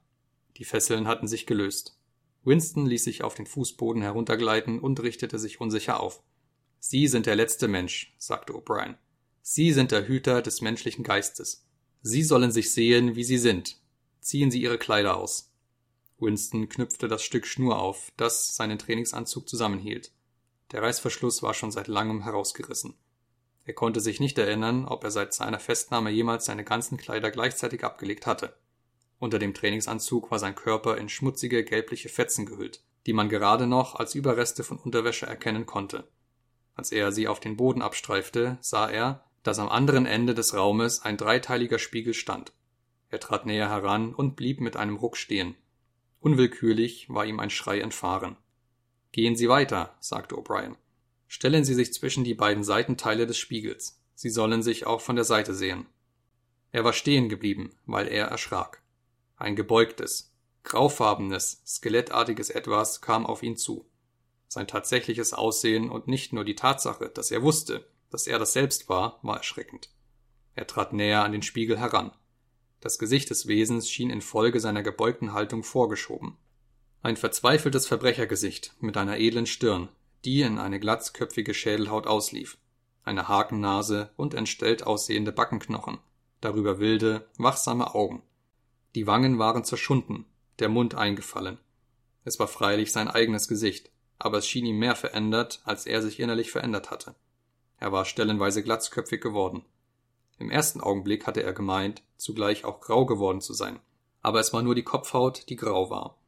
Die Fesseln hatten sich gelöst. Winston ließ sich auf den Fußboden heruntergleiten und richtete sich unsicher auf. Sie sind der letzte Mensch, sagte O'Brien. Sie sind der Hüter des menschlichen Geistes. Sie sollen sich sehen, wie sie sind. Ziehen Sie Ihre Kleider aus. Winston knüpfte das Stück Schnur auf, das seinen Trainingsanzug zusammenhielt. Der Reißverschluss war schon seit langem herausgerissen. Er konnte sich nicht erinnern, ob er seit seiner Festnahme jemals seine ganzen Kleider gleichzeitig abgelegt hatte. Unter dem Trainingsanzug war sein Körper in schmutzige gelbliche Fetzen gehüllt, die man gerade noch als Überreste von Unterwäsche erkennen konnte. Als er sie auf den Boden abstreifte, sah er, dass am anderen Ende des Raumes ein dreiteiliger Spiegel stand. Er trat näher heran und blieb mit einem Ruck stehen. Unwillkürlich war ihm ein Schrei entfahren. Gehen Sie weiter, sagte O'Brien. Stellen Sie sich zwischen die beiden Seitenteile des Spiegels. Sie sollen sich auch von der Seite sehen. Er war stehen geblieben, weil er erschrak. Ein gebeugtes, graufarbenes, skelettartiges Etwas kam auf ihn zu. Sein tatsächliches Aussehen und nicht nur die Tatsache, dass er wusste, dass er das selbst war, war erschreckend. Er trat näher an den Spiegel heran. Das Gesicht des Wesens schien infolge seiner gebeugten Haltung vorgeschoben. Ein verzweifeltes Verbrechergesicht mit einer edlen Stirn, die in eine glatzköpfige Schädelhaut auslief, eine Hakennase und entstellt aussehende Backenknochen, darüber wilde, wachsame Augen. Die Wangen waren zerschunden, der Mund eingefallen. Es war freilich sein eigenes Gesicht, aber es schien ihm mehr verändert, als er sich innerlich verändert hatte. Er war stellenweise glatzköpfig geworden. Im ersten Augenblick hatte er gemeint, zugleich auch grau geworden zu sein, aber es war nur die Kopfhaut, die grau war.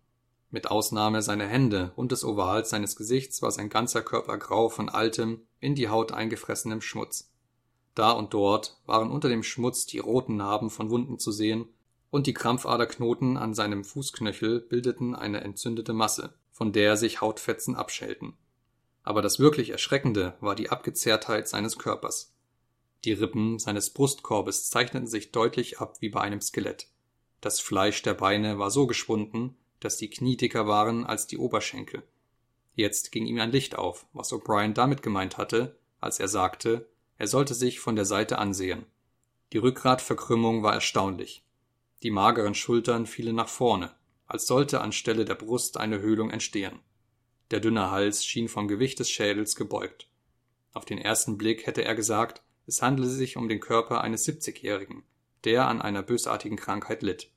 Mit Ausnahme seiner Hände und des Ovals seines Gesichts war sein ganzer Körper grau von altem, in die Haut eingefressenem Schmutz. Da und dort waren unter dem Schmutz die roten Narben von Wunden zu sehen, und die Krampfaderknoten an seinem Fußknöchel bildeten eine entzündete Masse, von der sich Hautfetzen abschälten. Aber das wirklich Erschreckende war die Abgezehrtheit seines Körpers. Die Rippen seines Brustkorbes zeichneten sich deutlich ab wie bei einem Skelett. Das Fleisch der Beine war so geschwunden, dass die Knie dicker waren als die Oberschenkel. Jetzt ging ihm ein Licht auf, was O'Brien damit gemeint hatte, als er sagte, er sollte sich von der Seite ansehen. Die Rückgratverkrümmung war erstaunlich. Die mageren Schultern fielen nach vorne, als sollte anstelle der Brust eine Höhlung entstehen. Der dünne Hals schien vom Gewicht des Schädels gebeugt. Auf den ersten Blick hätte er gesagt, es handele sich um den Körper eines Siebzigjährigen, der an einer bösartigen Krankheit litt.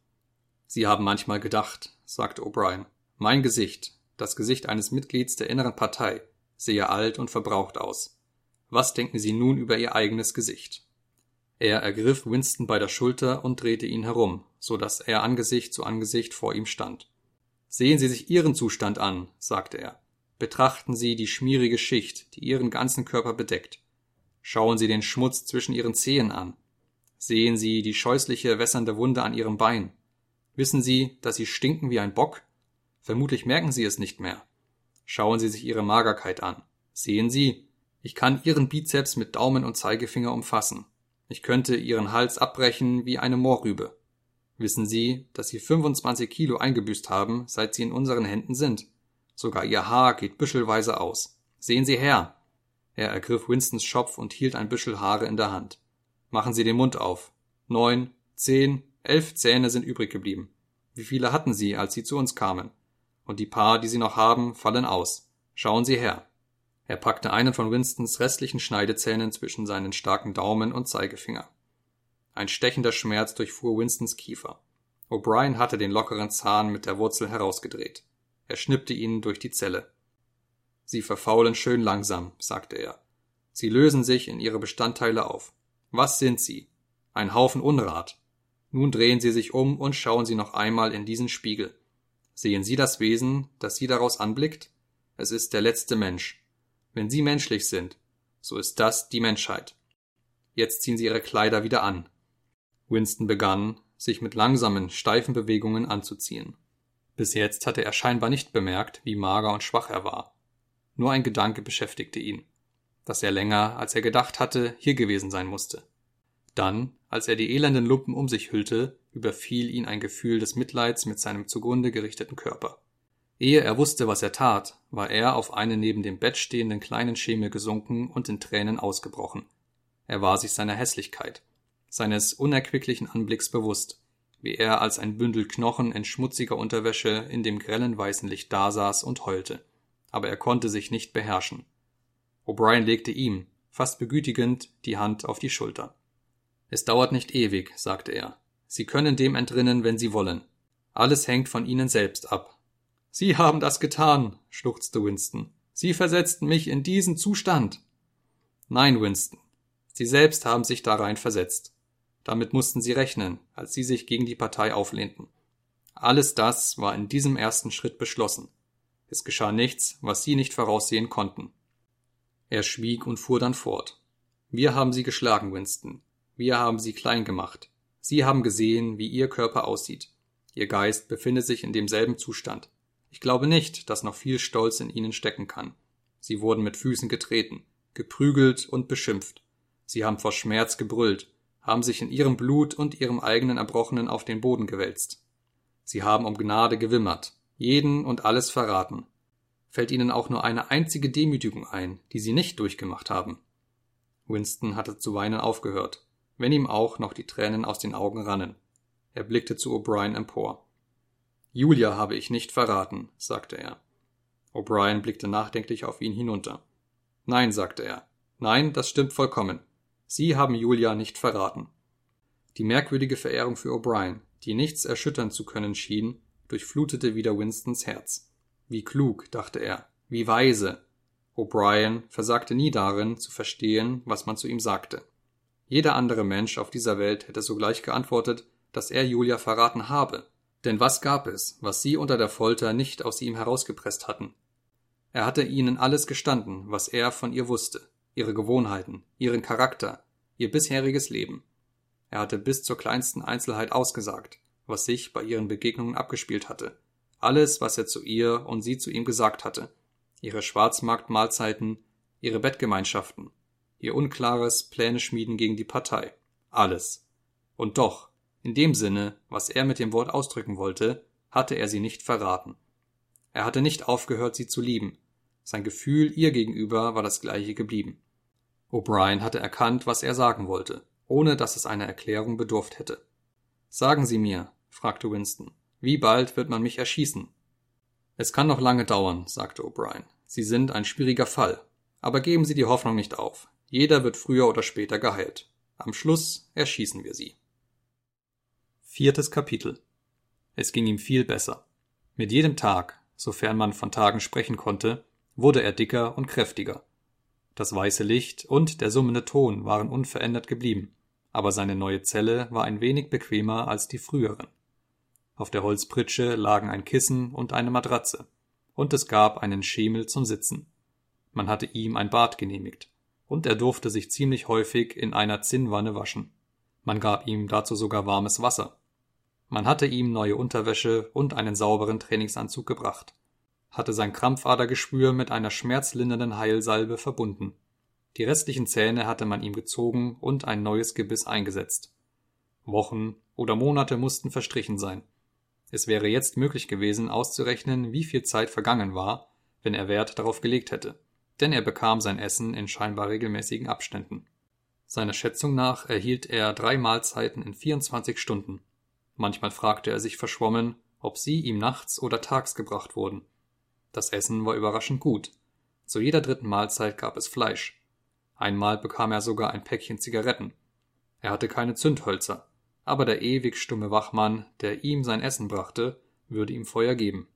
Sie haben manchmal gedacht, sagte O'Brien, mein Gesicht, das Gesicht eines Mitglieds der inneren Partei, sehe alt und verbraucht aus. Was denken Sie nun über Ihr eigenes Gesicht? Er ergriff Winston bei der Schulter und drehte ihn herum, so dass er Angesicht zu Angesicht vor ihm stand. Sehen Sie sich Ihren Zustand an, sagte er. Betrachten Sie die schmierige Schicht, die Ihren ganzen Körper bedeckt. Schauen Sie den Schmutz zwischen Ihren Zehen an. Sehen Sie die scheußliche wässernde Wunde an Ihrem Bein. Wissen Sie, dass Sie stinken wie ein Bock? Vermutlich merken Sie es nicht mehr. Schauen Sie sich Ihre Magerkeit an. Sehen Sie, ich kann Ihren Bizeps mit Daumen und Zeigefinger umfassen. Ich könnte Ihren Hals abbrechen wie eine Moorrübe. Wissen Sie, dass Sie 25 Kilo eingebüßt haben, seit Sie in unseren Händen sind? Sogar Ihr Haar geht büschelweise aus. Sehen Sie her! Er ergriff Winstons Schopf und hielt ein Büschel Haare in der Hand. Machen Sie den Mund auf. Neun, zehn, Elf Zähne sind übrig geblieben. Wie viele hatten Sie, als Sie zu uns kamen? Und die paar, die Sie noch haben, fallen aus. Schauen Sie her. Er packte einen von Winstons restlichen Schneidezähnen zwischen seinen starken Daumen und Zeigefinger. Ein stechender Schmerz durchfuhr Winstons Kiefer. O'Brien hatte den lockeren Zahn mit der Wurzel herausgedreht. Er schnippte ihn durch die Zelle. Sie verfaulen schön langsam, sagte er. Sie lösen sich in ihre Bestandteile auf. Was sind sie? Ein Haufen Unrat. Nun drehen Sie sich um und schauen Sie noch einmal in diesen Spiegel. Sehen Sie das Wesen, das Sie daraus anblickt? Es ist der letzte Mensch. Wenn Sie menschlich sind, so ist das die Menschheit. Jetzt ziehen Sie Ihre Kleider wieder an. Winston begann, sich mit langsamen, steifen Bewegungen anzuziehen. Bis jetzt hatte er scheinbar nicht bemerkt, wie mager und schwach er war. Nur ein Gedanke beschäftigte ihn. dass er länger, als er gedacht hatte, hier gewesen sein musste. Dann, als er die elenden Lumpen um sich hüllte, überfiel ihn ein Gefühl des Mitleids mit seinem zugrunde gerichteten Körper. Ehe er wusste, was er tat, war er auf einen neben dem Bett stehenden kleinen Schemel gesunken und in Tränen ausgebrochen. Er war sich seiner Hässlichkeit, seines unerquicklichen Anblicks bewusst, wie er als ein Bündel Knochen in schmutziger Unterwäsche in dem grellen weißen Licht dasaß und heulte. Aber er konnte sich nicht beherrschen. O'Brien legte ihm, fast begütigend, die Hand auf die Schulter. Es dauert nicht ewig, sagte er. Sie können dem entrinnen, wenn Sie wollen. Alles hängt von Ihnen selbst ab. Sie haben das getan, schluchzte Winston. Sie versetzten mich in diesen Zustand. Nein, Winston. Sie selbst haben sich da rein versetzt. Damit mussten Sie rechnen, als Sie sich gegen die Partei auflehnten. Alles das war in diesem ersten Schritt beschlossen. Es geschah nichts, was Sie nicht voraussehen konnten. Er schwieg und fuhr dann fort. Wir haben Sie geschlagen, Winston. Wir haben Sie klein gemacht. Sie haben gesehen, wie Ihr Körper aussieht. Ihr Geist befindet sich in demselben Zustand. Ich glaube nicht, dass noch viel Stolz in Ihnen stecken kann. Sie wurden mit Füßen getreten, geprügelt und beschimpft. Sie haben vor Schmerz gebrüllt, haben sich in ihrem Blut und ihrem eigenen Erbrochenen auf den Boden gewälzt. Sie haben um Gnade gewimmert, jeden und alles verraten. Fällt Ihnen auch nur eine einzige Demütigung ein, die Sie nicht durchgemacht haben? Winston hatte zu weinen aufgehört wenn ihm auch noch die Tränen aus den Augen rannen. Er blickte zu O'Brien empor. Julia habe ich nicht verraten, sagte er. O'Brien blickte nachdenklich auf ihn hinunter. Nein, sagte er. Nein, das stimmt vollkommen. Sie haben Julia nicht verraten. Die merkwürdige Verehrung für O'Brien, die nichts erschüttern zu können schien, durchflutete wieder Winstons Herz. Wie klug, dachte er, wie weise. O'Brien versagte nie darin, zu verstehen, was man zu ihm sagte. Jeder andere Mensch auf dieser Welt hätte sogleich geantwortet, dass er Julia verraten habe. Denn was gab es, was sie unter der Folter nicht aus ihm herausgepresst hatten? Er hatte ihnen alles gestanden, was er von ihr wusste, ihre Gewohnheiten, ihren Charakter, ihr bisheriges Leben. Er hatte bis zur kleinsten Einzelheit ausgesagt, was sich bei ihren Begegnungen abgespielt hatte, alles, was er zu ihr und sie zu ihm gesagt hatte, ihre Schwarzmarktmahlzeiten, ihre Bettgemeinschaften, ihr unklares Pläne schmieden gegen die Partei. Alles. Und doch, in dem Sinne, was er mit dem Wort ausdrücken wollte, hatte er sie nicht verraten. Er hatte nicht aufgehört, sie zu lieben. Sein Gefühl ihr gegenüber war das gleiche geblieben. O'Brien hatte erkannt, was er sagen wollte, ohne dass es einer Erklärung bedurft hätte. Sagen Sie mir, fragte Winston, wie bald wird man mich erschießen? Es kann noch lange dauern, sagte O'Brien. Sie sind ein schwieriger Fall. Aber geben Sie die Hoffnung nicht auf. Jeder wird früher oder später geheilt. Am Schluss erschießen wir sie. Viertes Kapitel. Es ging ihm viel besser. Mit jedem Tag, sofern man von Tagen sprechen konnte, wurde er dicker und kräftiger. Das weiße Licht und der summende Ton waren unverändert geblieben, aber seine neue Zelle war ein wenig bequemer als die früheren. Auf der Holzpritsche lagen ein Kissen und eine Matratze, und es gab einen Schemel zum Sitzen. Man hatte ihm ein Bad genehmigt und er durfte sich ziemlich häufig in einer Zinnwanne waschen. Man gab ihm dazu sogar warmes Wasser. Man hatte ihm neue Unterwäsche und einen sauberen Trainingsanzug gebracht, hatte sein Krampfadergeschwür mit einer schmerzlindernden Heilsalbe verbunden. Die restlichen Zähne hatte man ihm gezogen und ein neues Gebiss eingesetzt. Wochen oder Monate mussten verstrichen sein. Es wäre jetzt möglich gewesen, auszurechnen, wie viel Zeit vergangen war, wenn er Wert darauf gelegt hätte denn er bekam sein Essen in scheinbar regelmäßigen Abständen. Seiner Schätzung nach erhielt er drei Mahlzeiten in 24 Stunden. Manchmal fragte er sich verschwommen, ob sie ihm nachts oder tags gebracht wurden. Das Essen war überraschend gut. Zu jeder dritten Mahlzeit gab es Fleisch. Einmal bekam er sogar ein Päckchen Zigaretten. Er hatte keine Zündhölzer, aber der ewig stumme Wachmann, der ihm sein Essen brachte, würde ihm Feuer geben.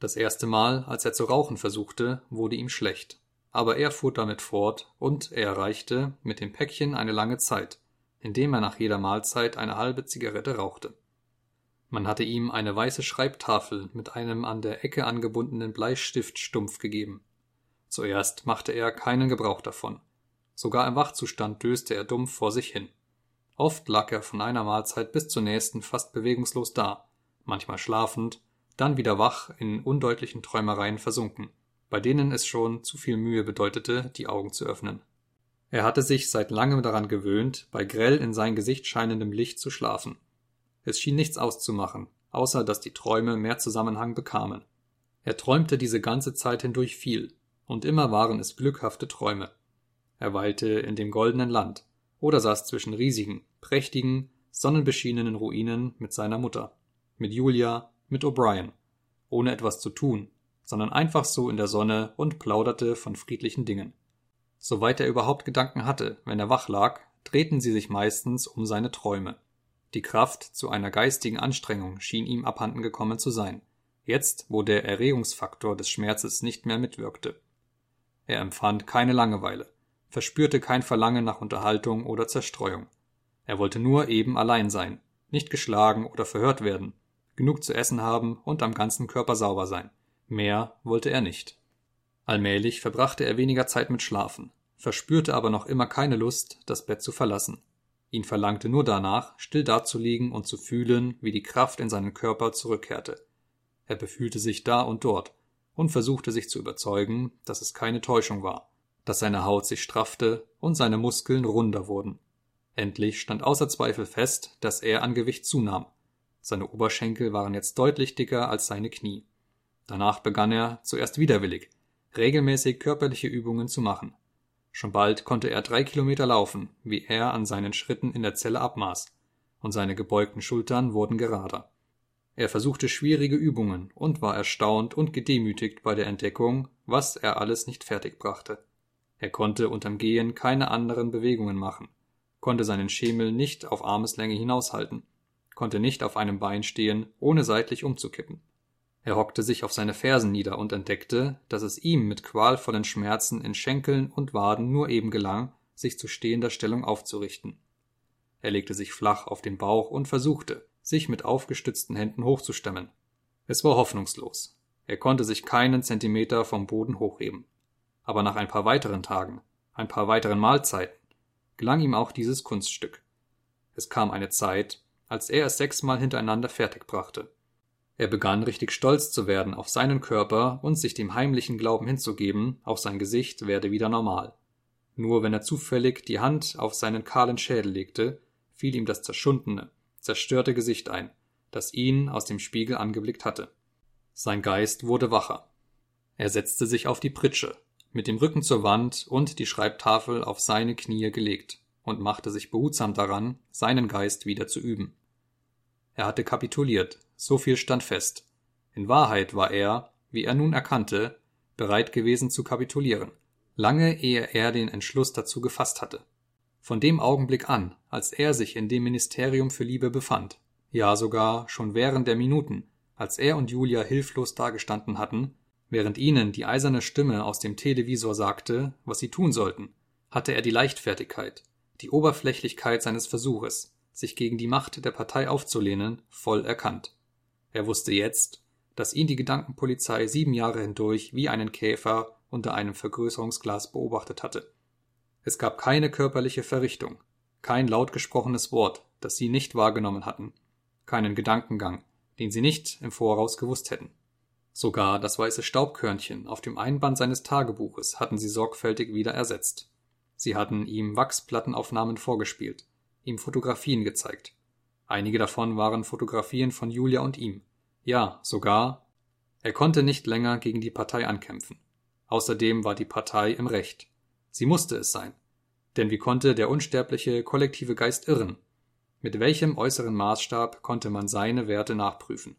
Das erste Mal, als er zu rauchen versuchte, wurde ihm schlecht aber er fuhr damit fort, und er erreichte mit dem Päckchen eine lange Zeit, indem er nach jeder Mahlzeit eine halbe Zigarette rauchte. Man hatte ihm eine weiße Schreibtafel mit einem an der Ecke angebundenen Bleistiftstumpf gegeben. Zuerst machte er keinen Gebrauch davon. Sogar im Wachzustand döste er dumpf vor sich hin. Oft lag er von einer Mahlzeit bis zur nächsten fast bewegungslos da, manchmal schlafend, dann wieder wach in undeutlichen Träumereien versunken bei denen es schon zu viel Mühe bedeutete, die Augen zu öffnen. Er hatte sich seit langem daran gewöhnt, bei grell in sein Gesicht scheinendem Licht zu schlafen. Es schien nichts auszumachen, außer dass die Träume mehr Zusammenhang bekamen. Er träumte diese ganze Zeit hindurch viel, und immer waren es glückhafte Träume. Er weilte in dem goldenen Land oder saß zwischen riesigen, prächtigen, sonnenbeschienenen Ruinen mit seiner Mutter, mit Julia, mit O'Brien, ohne etwas zu tun, sondern einfach so in der Sonne und plauderte von friedlichen Dingen. Soweit er überhaupt Gedanken hatte, wenn er wach lag, drehten sie sich meistens um seine Träume. Die Kraft zu einer geistigen Anstrengung schien ihm abhanden gekommen zu sein, jetzt wo der Erregungsfaktor des Schmerzes nicht mehr mitwirkte. Er empfand keine Langeweile, verspürte kein Verlangen nach Unterhaltung oder Zerstreuung. Er wollte nur eben allein sein, nicht geschlagen oder verhört werden, genug zu essen haben und am ganzen Körper sauber sein. Mehr wollte er nicht. Allmählich verbrachte er weniger Zeit mit Schlafen, verspürte aber noch immer keine Lust, das Bett zu verlassen. Ihn verlangte nur danach, still dazulegen und zu fühlen, wie die Kraft in seinen Körper zurückkehrte. Er befühlte sich da und dort und versuchte sich zu überzeugen, dass es keine Täuschung war, dass seine Haut sich straffte und seine Muskeln runder wurden. Endlich stand außer Zweifel fest, dass er an Gewicht zunahm. Seine Oberschenkel waren jetzt deutlich dicker als seine Knie. Danach begann er, zuerst widerwillig, regelmäßig körperliche Übungen zu machen. Schon bald konnte er drei Kilometer laufen, wie er an seinen Schritten in der Zelle abmaß, und seine gebeugten Schultern wurden gerader. Er versuchte schwierige Übungen und war erstaunt und gedemütigt bei der Entdeckung, was er alles nicht fertigbrachte. Er konnte unterm Gehen keine anderen Bewegungen machen, konnte seinen Schemel nicht auf Armeslänge hinaushalten, konnte nicht auf einem Bein stehen, ohne seitlich umzukippen. Er hockte sich auf seine Fersen nieder und entdeckte, dass es ihm mit qualvollen Schmerzen in Schenkeln und Waden nur eben gelang, sich zu stehender Stellung aufzurichten. Er legte sich flach auf den Bauch und versuchte, sich mit aufgestützten Händen hochzustemmen. Es war hoffnungslos. Er konnte sich keinen Zentimeter vom Boden hochheben. Aber nach ein paar weiteren Tagen, ein paar weiteren Mahlzeiten, gelang ihm auch dieses Kunststück. Es kam eine Zeit, als er es sechsmal hintereinander fertigbrachte. Er begann richtig stolz zu werden auf seinen Körper und sich dem heimlichen Glauben hinzugeben, auch sein Gesicht werde wieder normal. Nur wenn er zufällig die Hand auf seinen kahlen Schädel legte, fiel ihm das zerschundene, zerstörte Gesicht ein, das ihn aus dem Spiegel angeblickt hatte. Sein Geist wurde wacher. Er setzte sich auf die Pritsche, mit dem Rücken zur Wand und die Schreibtafel auf seine Knie gelegt und machte sich behutsam daran, seinen Geist wieder zu üben. Er hatte kapituliert, so viel stand fest. In Wahrheit war er, wie er nun erkannte, bereit gewesen zu kapitulieren, lange ehe er den Entschluss dazu gefasst hatte. Von dem Augenblick an, als er sich in dem Ministerium für Liebe befand, ja sogar schon während der Minuten, als er und Julia hilflos dagestanden hatten, während ihnen die eiserne Stimme aus dem Televisor sagte, was sie tun sollten, hatte er die Leichtfertigkeit, die Oberflächlichkeit seines Versuches, sich gegen die Macht der Partei aufzulehnen, voll erkannt. Er wusste jetzt, dass ihn die Gedankenpolizei sieben Jahre hindurch wie einen Käfer unter einem Vergrößerungsglas beobachtet hatte. Es gab keine körperliche Verrichtung, kein laut gesprochenes Wort, das sie nicht wahrgenommen hatten, keinen Gedankengang, den sie nicht im Voraus gewusst hätten. Sogar das weiße Staubkörnchen auf dem Einband seines Tagebuches hatten sie sorgfältig wieder ersetzt. Sie hatten ihm Wachsplattenaufnahmen vorgespielt, ihm Fotografien gezeigt. Einige davon waren Fotografien von Julia und ihm. Ja, sogar. Er konnte nicht länger gegen die Partei ankämpfen. Außerdem war die Partei im Recht. Sie musste es sein. Denn wie konnte der unsterbliche kollektive Geist irren? Mit welchem äußeren Maßstab konnte man seine Werte nachprüfen?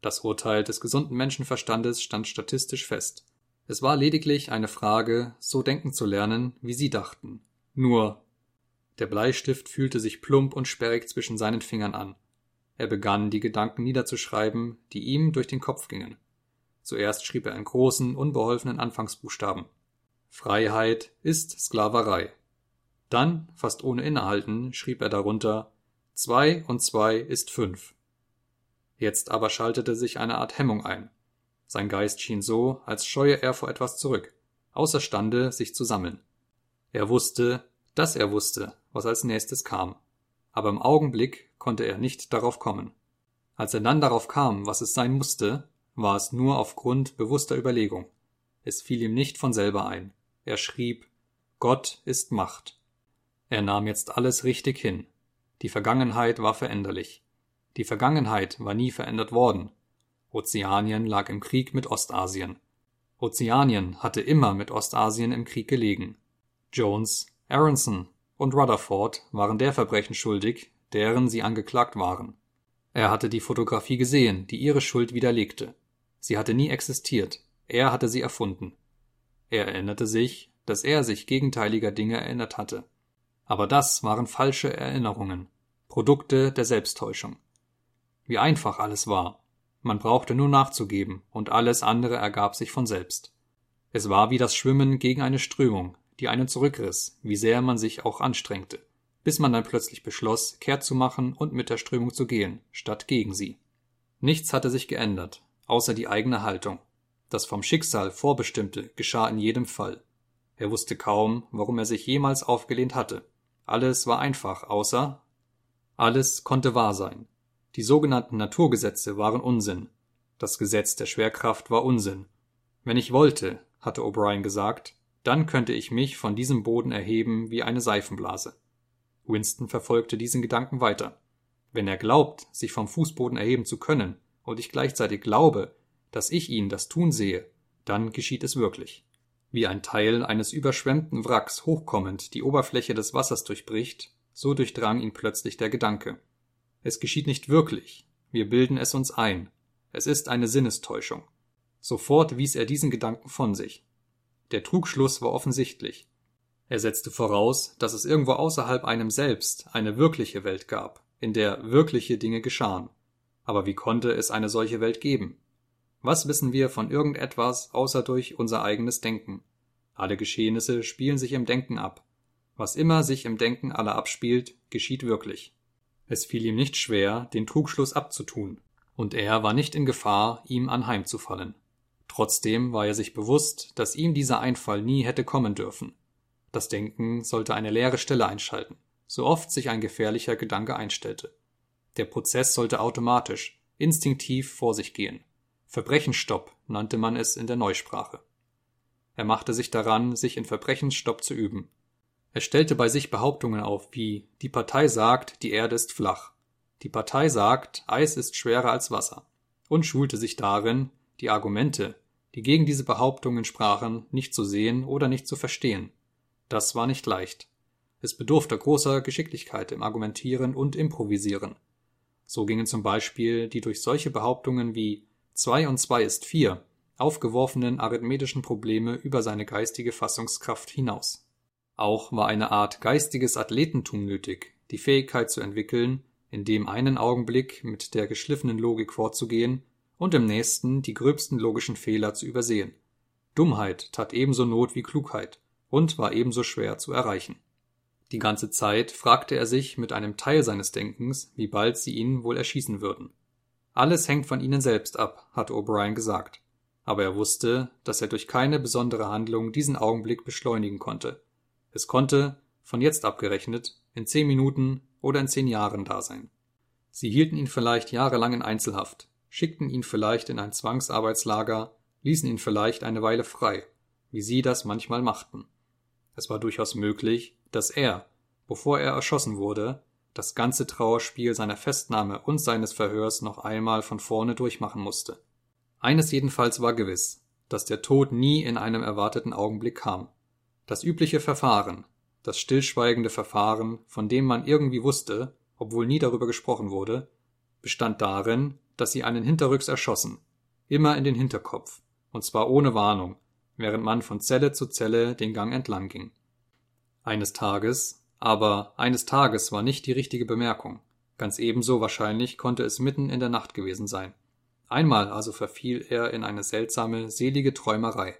Das Urteil des gesunden Menschenverstandes stand statistisch fest. Es war lediglich eine Frage, so denken zu lernen, wie sie dachten. Nur der Bleistift fühlte sich plump und sperrig zwischen seinen Fingern an. Er begann, die Gedanken niederzuschreiben, die ihm durch den Kopf gingen. Zuerst schrieb er in großen, unbeholfenen Anfangsbuchstaben. Freiheit ist Sklaverei. Dann, fast ohne Innehalten, schrieb er darunter Zwei und zwei ist fünf. Jetzt aber schaltete sich eine Art Hemmung ein. Sein Geist schien so, als scheue er vor etwas zurück, außerstande, sich zu sammeln. Er wusste, dass er wusste, was als nächstes kam, aber im Augenblick konnte er nicht darauf kommen. Als er dann darauf kam, was es sein musste, war es nur aufgrund bewusster Überlegung. Es fiel ihm nicht von selber ein. Er schrieb Gott ist Macht. Er nahm jetzt alles richtig hin. Die Vergangenheit war veränderlich. Die Vergangenheit war nie verändert worden. Ozeanien lag im Krieg mit Ostasien. Ozeanien hatte immer mit Ostasien im Krieg gelegen. Jones, Aronson und Rutherford waren der Verbrechen schuldig, deren sie angeklagt waren. Er hatte die Fotografie gesehen, die ihre Schuld widerlegte. Sie hatte nie existiert, er hatte sie erfunden. Er erinnerte sich, dass er sich gegenteiliger Dinge erinnert hatte. Aber das waren falsche Erinnerungen, Produkte der Selbsttäuschung. Wie einfach alles war. Man brauchte nur nachzugeben, und alles andere ergab sich von selbst. Es war wie das Schwimmen gegen eine Strömung, die einen zurückriss, wie sehr man sich auch anstrengte bis man dann plötzlich beschloss, kehrt zu machen und mit der Strömung zu gehen, statt gegen sie. Nichts hatte sich geändert, außer die eigene Haltung. Das vom Schicksal Vorbestimmte geschah in jedem Fall. Er wusste kaum, warum er sich jemals aufgelehnt hatte. Alles war einfach, außer alles konnte wahr sein. Die sogenannten Naturgesetze waren Unsinn. Das Gesetz der Schwerkraft war Unsinn. Wenn ich wollte, hatte O'Brien gesagt, dann könnte ich mich von diesem Boden erheben wie eine Seifenblase. Winston verfolgte diesen Gedanken weiter. Wenn er glaubt, sich vom Fußboden erheben zu können, und ich gleichzeitig glaube, dass ich ihn das tun sehe, dann geschieht es wirklich. Wie ein Teil eines überschwemmten Wracks hochkommend die Oberfläche des Wassers durchbricht, so durchdrang ihn plötzlich der Gedanke. Es geschieht nicht wirklich, wir bilden es uns ein, es ist eine Sinnestäuschung. Sofort wies er diesen Gedanken von sich. Der Trugschluss war offensichtlich. Er setzte voraus, dass es irgendwo außerhalb einem selbst eine wirkliche Welt gab, in der wirkliche Dinge geschahen. Aber wie konnte es eine solche Welt geben? Was wissen wir von irgendetwas außer durch unser eigenes Denken? Alle Geschehnisse spielen sich im Denken ab. Was immer sich im Denken aller abspielt, geschieht wirklich. Es fiel ihm nicht schwer, den Trugschluss abzutun, und er war nicht in Gefahr, ihm anheimzufallen. Trotzdem war er sich bewusst, dass ihm dieser Einfall nie hätte kommen dürfen. Das Denken sollte eine leere Stelle einschalten, so oft sich ein gefährlicher Gedanke einstellte. Der Prozess sollte automatisch, instinktiv vor sich gehen. Verbrechensstopp nannte man es in der Neusprache. Er machte sich daran, sich in Verbrechensstopp zu üben. Er stellte bei sich Behauptungen auf wie Die Partei sagt, die Erde ist flach. Die Partei sagt, Eis ist schwerer als Wasser. Und schulte sich darin, die Argumente, die gegen diese Behauptungen sprachen, nicht zu sehen oder nicht zu verstehen. Das war nicht leicht. Es bedurfte großer Geschicklichkeit im Argumentieren und Improvisieren. So gingen zum Beispiel die durch solche Behauptungen wie zwei und zwei ist vier aufgeworfenen arithmetischen Probleme über seine geistige Fassungskraft hinaus. Auch war eine Art geistiges Athletentum nötig, die Fähigkeit zu entwickeln, in dem einen Augenblick mit der geschliffenen Logik vorzugehen und im nächsten die gröbsten logischen Fehler zu übersehen. Dummheit tat ebenso Not wie Klugheit und war ebenso schwer zu erreichen. Die ganze Zeit fragte er sich mit einem Teil seines Denkens, wie bald sie ihn wohl erschießen würden. Alles hängt von ihnen selbst ab, hatte O'Brien gesagt. Aber er wusste, dass er durch keine besondere Handlung diesen Augenblick beschleunigen konnte. Es konnte, von jetzt abgerechnet, in zehn Minuten oder in zehn Jahren da sein. Sie hielten ihn vielleicht jahrelang in Einzelhaft, schickten ihn vielleicht in ein Zwangsarbeitslager, ließen ihn vielleicht eine Weile frei, wie sie das manchmal machten. Es war durchaus möglich, dass er, bevor er erschossen wurde, das ganze Trauerspiel seiner Festnahme und seines Verhörs noch einmal von vorne durchmachen musste. Eines jedenfalls war gewiss, dass der Tod nie in einem erwarteten Augenblick kam. Das übliche Verfahren, das stillschweigende Verfahren, von dem man irgendwie wusste, obwohl nie darüber gesprochen wurde, bestand darin, dass sie einen hinterrücks erschossen, immer in den Hinterkopf, und zwar ohne Warnung, während man von Zelle zu Zelle den Gang entlang ging. Eines Tages, aber eines Tages war nicht die richtige Bemerkung. Ganz ebenso wahrscheinlich konnte es mitten in der Nacht gewesen sein. Einmal also verfiel er in eine seltsame, selige Träumerei.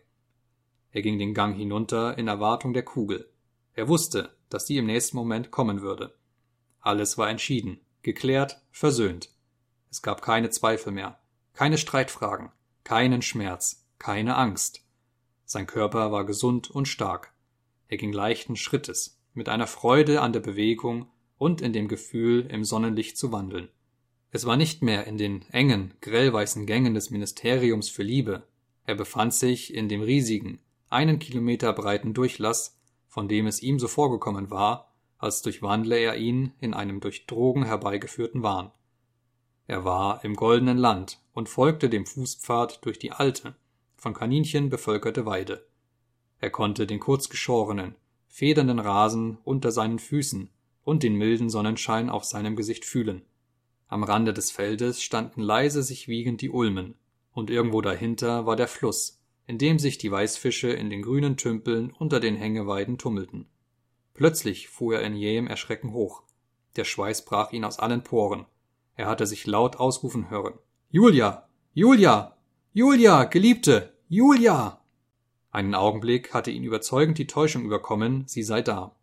Er ging den Gang hinunter in Erwartung der Kugel. Er wusste, dass die im nächsten Moment kommen würde. Alles war entschieden, geklärt, versöhnt. Es gab keine Zweifel mehr, keine Streitfragen, keinen Schmerz, keine Angst. Sein Körper war gesund und stark. Er ging leichten Schrittes, mit einer Freude an der Bewegung und in dem Gefühl, im Sonnenlicht zu wandeln. Es war nicht mehr in den engen, grellweißen Gängen des Ministeriums für Liebe, Er befand sich in dem riesigen, einen Kilometer breiten Durchlass, von dem es ihm so vorgekommen war, als durchwandle er ihn in einem durch Drogen herbeigeführten Wahn. Er war im goldenen Land und folgte dem Fußpfad durch die alte, von Kaninchen bevölkerte Weide. Er konnte den kurzgeschorenen, federnden Rasen unter seinen Füßen und den milden Sonnenschein auf seinem Gesicht fühlen. Am Rande des Feldes standen leise sich wiegend die Ulmen, und irgendwo dahinter war der Fluss, in dem sich die Weißfische in den grünen Tümpeln unter den Hängeweiden tummelten. Plötzlich fuhr er in jähem Erschrecken hoch. Der Schweiß brach ihn aus allen Poren. Er hatte sich laut ausrufen hören. Julia! Julia! Julia! Geliebte! Julia! Einen Augenblick hatte ihn überzeugend die Täuschung überkommen, sie sei da.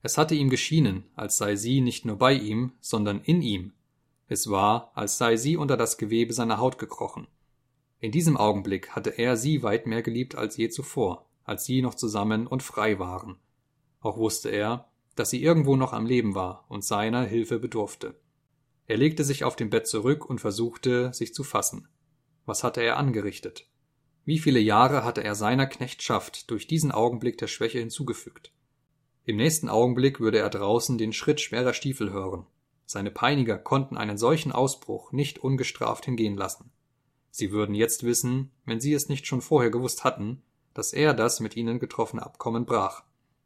Es hatte ihm geschienen, als sei sie nicht nur bei ihm, sondern in ihm. Es war, als sei sie unter das Gewebe seiner Haut gekrochen. In diesem Augenblick hatte er sie weit mehr geliebt als je zuvor, als sie noch zusammen und frei waren. Auch wusste er, dass sie irgendwo noch am Leben war und seiner Hilfe bedurfte. Er legte sich auf dem Bett zurück und versuchte, sich zu fassen. Was hatte er angerichtet? Wie viele Jahre hatte er seiner Knechtschaft durch diesen Augenblick der Schwäche hinzugefügt? Im nächsten Augenblick würde er draußen den Schritt schwerer Stiefel hören. Seine Peiniger konnten einen solchen Ausbruch nicht ungestraft hingehen lassen. Sie würden jetzt wissen, wenn sie es nicht schon vorher gewusst hatten, dass er das mit ihnen getroffene Abkommen brach.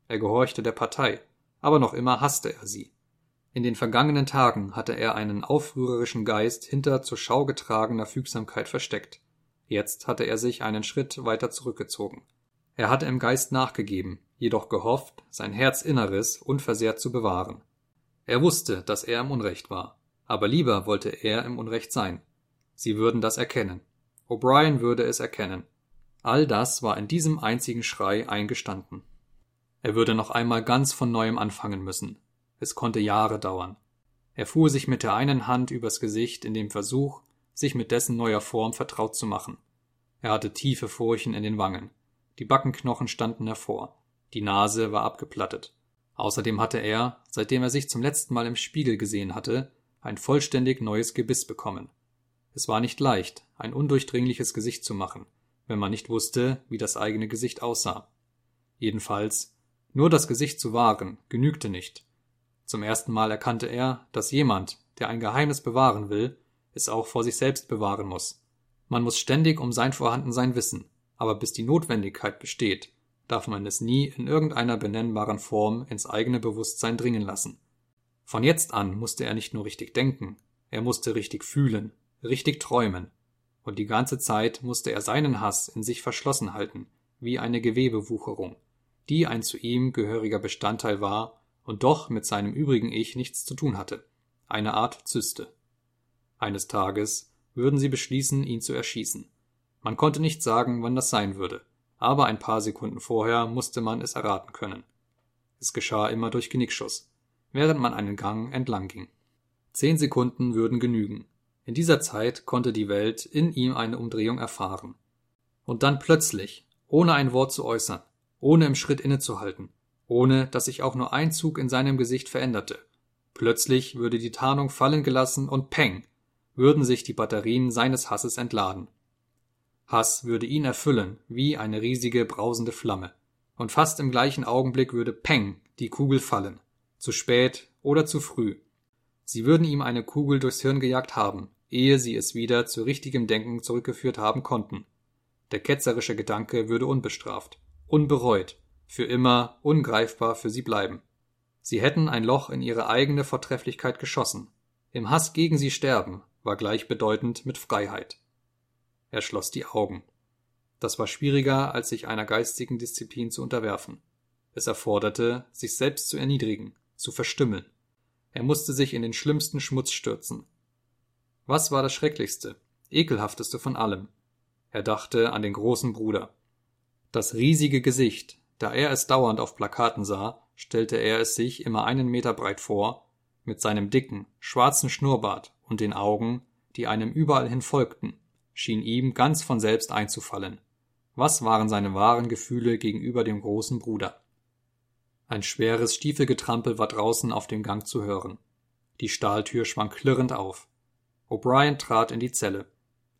Er gehorchte der Partei, aber noch immer hasste er sie. In den vergangenen Tagen hatte er einen aufrührerischen Geist hinter zur Schau getragener Fügsamkeit versteckt. Jetzt hatte er sich einen Schritt weiter zurückgezogen. Er hatte im Geist nachgegeben, jedoch gehofft, sein Herzinneres unversehrt zu bewahren. Er wusste, dass er im Unrecht war, aber lieber wollte er im Unrecht sein. Sie würden das erkennen. O'Brien würde es erkennen. All das war in diesem einzigen Schrei eingestanden. Er würde noch einmal ganz von neuem anfangen müssen. Es konnte Jahre dauern. Er fuhr sich mit der einen Hand übers Gesicht in dem Versuch, sich mit dessen neuer Form vertraut zu machen. Er hatte tiefe Furchen in den Wangen. Die Backenknochen standen hervor. Die Nase war abgeplattet. Außerdem hatte er, seitdem er sich zum letzten Mal im Spiegel gesehen hatte, ein vollständig neues Gebiss bekommen. Es war nicht leicht, ein undurchdringliches Gesicht zu machen, wenn man nicht wusste, wie das eigene Gesicht aussah. Jedenfalls, nur das Gesicht zu wahren, genügte nicht. Zum ersten Mal erkannte er, dass jemand, der ein Geheimnis bewahren will, es auch vor sich selbst bewahren muss. Man muss ständig um sein Vorhandensein wissen, aber bis die Notwendigkeit besteht, darf man es nie in irgendeiner benennbaren Form ins eigene Bewusstsein dringen lassen. Von jetzt an musste er nicht nur richtig denken, er musste richtig fühlen, richtig träumen. Und die ganze Zeit musste er seinen Hass in sich verschlossen halten, wie eine Gewebewucherung, die ein zu ihm gehöriger Bestandteil war und doch mit seinem übrigen Ich nichts zu tun hatte, eine Art Zyste. Eines Tages würden sie beschließen, ihn zu erschießen. Man konnte nicht sagen, wann das sein würde, aber ein paar Sekunden vorher musste man es erraten können. Es geschah immer durch Genickschuss, während man einen Gang entlang ging. Zehn Sekunden würden genügen, in dieser Zeit konnte die Welt in ihm eine Umdrehung erfahren. Und dann plötzlich, ohne ein Wort zu äußern, ohne im Schritt innezuhalten, ohne dass sich auch nur ein Zug in seinem Gesicht veränderte, plötzlich würde die Tarnung fallen gelassen und peng, würden sich die Batterien seines Hasses entladen. Hass würde ihn erfüllen wie eine riesige brausende Flamme, und fast im gleichen Augenblick würde peng die Kugel fallen, zu spät oder zu früh. Sie würden ihm eine Kugel durchs Hirn gejagt haben, ehe sie es wieder zu richtigem Denken zurückgeführt haben konnten. Der ketzerische Gedanke würde unbestraft, unbereut, für immer ungreifbar für sie bleiben. Sie hätten ein Loch in ihre eigene Vortrefflichkeit geschossen. Im Hass gegen sie sterben war gleichbedeutend mit Freiheit. Er schloss die Augen. Das war schwieriger, als sich einer geistigen Disziplin zu unterwerfen. Es erforderte, sich selbst zu erniedrigen, zu verstümmeln. Er musste sich in den schlimmsten Schmutz stürzen, was war das Schrecklichste, ekelhafteste von allem? Er dachte an den großen Bruder. Das riesige Gesicht, da er es dauernd auf Plakaten sah, stellte er es sich immer einen Meter breit vor, mit seinem dicken, schwarzen Schnurrbart und den Augen, die einem überall hin folgten, schien ihm ganz von selbst einzufallen. Was waren seine wahren Gefühle gegenüber dem großen Bruder? Ein schweres Stiefelgetrampel war draußen auf dem Gang zu hören. Die Stahltür schwang klirrend auf. O'Brien trat in die Zelle.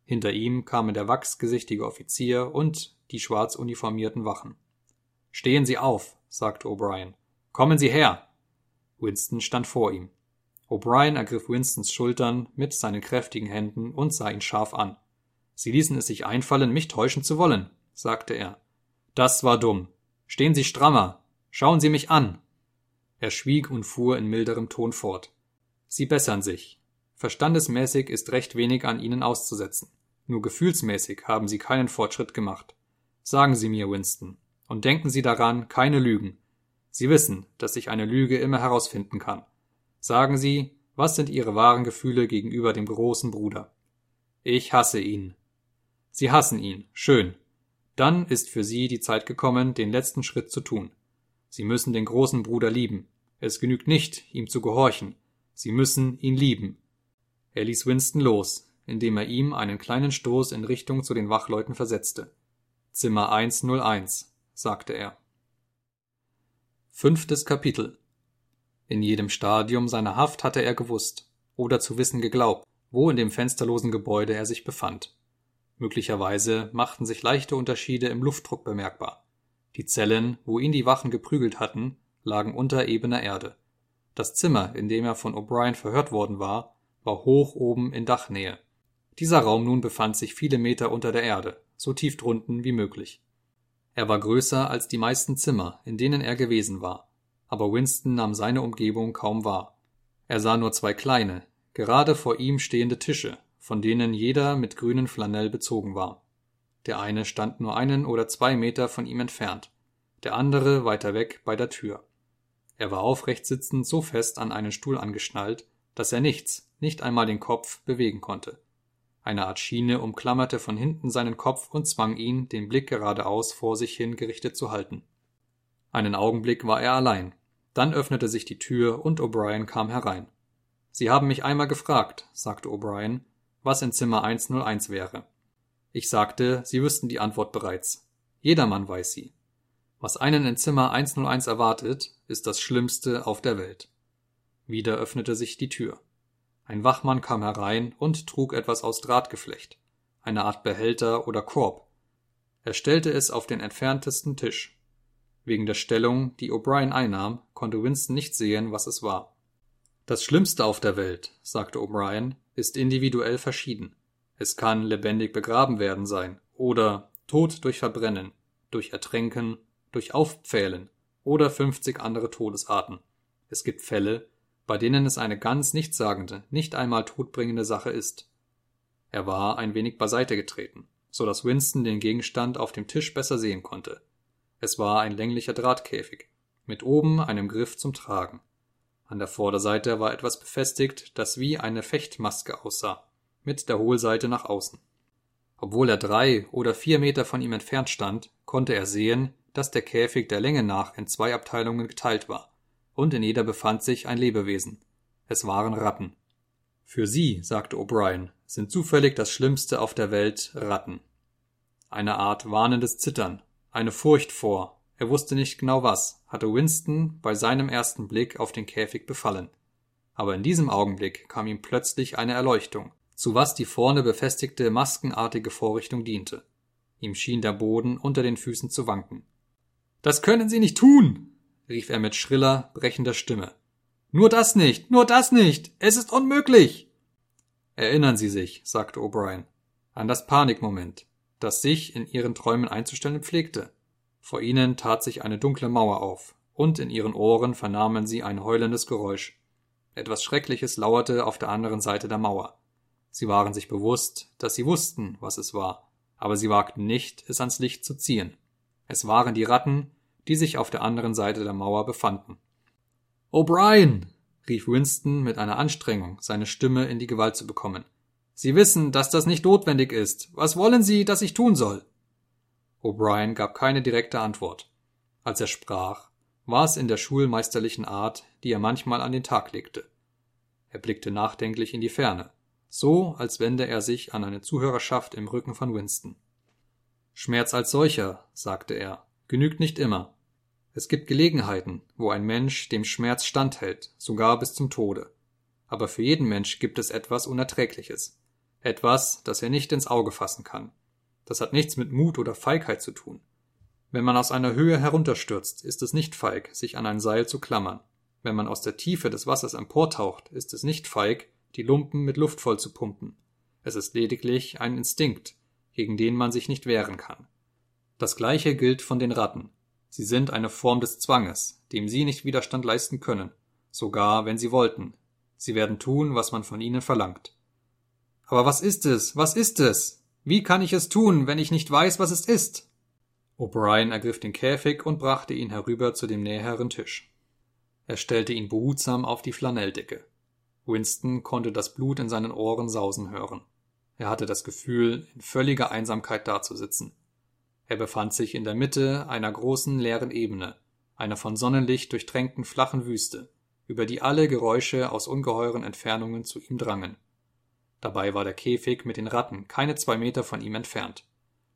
Hinter ihm kamen der wachsgesichtige Offizier und die schwarz uniformierten Wachen. Stehen Sie auf, sagte O'Brien. Kommen Sie her. Winston stand vor ihm. O'Brien ergriff Winstons Schultern mit seinen kräftigen Händen und sah ihn scharf an. Sie ließen es sich einfallen, mich täuschen zu wollen, sagte er. Das war dumm. Stehen Sie strammer. Schauen Sie mich an. Er schwieg und fuhr in milderem Ton fort. Sie bessern sich. Verstandesmäßig ist recht wenig an Ihnen auszusetzen. Nur gefühlsmäßig haben Sie keinen Fortschritt gemacht. Sagen Sie mir, Winston, und denken Sie daran, keine Lügen. Sie wissen, dass ich eine Lüge immer herausfinden kann. Sagen Sie, was sind Ihre wahren Gefühle gegenüber dem großen Bruder? Ich hasse ihn. Sie hassen ihn. Schön. Dann ist für Sie die Zeit gekommen, den letzten Schritt zu tun. Sie müssen den großen Bruder lieben. Es genügt nicht, ihm zu gehorchen. Sie müssen ihn lieben. Er ließ Winston los, indem er ihm einen kleinen Stoß in Richtung zu den Wachleuten versetzte. Zimmer 101, sagte er. Fünftes Kapitel In jedem Stadium seiner Haft hatte er gewusst oder zu wissen geglaubt, wo in dem fensterlosen Gebäude er sich befand. Möglicherweise machten sich leichte Unterschiede im Luftdruck bemerkbar. Die Zellen, wo ihn die Wachen geprügelt hatten, lagen unter ebener Erde. Das Zimmer, in dem er von O'Brien verhört worden war, war hoch oben in Dachnähe. Dieser Raum nun befand sich viele Meter unter der Erde, so tief drunten wie möglich. Er war größer als die meisten Zimmer, in denen er gewesen war, aber Winston nahm seine Umgebung kaum wahr. Er sah nur zwei kleine, gerade vor ihm stehende Tische, von denen jeder mit grünen Flanell bezogen war. Der eine stand nur einen oder zwei Meter von ihm entfernt, der andere weiter weg bei der Tür. Er war aufrecht sitzend so fest an einen Stuhl angeschnallt, dass er nichts, nicht einmal den Kopf, bewegen konnte. Eine Art Schiene umklammerte von hinten seinen Kopf und zwang ihn, den Blick geradeaus vor sich hin gerichtet zu halten. Einen Augenblick war er allein. Dann öffnete sich die Tür und O'Brien kam herein. Sie haben mich einmal gefragt, sagte O'Brien, was in Zimmer 101 wäre. Ich sagte, Sie wüssten die Antwort bereits. Jedermann weiß sie. Was einen in Zimmer 101 erwartet, ist das Schlimmste auf der Welt. Wieder öffnete sich die Tür. Ein Wachmann kam herein und trug etwas aus Drahtgeflecht, eine Art Behälter oder Korb. Er stellte es auf den entferntesten Tisch. Wegen der Stellung, die O'Brien einnahm, konnte Winston nicht sehen, was es war. Das Schlimmste auf der Welt, sagte O'Brien, ist individuell verschieden. Es kann lebendig begraben werden sein oder tot durch Verbrennen, durch Ertränken, durch Aufpfählen oder 50 andere Todesarten. Es gibt Fälle, bei denen es eine ganz nichtssagende, nicht einmal todbringende Sache ist. Er war ein wenig beiseite getreten, so dass Winston den Gegenstand auf dem Tisch besser sehen konnte. Es war ein länglicher Drahtkäfig, mit oben einem Griff zum Tragen. An der Vorderseite war etwas befestigt, das wie eine Fechtmaske aussah mit der Hohlseite nach außen. Obwohl er drei oder vier Meter von ihm entfernt stand, konnte er sehen, dass der Käfig der Länge nach in zwei Abteilungen geteilt war, und in jeder befand sich ein Lebewesen. Es waren Ratten. Für sie, sagte O'Brien, sind zufällig das Schlimmste auf der Welt Ratten. Eine Art warnendes Zittern, eine Furcht vor, er wusste nicht genau was, hatte Winston bei seinem ersten Blick auf den Käfig befallen. Aber in diesem Augenblick kam ihm plötzlich eine Erleuchtung zu was die vorne befestigte maskenartige Vorrichtung diente. Ihm schien der Boden unter den Füßen zu wanken. Das können Sie nicht tun, rief er mit schriller, brechender Stimme. Nur das nicht, nur das nicht, es ist unmöglich. Erinnern Sie sich, sagte O'Brien, an das Panikmoment, das sich in Ihren Träumen einzustellen pflegte. Vor Ihnen tat sich eine dunkle Mauer auf, und in Ihren Ohren vernahmen Sie ein heulendes Geräusch. Etwas Schreckliches lauerte auf der anderen Seite der Mauer. Sie waren sich bewusst, dass sie wussten, was es war, aber sie wagten nicht, es ans Licht zu ziehen. Es waren die Ratten, die sich auf der anderen Seite der Mauer befanden. O'Brien, rief Winston mit einer Anstrengung, seine Stimme in die Gewalt zu bekommen. Sie wissen, dass das nicht notwendig ist. Was wollen Sie, dass ich tun soll? O'Brien gab keine direkte Antwort. Als er sprach, war es in der schulmeisterlichen Art, die er manchmal an den Tag legte. Er blickte nachdenklich in die Ferne so als wende er sich an eine Zuhörerschaft im Rücken von Winston. Schmerz als solcher, sagte er, genügt nicht immer. Es gibt Gelegenheiten, wo ein Mensch dem Schmerz standhält, sogar bis zum Tode. Aber für jeden Mensch gibt es etwas Unerträgliches, Etwas, das er nicht ins Auge fassen kann. Das hat nichts mit Mut oder Feigheit zu tun. Wenn man aus einer Höhe herunterstürzt, ist es nicht feig, sich an ein Seil zu klammern. Wenn man aus der Tiefe des Wassers emportaucht, ist es nicht feig, die Lumpen mit Luft voll zu pumpen. Es ist lediglich ein Instinkt, gegen den man sich nicht wehren kann. Das gleiche gilt von den Ratten. Sie sind eine Form des Zwanges, dem sie nicht Widerstand leisten können, sogar wenn sie wollten. Sie werden tun, was man von ihnen verlangt. Aber was ist es? Was ist es? Wie kann ich es tun, wenn ich nicht weiß, was es ist? O'Brien ergriff den Käfig und brachte ihn herüber zu dem näheren Tisch. Er stellte ihn behutsam auf die Flanelldecke. Winston konnte das Blut in seinen Ohren sausen hören. Er hatte das Gefühl, in völliger Einsamkeit dazusitzen. Er befand sich in der Mitte einer großen leeren Ebene, einer von Sonnenlicht durchtränkten flachen Wüste, über die alle Geräusche aus ungeheuren Entfernungen zu ihm drangen. Dabei war der Käfig mit den Ratten keine zwei Meter von ihm entfernt.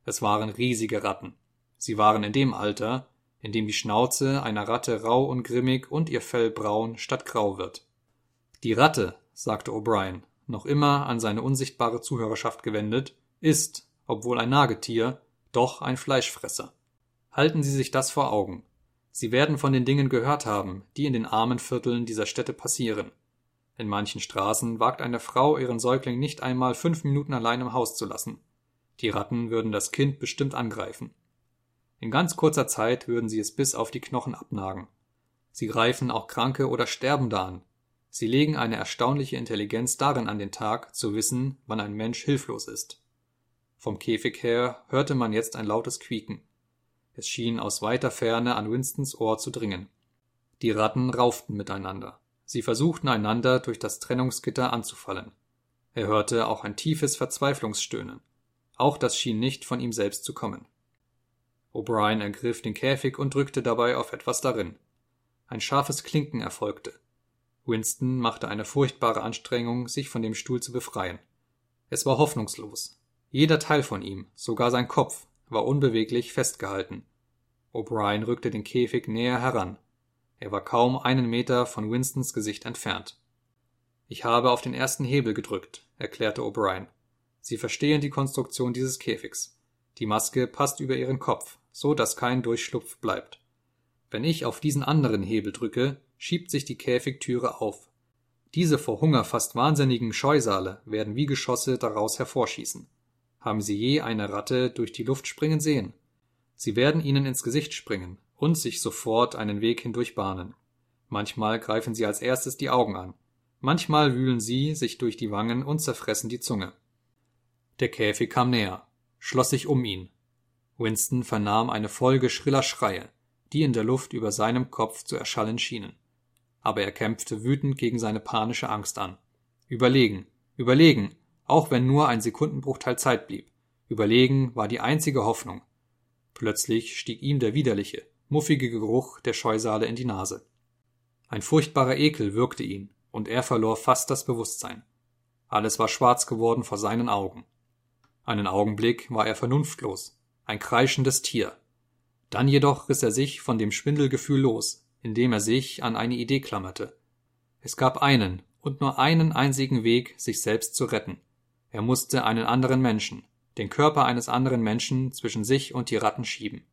Es waren riesige Ratten. Sie waren in dem Alter, in dem die Schnauze einer Ratte rau und grimmig und ihr Fell braun statt grau wird. Die Ratte, sagte O'Brien, noch immer an seine unsichtbare Zuhörerschaft gewendet, ist, obwohl ein Nagetier, doch ein Fleischfresser. Halten Sie sich das vor Augen. Sie werden von den Dingen gehört haben, die in den armen Vierteln dieser Städte passieren. In manchen Straßen wagt eine Frau ihren Säugling nicht einmal fünf Minuten allein im Haus zu lassen. Die Ratten würden das Kind bestimmt angreifen. In ganz kurzer Zeit würden sie es bis auf die Knochen abnagen. Sie greifen auch Kranke oder Sterbende an. Sie legen eine erstaunliche Intelligenz darin an den Tag, zu wissen, wann ein Mensch hilflos ist. Vom Käfig her hörte man jetzt ein lautes Quieken. Es schien aus weiter Ferne an Winstons Ohr zu dringen. Die Ratten rauften miteinander. Sie versuchten einander durch das Trennungsgitter anzufallen. Er hörte auch ein tiefes Verzweiflungsstöhnen. Auch das schien nicht von ihm selbst zu kommen. O'Brien ergriff den Käfig und drückte dabei auf etwas darin. Ein scharfes Klinken erfolgte. Winston machte eine furchtbare Anstrengung, sich von dem Stuhl zu befreien. Es war hoffnungslos. Jeder Teil von ihm, sogar sein Kopf, war unbeweglich festgehalten. O'Brien rückte den Käfig näher heran. Er war kaum einen Meter von Winstons Gesicht entfernt. Ich habe auf den ersten Hebel gedrückt, erklärte O'Brien. Sie verstehen die Konstruktion dieses Käfigs. Die Maske passt über ihren Kopf, so dass kein Durchschlupf bleibt. Wenn ich auf diesen anderen Hebel drücke, schiebt sich die Käfigtüre auf. Diese vor Hunger fast wahnsinnigen Scheusale werden wie Geschosse daraus hervorschießen. Haben Sie je eine Ratte durch die Luft springen sehen? Sie werden Ihnen ins Gesicht springen und sich sofort einen Weg hindurch bahnen. Manchmal greifen sie als erstes die Augen an. Manchmal wühlen sie sich durch die Wangen und zerfressen die Zunge. Der Käfig kam näher, schloss sich um ihn, Winston vernahm eine Folge schriller Schreie, die in der Luft über seinem Kopf zu erschallen schienen. Aber er kämpfte wütend gegen seine panische Angst an. Überlegen, überlegen, auch wenn nur ein Sekundenbruchteil Zeit blieb. Überlegen war die einzige Hoffnung. Plötzlich stieg ihm der widerliche, muffige Geruch der Scheusale in die Nase. Ein furchtbarer Ekel würgte ihn, und er verlor fast das Bewusstsein. Alles war schwarz geworden vor seinen Augen. Einen Augenblick war er vernunftlos, ein kreischendes Tier. Dann jedoch riss er sich von dem Schwindelgefühl los, indem er sich an eine Idee klammerte. Es gab einen und nur einen einzigen Weg, sich selbst zu retten. Er musste einen anderen Menschen, den Körper eines anderen Menschen zwischen sich und die Ratten schieben.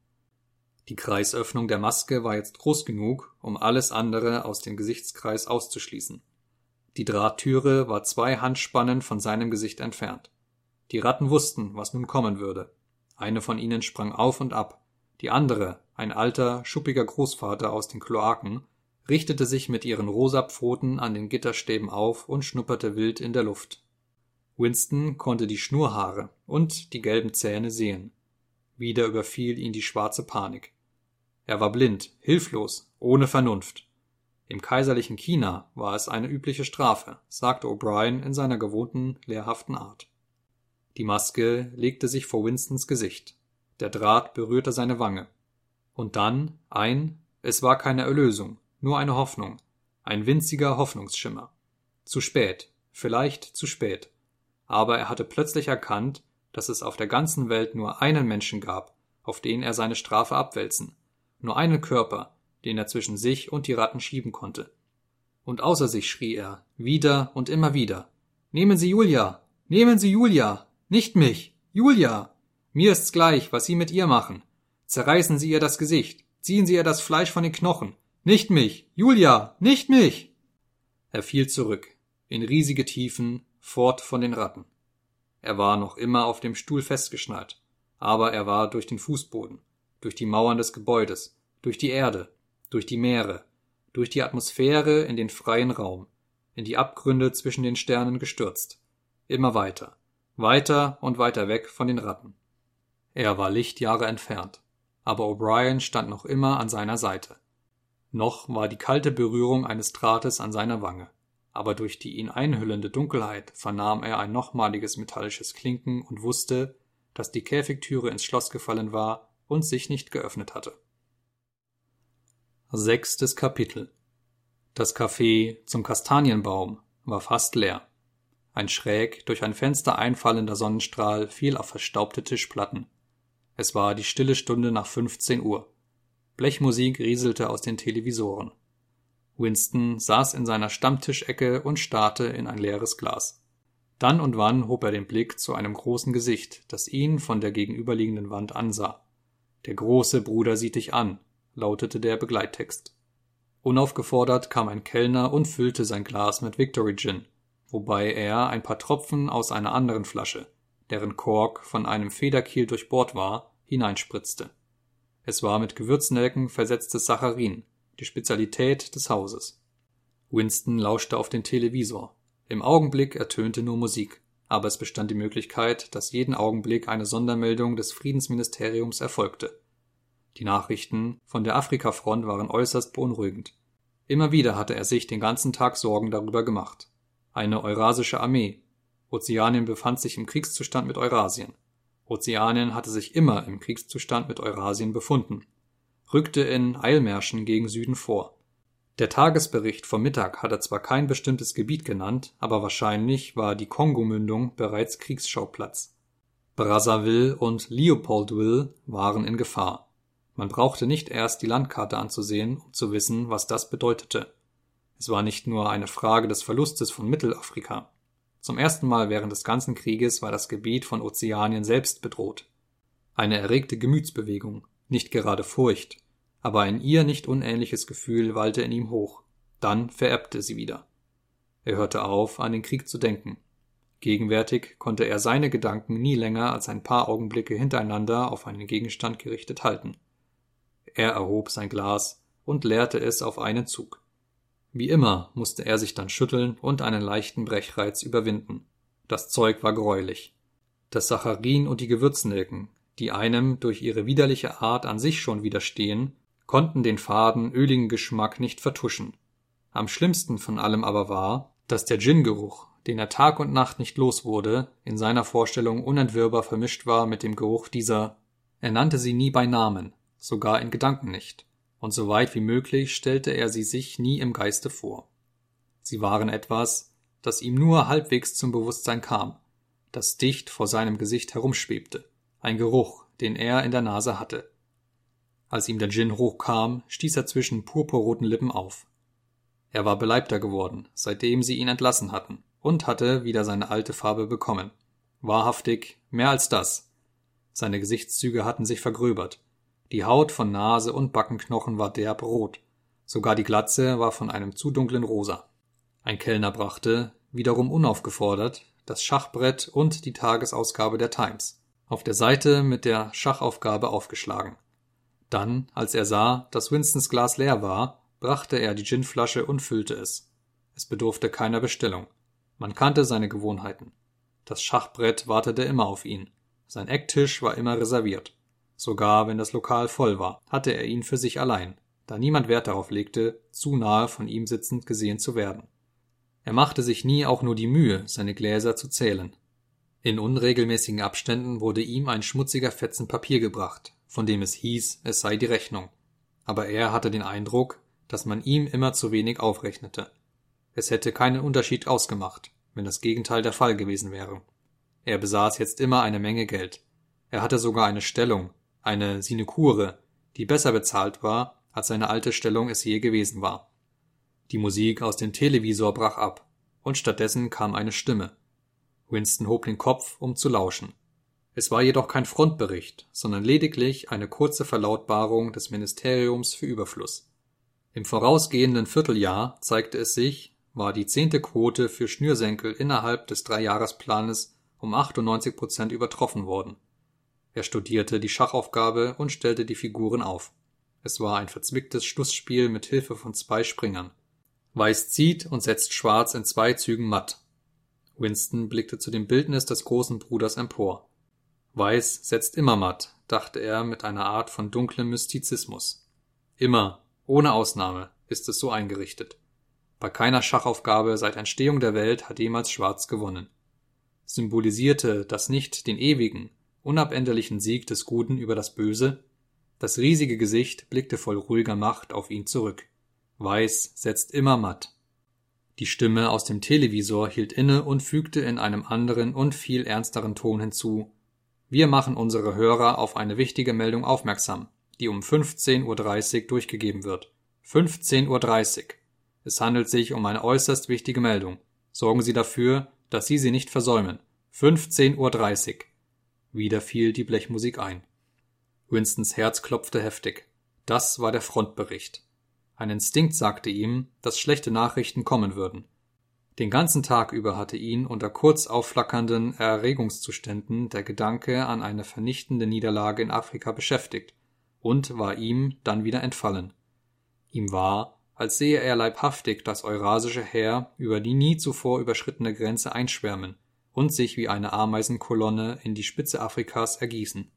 Die Kreisöffnung der Maske war jetzt groß genug, um alles andere aus dem Gesichtskreis auszuschließen. Die Drahttüre war zwei Handspannen von seinem Gesicht entfernt. Die Ratten wussten, was nun kommen würde. Eine von ihnen sprang auf und ab, die andere, ein alter, schuppiger Großvater aus den Kloaken, richtete sich mit ihren rosa Pfoten an den Gitterstäben auf und schnupperte wild in der Luft. Winston konnte die Schnurhaare und die gelben Zähne sehen. Wieder überfiel ihn die schwarze Panik. Er war blind, hilflos, ohne Vernunft. Im kaiserlichen China war es eine übliche Strafe, sagte O'Brien in seiner gewohnten, lehrhaften Art. Die Maske legte sich vor Winstons Gesicht. Der Draht berührte seine Wange. Und dann ein, es war keine Erlösung, nur eine Hoffnung, ein winziger Hoffnungsschimmer. Zu spät, vielleicht zu spät. Aber er hatte plötzlich erkannt, dass es auf der ganzen Welt nur einen Menschen gab, auf den er seine Strafe abwälzen, nur einen Körper, den er zwischen sich und die Ratten schieben konnte. Und außer sich schrie er, wieder und immer wieder Nehmen Sie Julia. Nehmen Sie Julia, nicht mich, Julia. Mir ist's gleich, was Sie mit ihr machen. Zerreißen Sie ihr das Gesicht, ziehen Sie ihr das Fleisch von den Knochen. Nicht mich, Julia, nicht mich. Er fiel zurück, in riesige Tiefen, fort von den Ratten. Er war noch immer auf dem Stuhl festgeschnallt, aber er war durch den Fußboden, durch die Mauern des Gebäudes, durch die Erde, durch die Meere, durch die Atmosphäre in den freien Raum, in die Abgründe zwischen den Sternen gestürzt, immer weiter, weiter und weiter weg von den Ratten. Er war Lichtjahre entfernt, aber O'Brien stand noch immer an seiner Seite. Noch war die kalte Berührung eines Drahtes an seiner Wange, aber durch die ihn einhüllende Dunkelheit vernahm er ein nochmaliges metallisches Klinken und wusste, dass die Käfigtüre ins Schloss gefallen war und sich nicht geöffnet hatte. Sechstes Kapitel Das Café zum Kastanienbaum war fast leer. Ein schräg durch ein Fenster einfallender Sonnenstrahl fiel auf verstaubte Tischplatten. Es war die stille Stunde nach 15 Uhr. Blechmusik rieselte aus den Televisoren. Winston saß in seiner Stammtischecke und starrte in ein leeres Glas. Dann und wann hob er den Blick zu einem großen Gesicht, das ihn von der gegenüberliegenden Wand ansah. Der große Bruder sieht dich an, lautete der Begleittext. Unaufgefordert kam ein Kellner und füllte sein Glas mit Victory Gin, wobei er ein paar Tropfen aus einer anderen Flasche, deren Kork von einem Federkiel durchbohrt war, hineinspritzte. Es war mit Gewürznelken versetztes Saccharin, die Spezialität des Hauses. Winston lauschte auf den Televisor. Im Augenblick ertönte nur Musik, aber es bestand die Möglichkeit, dass jeden Augenblick eine Sondermeldung des Friedensministeriums erfolgte. Die Nachrichten von der Afrikafront waren äußerst beunruhigend. Immer wieder hatte er sich den ganzen Tag Sorgen darüber gemacht. Eine eurasische Armee. Ozeanien befand sich im Kriegszustand mit Eurasien. Ozeanien hatte sich immer im Kriegszustand mit Eurasien befunden, rückte in Eilmärschen gegen Süden vor. Der Tagesbericht vom Mittag hatte zwar kein bestimmtes Gebiet genannt, aber wahrscheinlich war die Kongomündung bereits Kriegsschauplatz. Brazzaville und Leopoldville waren in Gefahr. Man brauchte nicht erst die Landkarte anzusehen, um zu wissen, was das bedeutete. Es war nicht nur eine Frage des Verlustes von Mittelafrika. Zum ersten Mal während des ganzen Krieges war das Gebiet von Ozeanien selbst bedroht. Eine erregte Gemütsbewegung, nicht gerade Furcht, aber ein ihr nicht unähnliches Gefühl wallte in ihm hoch. Dann vererbte sie wieder. Er hörte auf, an den Krieg zu denken. Gegenwärtig konnte er seine Gedanken nie länger als ein paar Augenblicke hintereinander auf einen Gegenstand gerichtet halten. Er erhob sein Glas und leerte es auf einen Zug. Wie immer musste er sich dann schütteln und einen leichten Brechreiz überwinden. Das Zeug war greulich. Das Saccharin und die Gewürznelken, die einem durch ihre widerliche Art an sich schon widerstehen, konnten den faden, öligen Geschmack nicht vertuschen. Am schlimmsten von allem aber war, dass der Gin-Geruch, den er Tag und Nacht nicht los wurde, in seiner Vorstellung unentwirrbar vermischt war mit dem Geruch dieser, er nannte sie nie bei Namen, sogar in Gedanken nicht und so weit wie möglich stellte er sie sich nie im Geiste vor. Sie waren etwas, das ihm nur halbwegs zum Bewusstsein kam, das dicht vor seinem Gesicht herumschwebte, ein Geruch, den er in der Nase hatte. Als ihm der Gin hochkam, stieß er zwischen purpurroten Lippen auf. Er war beleibter geworden, seitdem sie ihn entlassen hatten, und hatte wieder seine alte Farbe bekommen. Wahrhaftig, mehr als das. Seine Gesichtszüge hatten sich vergröbert, die Haut von Nase und Backenknochen war derb rot, sogar die Glatze war von einem zu dunklen Rosa. Ein Kellner brachte, wiederum unaufgefordert, das Schachbrett und die Tagesausgabe der Times, auf der Seite mit der Schachaufgabe aufgeschlagen. Dann, als er sah, dass Winstons Glas leer war, brachte er die Ginflasche und füllte es. Es bedurfte keiner Bestellung. Man kannte seine Gewohnheiten. Das Schachbrett wartete immer auf ihn. Sein Ecktisch war immer reserviert. Sogar wenn das Lokal voll war, hatte er ihn für sich allein, da niemand Wert darauf legte, zu nahe von ihm sitzend gesehen zu werden. Er machte sich nie auch nur die Mühe, seine Gläser zu zählen. In unregelmäßigen Abständen wurde ihm ein schmutziger Fetzen Papier gebracht, von dem es hieß, es sei die Rechnung. Aber er hatte den Eindruck, dass man ihm immer zu wenig aufrechnete. Es hätte keinen Unterschied ausgemacht, wenn das Gegenteil der Fall gewesen wäre. Er besaß jetzt immer eine Menge Geld. Er hatte sogar eine Stellung, eine Sinekure, die besser bezahlt war, als seine alte Stellung es je gewesen war. Die Musik aus dem Televisor brach ab, und stattdessen kam eine Stimme. Winston hob den Kopf, um zu lauschen. Es war jedoch kein Frontbericht, sondern lediglich eine kurze Verlautbarung des Ministeriums für Überfluss. Im vorausgehenden Vierteljahr zeigte es sich, war die zehnte Quote für Schnürsenkel innerhalb des Dreijahresplanes um 98 Prozent übertroffen worden. Er studierte die Schachaufgabe und stellte die Figuren auf. Es war ein verzwicktes Schlussspiel mit Hilfe von zwei Springern. Weiß zieht und setzt Schwarz in zwei Zügen matt. Winston blickte zu dem Bildnis des großen Bruders empor. Weiß setzt immer matt, dachte er mit einer Art von dunklem Mystizismus. Immer, ohne Ausnahme, ist es so eingerichtet. Bei keiner Schachaufgabe seit Entstehung der Welt hat jemals Schwarz gewonnen. Symbolisierte das nicht den ewigen, unabänderlichen Sieg des Guten über das Böse? Das riesige Gesicht blickte voll ruhiger Macht auf ihn zurück. Weiß setzt immer matt. Die Stimme aus dem Televisor hielt inne und fügte in einem anderen und viel ernsteren Ton hinzu Wir machen unsere Hörer auf eine wichtige Meldung aufmerksam, die um 15.30 Uhr durchgegeben wird. 15.30 Uhr. Es handelt sich um eine äußerst wichtige Meldung. Sorgen Sie dafür, dass Sie sie nicht versäumen. 15.30 Uhr. Wieder fiel die Blechmusik ein. Winstons Herz klopfte heftig. Das war der Frontbericht. Ein Instinkt sagte ihm, dass schlechte Nachrichten kommen würden. Den ganzen Tag über hatte ihn unter kurz aufflackernden Erregungszuständen der Gedanke an eine vernichtende Niederlage in Afrika beschäftigt und war ihm dann wieder entfallen. Ihm war, als sehe er leibhaftig das eurasische Heer über die nie zuvor überschrittene Grenze einschwärmen und sich wie eine Ameisenkolonne in die Spitze Afrikas ergießen.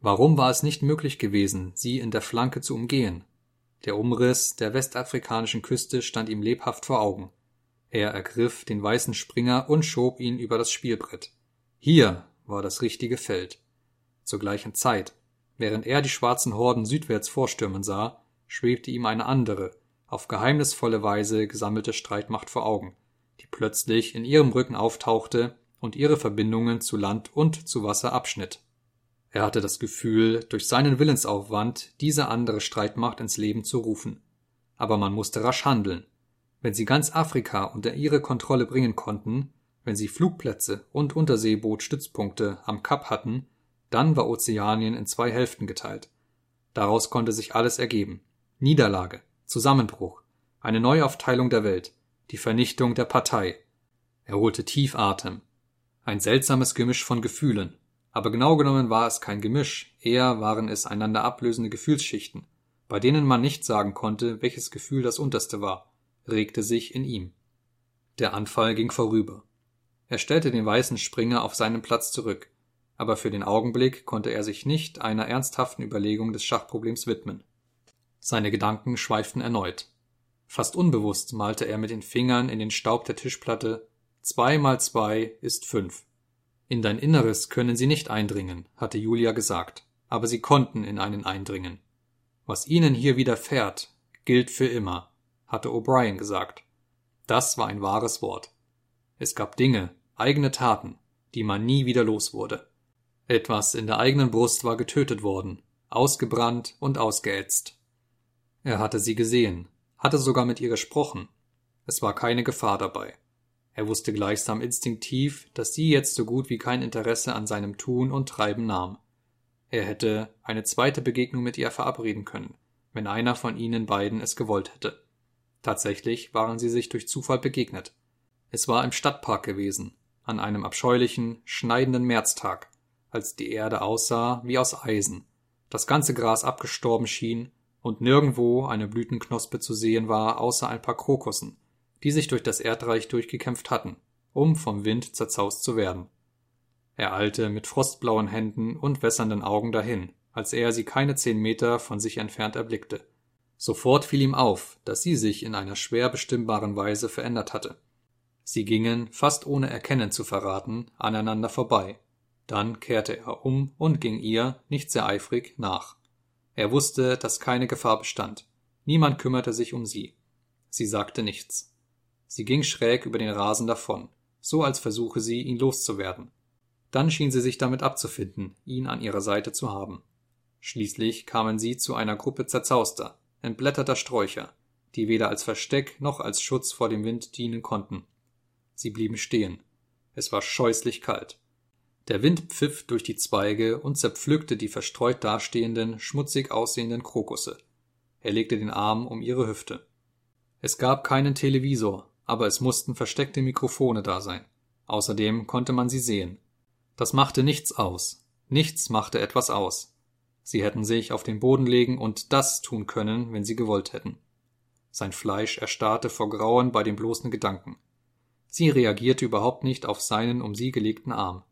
Warum war es nicht möglich gewesen, sie in der Flanke zu umgehen? Der Umriss der westafrikanischen Küste stand ihm lebhaft vor Augen. Er ergriff den weißen Springer und schob ihn über das Spielbrett. Hier war das richtige Feld. Zur gleichen Zeit, während er die schwarzen Horden südwärts vorstürmen sah, schwebte ihm eine andere, auf geheimnisvolle Weise gesammelte Streitmacht vor Augen, die plötzlich in ihrem Rücken auftauchte und ihre Verbindungen zu Land und zu Wasser abschnitt. Er hatte das Gefühl, durch seinen Willensaufwand diese andere Streitmacht ins Leben zu rufen. Aber man musste rasch handeln. Wenn sie ganz Afrika unter ihre Kontrolle bringen konnten, wenn sie Flugplätze und Unterseebootstützpunkte am Kap hatten, dann war Ozeanien in zwei Hälften geteilt. Daraus konnte sich alles ergeben. Niederlage, Zusammenbruch, eine Neuaufteilung der Welt, die Vernichtung der Partei. Er holte tief Atem. Ein seltsames Gemisch von Gefühlen, aber genau genommen war es kein Gemisch, eher waren es einander ablösende Gefühlsschichten, bei denen man nicht sagen konnte, welches Gefühl das unterste war, regte sich in ihm. Der Anfall ging vorüber. Er stellte den weißen Springer auf seinen Platz zurück, aber für den Augenblick konnte er sich nicht einer ernsthaften Überlegung des Schachproblems widmen. Seine Gedanken schweiften erneut. Fast unbewusst malte er mit den Fingern in den Staub der Tischplatte Zwei mal zwei ist fünf. In dein Inneres können sie nicht eindringen, hatte Julia gesagt, aber sie konnten in einen eindringen. Was ihnen hier widerfährt, gilt für immer, hatte O'Brien gesagt. Das war ein wahres Wort. Es gab Dinge, eigene Taten, die man nie wieder los wurde. Etwas in der eigenen Brust war getötet worden, ausgebrannt und ausgeätzt. Er hatte sie gesehen, hatte sogar mit ihr gesprochen. Es war keine Gefahr dabei. Er wusste gleichsam instinktiv, dass sie jetzt so gut wie kein Interesse an seinem Tun und Treiben nahm. Er hätte eine zweite Begegnung mit ihr verabreden können, wenn einer von ihnen beiden es gewollt hätte. Tatsächlich waren sie sich durch Zufall begegnet. Es war im Stadtpark gewesen, an einem abscheulichen, schneidenden Märztag, als die Erde aussah wie aus Eisen, das ganze Gras abgestorben schien und nirgendwo eine Blütenknospe zu sehen war außer ein paar Krokussen, die sich durch das Erdreich durchgekämpft hatten, um vom Wind zerzaust zu werden. Er eilte mit frostblauen Händen und wässernden Augen dahin, als er sie keine zehn Meter von sich entfernt erblickte. Sofort fiel ihm auf, dass sie sich in einer schwer bestimmbaren Weise verändert hatte. Sie gingen, fast ohne Erkennen zu verraten, aneinander vorbei. Dann kehrte er um und ging ihr, nicht sehr eifrig, nach. Er wusste, dass keine Gefahr bestand. Niemand kümmerte sich um sie. Sie sagte nichts. Sie ging schräg über den Rasen davon, so als versuche sie, ihn loszuwerden. Dann schien sie sich damit abzufinden, ihn an ihrer Seite zu haben. Schließlich kamen sie zu einer Gruppe zerzauster, entblätterter Sträucher, die weder als Versteck noch als Schutz vor dem Wind dienen konnten. Sie blieben stehen. Es war scheußlich kalt. Der Wind pfiff durch die Zweige und zerpflückte die verstreut dastehenden, schmutzig aussehenden Krokusse. Er legte den Arm um ihre Hüfte. Es gab keinen Televisor, aber es mussten versteckte Mikrofone da sein. Außerdem konnte man sie sehen. Das machte nichts aus. Nichts machte etwas aus. Sie hätten sich auf den Boden legen und das tun können, wenn sie gewollt hätten. Sein Fleisch erstarrte vor Grauen bei dem bloßen Gedanken. Sie reagierte überhaupt nicht auf seinen um sie gelegten Arm.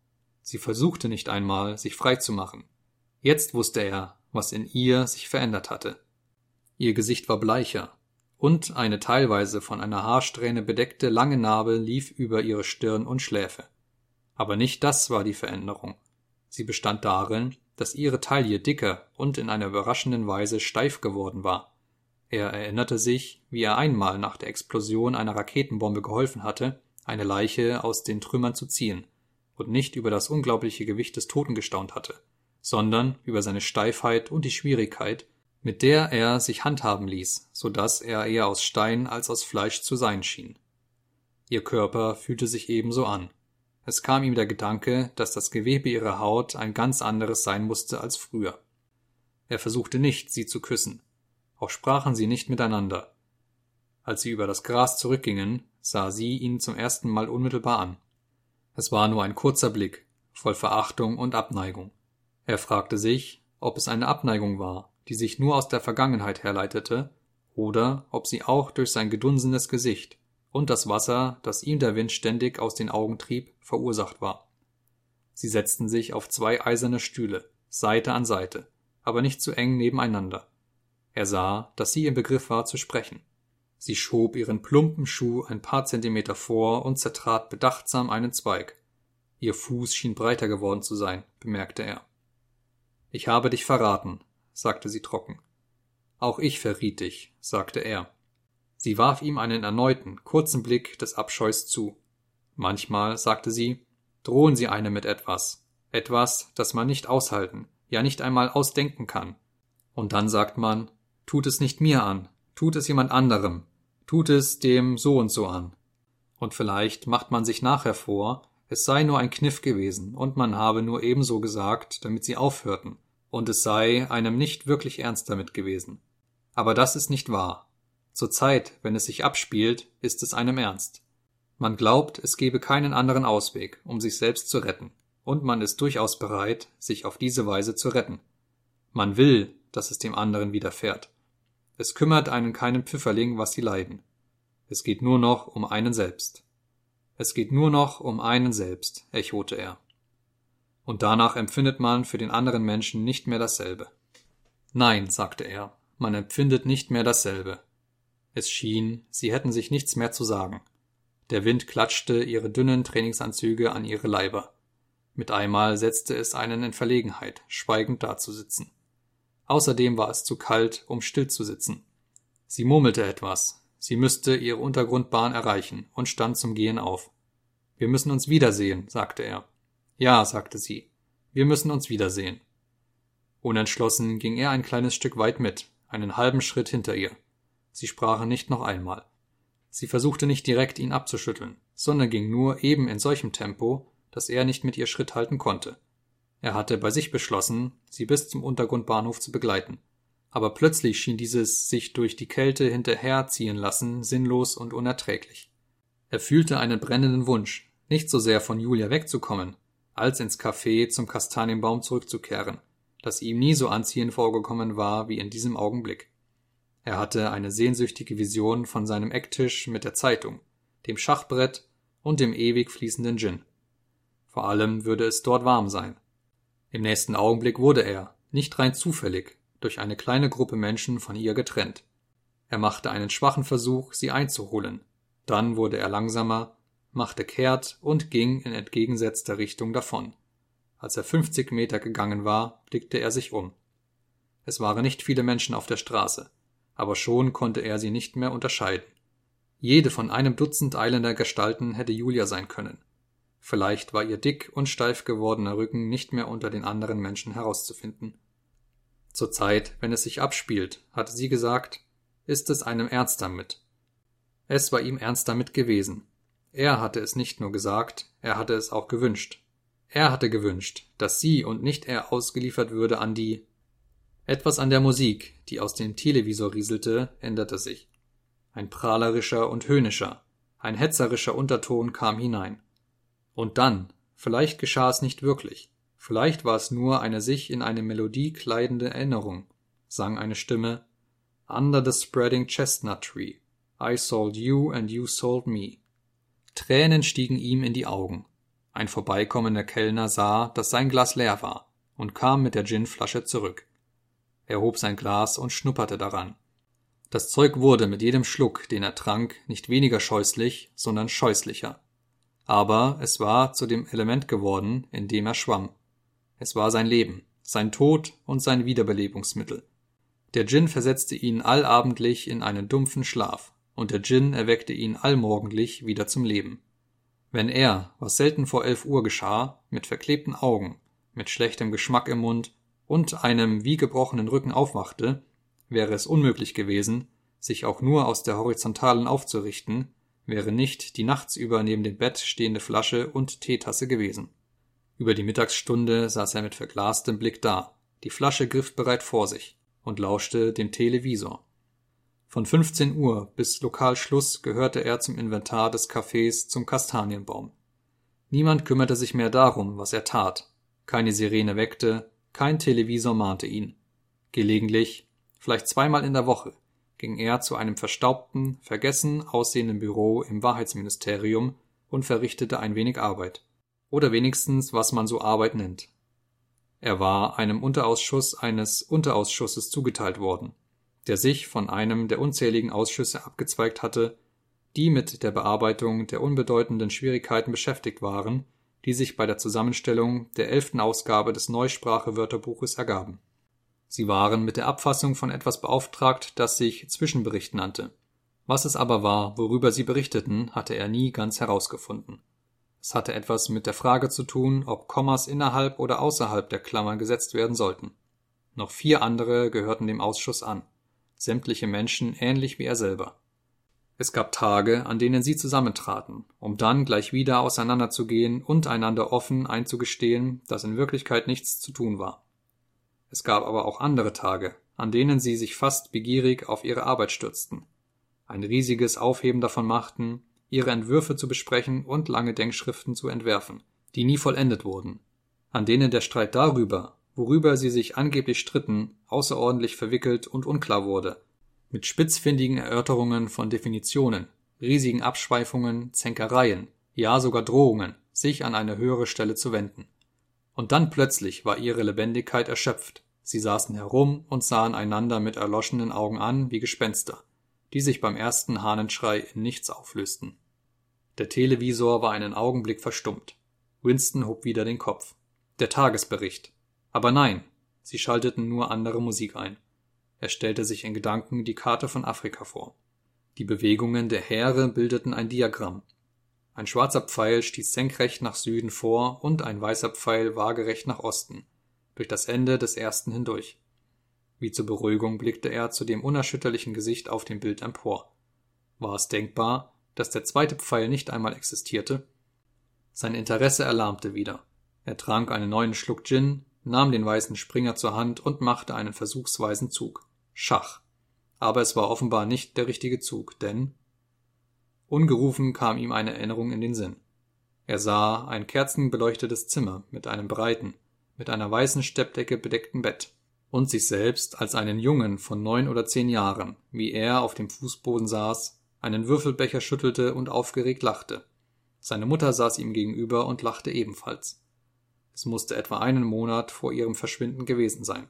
Sie versuchte nicht einmal, sich frei zu machen. Jetzt wusste er, was in ihr sich verändert hatte. Ihr Gesicht war bleicher, und eine teilweise von einer Haarsträhne bedeckte lange Narbe lief über ihre Stirn und Schläfe. Aber nicht das war die Veränderung. Sie bestand darin, dass ihre Taille dicker und in einer überraschenden Weise steif geworden war. Er erinnerte sich, wie er einmal nach der Explosion einer Raketenbombe geholfen hatte, eine Leiche aus den Trümmern zu ziehen und nicht über das unglaubliche Gewicht des Toten gestaunt hatte, sondern über seine Steifheit und die Schwierigkeit, mit der er sich handhaben ließ, so dass er eher aus Stein als aus Fleisch zu sein schien. Ihr Körper fühlte sich ebenso an. Es kam ihm der Gedanke, dass das Gewebe ihrer Haut ein ganz anderes sein musste als früher. Er versuchte nicht, sie zu küssen. Auch sprachen sie nicht miteinander. Als sie über das Gras zurückgingen, sah sie ihn zum ersten Mal unmittelbar an. Es war nur ein kurzer Blick, voll Verachtung und Abneigung. Er fragte sich, ob es eine Abneigung war, die sich nur aus der Vergangenheit herleitete, oder ob sie auch durch sein gedunsenes Gesicht und das Wasser, das ihm der Wind ständig aus den Augen trieb, verursacht war. Sie setzten sich auf zwei eiserne Stühle, Seite an Seite, aber nicht zu eng nebeneinander. Er sah, dass sie im Begriff war zu sprechen. Sie schob ihren plumpen Schuh ein paar Zentimeter vor und zertrat bedachtsam einen Zweig. Ihr Fuß schien breiter geworden zu sein, bemerkte er. Ich habe dich verraten, sagte sie trocken. Auch ich verriet dich, sagte er. Sie warf ihm einen erneuten, kurzen Blick des Abscheus zu. Manchmal, sagte sie, drohen sie einem mit etwas, etwas, das man nicht aushalten, ja nicht einmal ausdenken kann. Und dann sagt man, tut es nicht mir an, tut es jemand anderem, tut es dem so und so an. Und vielleicht macht man sich nachher vor, es sei nur ein Kniff gewesen und man habe nur ebenso gesagt, damit sie aufhörten, und es sei einem nicht wirklich ernst damit gewesen. Aber das ist nicht wahr. Zur Zeit, wenn es sich abspielt, ist es einem ernst. Man glaubt, es gebe keinen anderen Ausweg, um sich selbst zu retten, und man ist durchaus bereit, sich auf diese Weise zu retten. Man will, dass es dem anderen widerfährt, es kümmert einen keinen Pfifferling, was sie leiden. Es geht nur noch um einen selbst. Es geht nur noch um einen selbst, echote er. Und danach empfindet man für den anderen Menschen nicht mehr dasselbe. Nein, sagte er, man empfindet nicht mehr dasselbe. Es schien, sie hätten sich nichts mehr zu sagen. Der Wind klatschte ihre dünnen Trainingsanzüge an ihre Leiber. Mit einmal setzte es einen in Verlegenheit, schweigend dazusitzen. Außerdem war es zu kalt, um still zu sitzen. Sie murmelte etwas. Sie müsste ihre Untergrundbahn erreichen und stand zum Gehen auf. Wir müssen uns wiedersehen, sagte er. Ja, sagte sie. Wir müssen uns wiedersehen. Unentschlossen ging er ein kleines Stück weit mit, einen halben Schritt hinter ihr. Sie sprachen nicht noch einmal. Sie versuchte nicht direkt ihn abzuschütteln, sondern ging nur eben in solchem Tempo, dass er nicht mit ihr Schritt halten konnte. Er hatte bei sich beschlossen, sie bis zum Untergrundbahnhof zu begleiten. Aber plötzlich schien dieses sich durch die Kälte hinterherziehen lassen sinnlos und unerträglich. Er fühlte einen brennenden Wunsch, nicht so sehr von Julia wegzukommen, als ins Café zum Kastanienbaum zurückzukehren, das ihm nie so anziehend vorgekommen war wie in diesem Augenblick. Er hatte eine sehnsüchtige Vision von seinem Ecktisch mit der Zeitung, dem Schachbrett und dem ewig fließenden Gin. Vor allem würde es dort warm sein. Im nächsten Augenblick wurde er, nicht rein zufällig, durch eine kleine Gruppe Menschen von ihr getrennt. Er machte einen schwachen Versuch, sie einzuholen. Dann wurde er langsamer, machte kehrt und ging in entgegensetzter Richtung davon. Als er fünfzig Meter gegangen war, blickte er sich um. Es waren nicht viele Menschen auf der Straße, aber schon konnte er sie nicht mehr unterscheiden. Jede von einem Dutzend eilender Gestalten hätte Julia sein können. Vielleicht war ihr dick und steif gewordener Rücken nicht mehr unter den anderen Menschen herauszufinden. Zur Zeit, wenn es sich abspielt, hatte sie gesagt, ist es einem ernst damit. Es war ihm ernst damit gewesen. Er hatte es nicht nur gesagt, er hatte es auch gewünscht. Er hatte gewünscht, dass sie und nicht er ausgeliefert würde an die. Etwas an der Musik, die aus dem Televisor rieselte, änderte sich. Ein prahlerischer und höhnischer, ein hetzerischer Unterton kam hinein. Und dann, vielleicht geschah es nicht wirklich, vielleicht war es nur eine sich in eine Melodie kleidende Erinnerung, sang eine Stimme Under the spreading chestnut tree. I sold you and you sold me. Tränen stiegen ihm in die Augen. Ein vorbeikommender Kellner sah, dass sein Glas leer war und kam mit der Ginflasche zurück. Er hob sein Glas und schnupperte daran. Das Zeug wurde mit jedem Schluck, den er trank, nicht weniger scheußlich, sondern scheußlicher. Aber es war zu dem Element geworden, in dem er schwamm. Es war sein Leben, sein Tod und sein Wiederbelebungsmittel. Der Gin versetzte ihn allabendlich in einen dumpfen Schlaf, und der Gin erweckte ihn allmorgendlich wieder zum Leben. Wenn er, was selten vor elf Uhr geschah, mit verklebten Augen, mit schlechtem Geschmack im Mund und einem wie gebrochenen Rücken aufwachte, wäre es unmöglich gewesen, sich auch nur aus der Horizontalen aufzurichten, wäre nicht die nachts über neben dem Bett stehende Flasche und Teetasse gewesen. Über die Mittagsstunde saß er mit verglastem Blick da, die Flasche griffbereit vor sich, und lauschte dem Televisor. Von 15 Uhr bis Lokalschluss gehörte er zum Inventar des Cafés zum Kastanienbaum. Niemand kümmerte sich mehr darum, was er tat. Keine Sirene weckte, kein Televisor mahnte ihn. Gelegentlich, vielleicht zweimal in der Woche, ging er zu einem verstaubten, vergessen aussehenden Büro im Wahrheitsministerium und verrichtete ein wenig Arbeit. Oder wenigstens, was man so Arbeit nennt. Er war einem Unterausschuss eines Unterausschusses zugeteilt worden der sich von einem der unzähligen Ausschüsse abgezweigt hatte, die mit der Bearbeitung der unbedeutenden Schwierigkeiten beschäftigt waren, die sich bei der Zusammenstellung der elften Ausgabe des Neusprache-Wörterbuches ergaben. Sie waren mit der Abfassung von etwas beauftragt, das sich Zwischenbericht nannte. Was es aber war, worüber sie berichteten, hatte er nie ganz herausgefunden. Es hatte etwas mit der Frage zu tun, ob Kommas innerhalb oder außerhalb der Klammer gesetzt werden sollten. Noch vier andere gehörten dem Ausschuss an sämtliche Menschen ähnlich wie er selber. Es gab Tage, an denen sie zusammentraten, um dann gleich wieder auseinanderzugehen und einander offen einzugestehen, dass in Wirklichkeit nichts zu tun war. Es gab aber auch andere Tage, an denen sie sich fast begierig auf ihre Arbeit stürzten, ein riesiges Aufheben davon machten, ihre Entwürfe zu besprechen und lange Denkschriften zu entwerfen, die nie vollendet wurden, an denen der Streit darüber, worüber sie sich angeblich stritten, außerordentlich verwickelt und unklar wurde, mit spitzfindigen Erörterungen von Definitionen, riesigen Abschweifungen, Zänkereien, ja sogar Drohungen, sich an eine höhere Stelle zu wenden. Und dann plötzlich war ihre Lebendigkeit erschöpft, sie saßen herum und sahen einander mit erloschenen Augen an wie Gespenster, die sich beim ersten Hahnenschrei in nichts auflösten. Der Televisor war einen Augenblick verstummt. Winston hob wieder den Kopf. Der Tagesbericht, aber nein, sie schalteten nur andere Musik ein. Er stellte sich in Gedanken die Karte von Afrika vor. Die Bewegungen der Heere bildeten ein Diagramm. Ein schwarzer Pfeil stieß senkrecht nach Süden vor und ein weißer Pfeil waagerecht nach Osten, durch das Ende des ersten hindurch. Wie zur Beruhigung blickte er zu dem unerschütterlichen Gesicht auf dem Bild empor. War es denkbar, dass der zweite Pfeil nicht einmal existierte? Sein Interesse erlahmte wieder. Er trank einen neuen Schluck Gin, nahm den weißen Springer zur Hand und machte einen versuchsweisen Zug. Schach. Aber es war offenbar nicht der richtige Zug, denn ungerufen kam ihm eine Erinnerung in den Sinn. Er sah ein kerzenbeleuchtetes Zimmer mit einem breiten, mit einer weißen Steppdecke bedeckten Bett und sich selbst als einen Jungen von neun oder zehn Jahren, wie er auf dem Fußboden saß, einen Würfelbecher schüttelte und aufgeregt lachte. Seine Mutter saß ihm gegenüber und lachte ebenfalls. Es musste etwa einen Monat vor ihrem Verschwinden gewesen sein.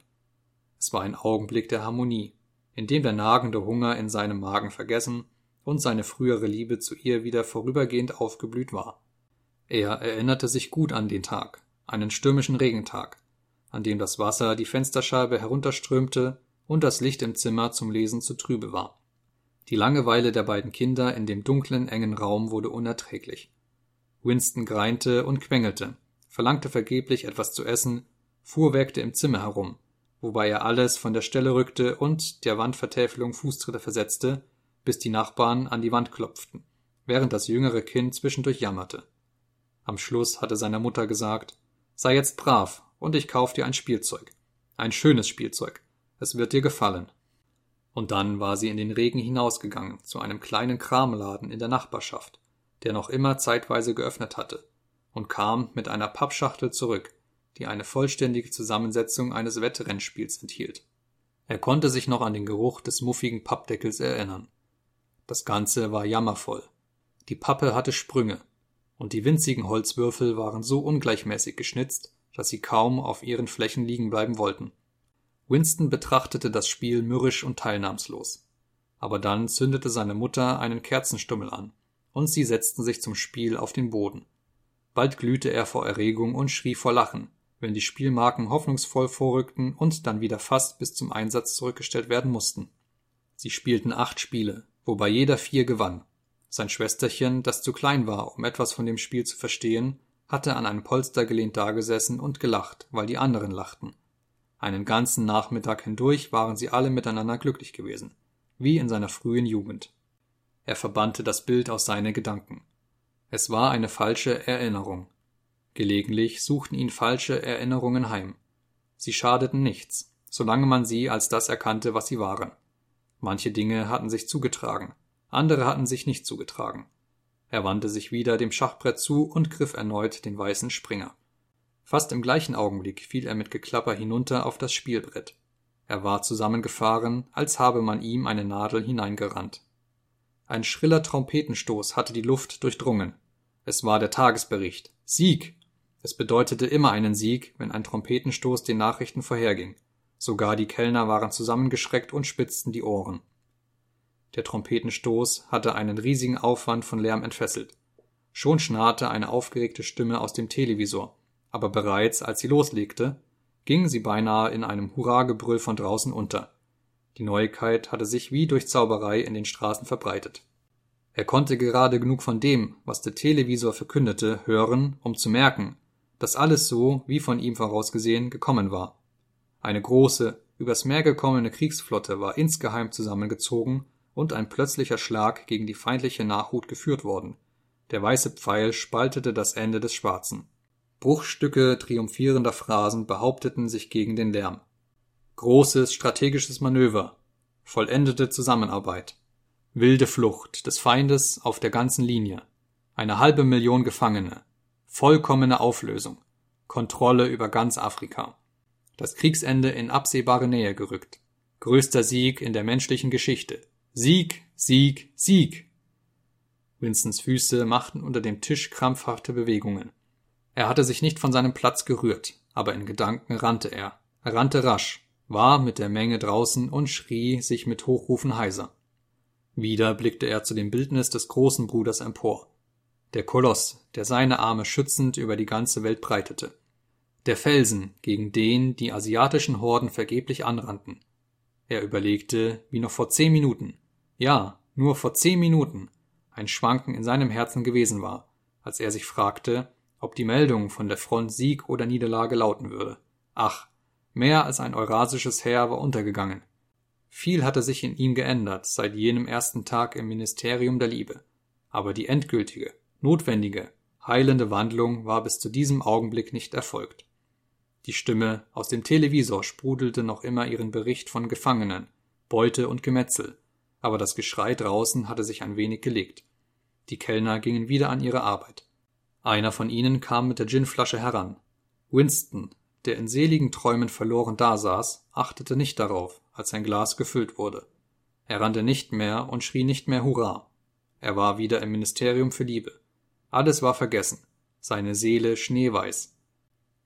Es war ein Augenblick der Harmonie, in dem der nagende Hunger in seinem Magen vergessen und seine frühere Liebe zu ihr wieder vorübergehend aufgeblüht war. Er erinnerte sich gut an den Tag, einen stürmischen Regentag, an dem das Wasser die Fensterscheibe herunterströmte und das Licht im Zimmer zum Lesen zu trübe war. Die Langeweile der beiden Kinder in dem dunklen, engen Raum wurde unerträglich. Winston greinte und quengelte, verlangte vergeblich etwas zu essen, fuhrwerkte im Zimmer herum, wobei er alles von der Stelle rückte und der Wandvertäfelung Fußtritte versetzte, bis die Nachbarn an die Wand klopften, während das jüngere Kind zwischendurch jammerte. Am Schluss hatte seine Mutter gesagt, sei jetzt brav und ich kauf dir ein Spielzeug. Ein schönes Spielzeug. Es wird dir gefallen. Und dann war sie in den Regen hinausgegangen zu einem kleinen Kramladen in der Nachbarschaft, der noch immer zeitweise geöffnet hatte, und kam mit einer Pappschachtel zurück, die eine vollständige Zusammensetzung eines Wettrennspiels enthielt. Er konnte sich noch an den Geruch des muffigen Pappdeckels erinnern. Das Ganze war jammervoll. Die Pappe hatte Sprünge, und die winzigen Holzwürfel waren so ungleichmäßig geschnitzt, dass sie kaum auf ihren Flächen liegen bleiben wollten. Winston betrachtete das Spiel mürrisch und teilnahmslos. Aber dann zündete seine Mutter einen Kerzenstummel an, und sie setzten sich zum Spiel auf den Boden. Bald glühte er vor Erregung und schrie vor Lachen, wenn die Spielmarken hoffnungsvoll vorrückten und dann wieder fast bis zum Einsatz zurückgestellt werden mussten. Sie spielten acht Spiele, wobei jeder vier gewann. Sein Schwesterchen, das zu klein war, um etwas von dem Spiel zu verstehen, hatte an einem Polster gelehnt dagesessen und gelacht, weil die anderen lachten. Einen ganzen Nachmittag hindurch waren sie alle miteinander glücklich gewesen, wie in seiner frühen Jugend. Er verbannte das Bild aus seinen Gedanken. Es war eine falsche Erinnerung. Gelegentlich suchten ihn falsche Erinnerungen heim. Sie schadeten nichts, solange man sie als das erkannte, was sie waren. Manche Dinge hatten sich zugetragen, andere hatten sich nicht zugetragen. Er wandte sich wieder dem Schachbrett zu und griff erneut den weißen Springer. Fast im gleichen Augenblick fiel er mit Geklapper hinunter auf das Spielbrett. Er war zusammengefahren, als habe man ihm eine Nadel hineingerannt. Ein schriller Trompetenstoß hatte die Luft durchdrungen. Es war der Tagesbericht. Sieg! Es bedeutete immer einen Sieg, wenn ein Trompetenstoß den Nachrichten vorherging. Sogar die Kellner waren zusammengeschreckt und spitzten die Ohren. Der Trompetenstoß hatte einen riesigen Aufwand von Lärm entfesselt. Schon schnarrte eine aufgeregte Stimme aus dem Televisor aber bereits als sie loslegte, ging sie beinahe in einem Hurragebrüll von draußen unter. Die Neuigkeit hatte sich wie durch Zauberei in den Straßen verbreitet. Er konnte gerade genug von dem, was der Televisor verkündete, hören, um zu merken, dass alles so, wie von ihm vorausgesehen, gekommen war. Eine große, übers Meer gekommene Kriegsflotte war insgeheim zusammengezogen und ein plötzlicher Schlag gegen die feindliche Nachhut geführt worden. Der weiße Pfeil spaltete das Ende des Schwarzen. Bruchstücke triumphierender Phrasen behaupteten sich gegen den Lärm. Großes strategisches Manöver. Vollendete Zusammenarbeit. Wilde Flucht des Feindes auf der ganzen Linie. Eine halbe Million Gefangene. Vollkommene Auflösung. Kontrolle über ganz Afrika. Das Kriegsende in absehbare Nähe gerückt. Größter Sieg in der menschlichen Geschichte. Sieg, Sieg, Sieg. Winstons Füße machten unter dem Tisch krampfhafte Bewegungen. Er hatte sich nicht von seinem Platz gerührt, aber in Gedanken rannte er. Er rannte rasch, war mit der Menge draußen und schrie sich mit Hochrufen heiser. Wieder blickte er zu dem Bildnis des großen Bruders empor. Der Koloss, der seine Arme schützend über die ganze Welt breitete. Der Felsen, gegen den die asiatischen Horden vergeblich anrannten. Er überlegte, wie noch vor zehn Minuten, ja, nur vor zehn Minuten, ein Schwanken in seinem Herzen gewesen war, als er sich fragte, ob die Meldung von der Front Sieg oder Niederlage lauten würde. Ach, mehr als ein eurasisches Heer war untergegangen. Viel hatte sich in ihm geändert seit jenem ersten Tag im Ministerium der Liebe. Aber die endgültige, notwendige, heilende Wandlung war bis zu diesem Augenblick nicht erfolgt. Die Stimme aus dem Televisor sprudelte noch immer ihren Bericht von Gefangenen, Beute und Gemetzel, aber das Geschrei draußen hatte sich ein wenig gelegt. Die Kellner gingen wieder an ihre Arbeit. Einer von ihnen kam mit der Ginflasche heran. Winston, der in seligen Träumen verloren dasaß, achtete nicht darauf, als sein Glas gefüllt wurde. Er rannte nicht mehr und schrie nicht mehr Hurra. Er war wieder im Ministerium für Liebe. Alles war vergessen, seine Seele schneeweiß.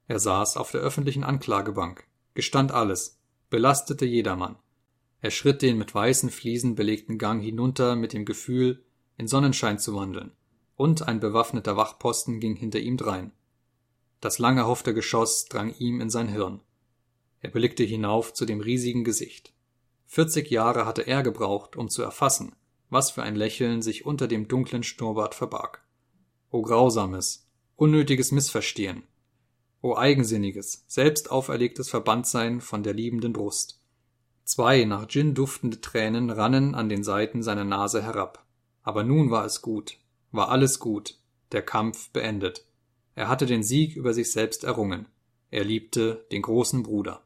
Er saß auf der öffentlichen Anklagebank, gestand alles, belastete jedermann. Er schritt den mit weißen Fliesen belegten Gang hinunter mit dem Gefühl, in Sonnenschein zu wandeln, und ein bewaffneter Wachposten ging hinter ihm drein. Das lang erhoffte Geschoss drang ihm in sein Hirn. Er blickte hinauf zu dem riesigen Gesicht. Vierzig Jahre hatte er gebraucht, um zu erfassen, was für ein Lächeln sich unter dem dunklen Schnurrbart verbarg. O grausames, unnötiges Missverstehen. O eigensinniges, selbst auferlegtes Verbandsein von der liebenden Brust. Zwei nach Gin duftende Tränen rannen an den Seiten seiner Nase herab. Aber nun war es gut, war alles gut, der Kampf beendet. Er hatte den Sieg über sich selbst errungen. Er liebte den großen Bruder.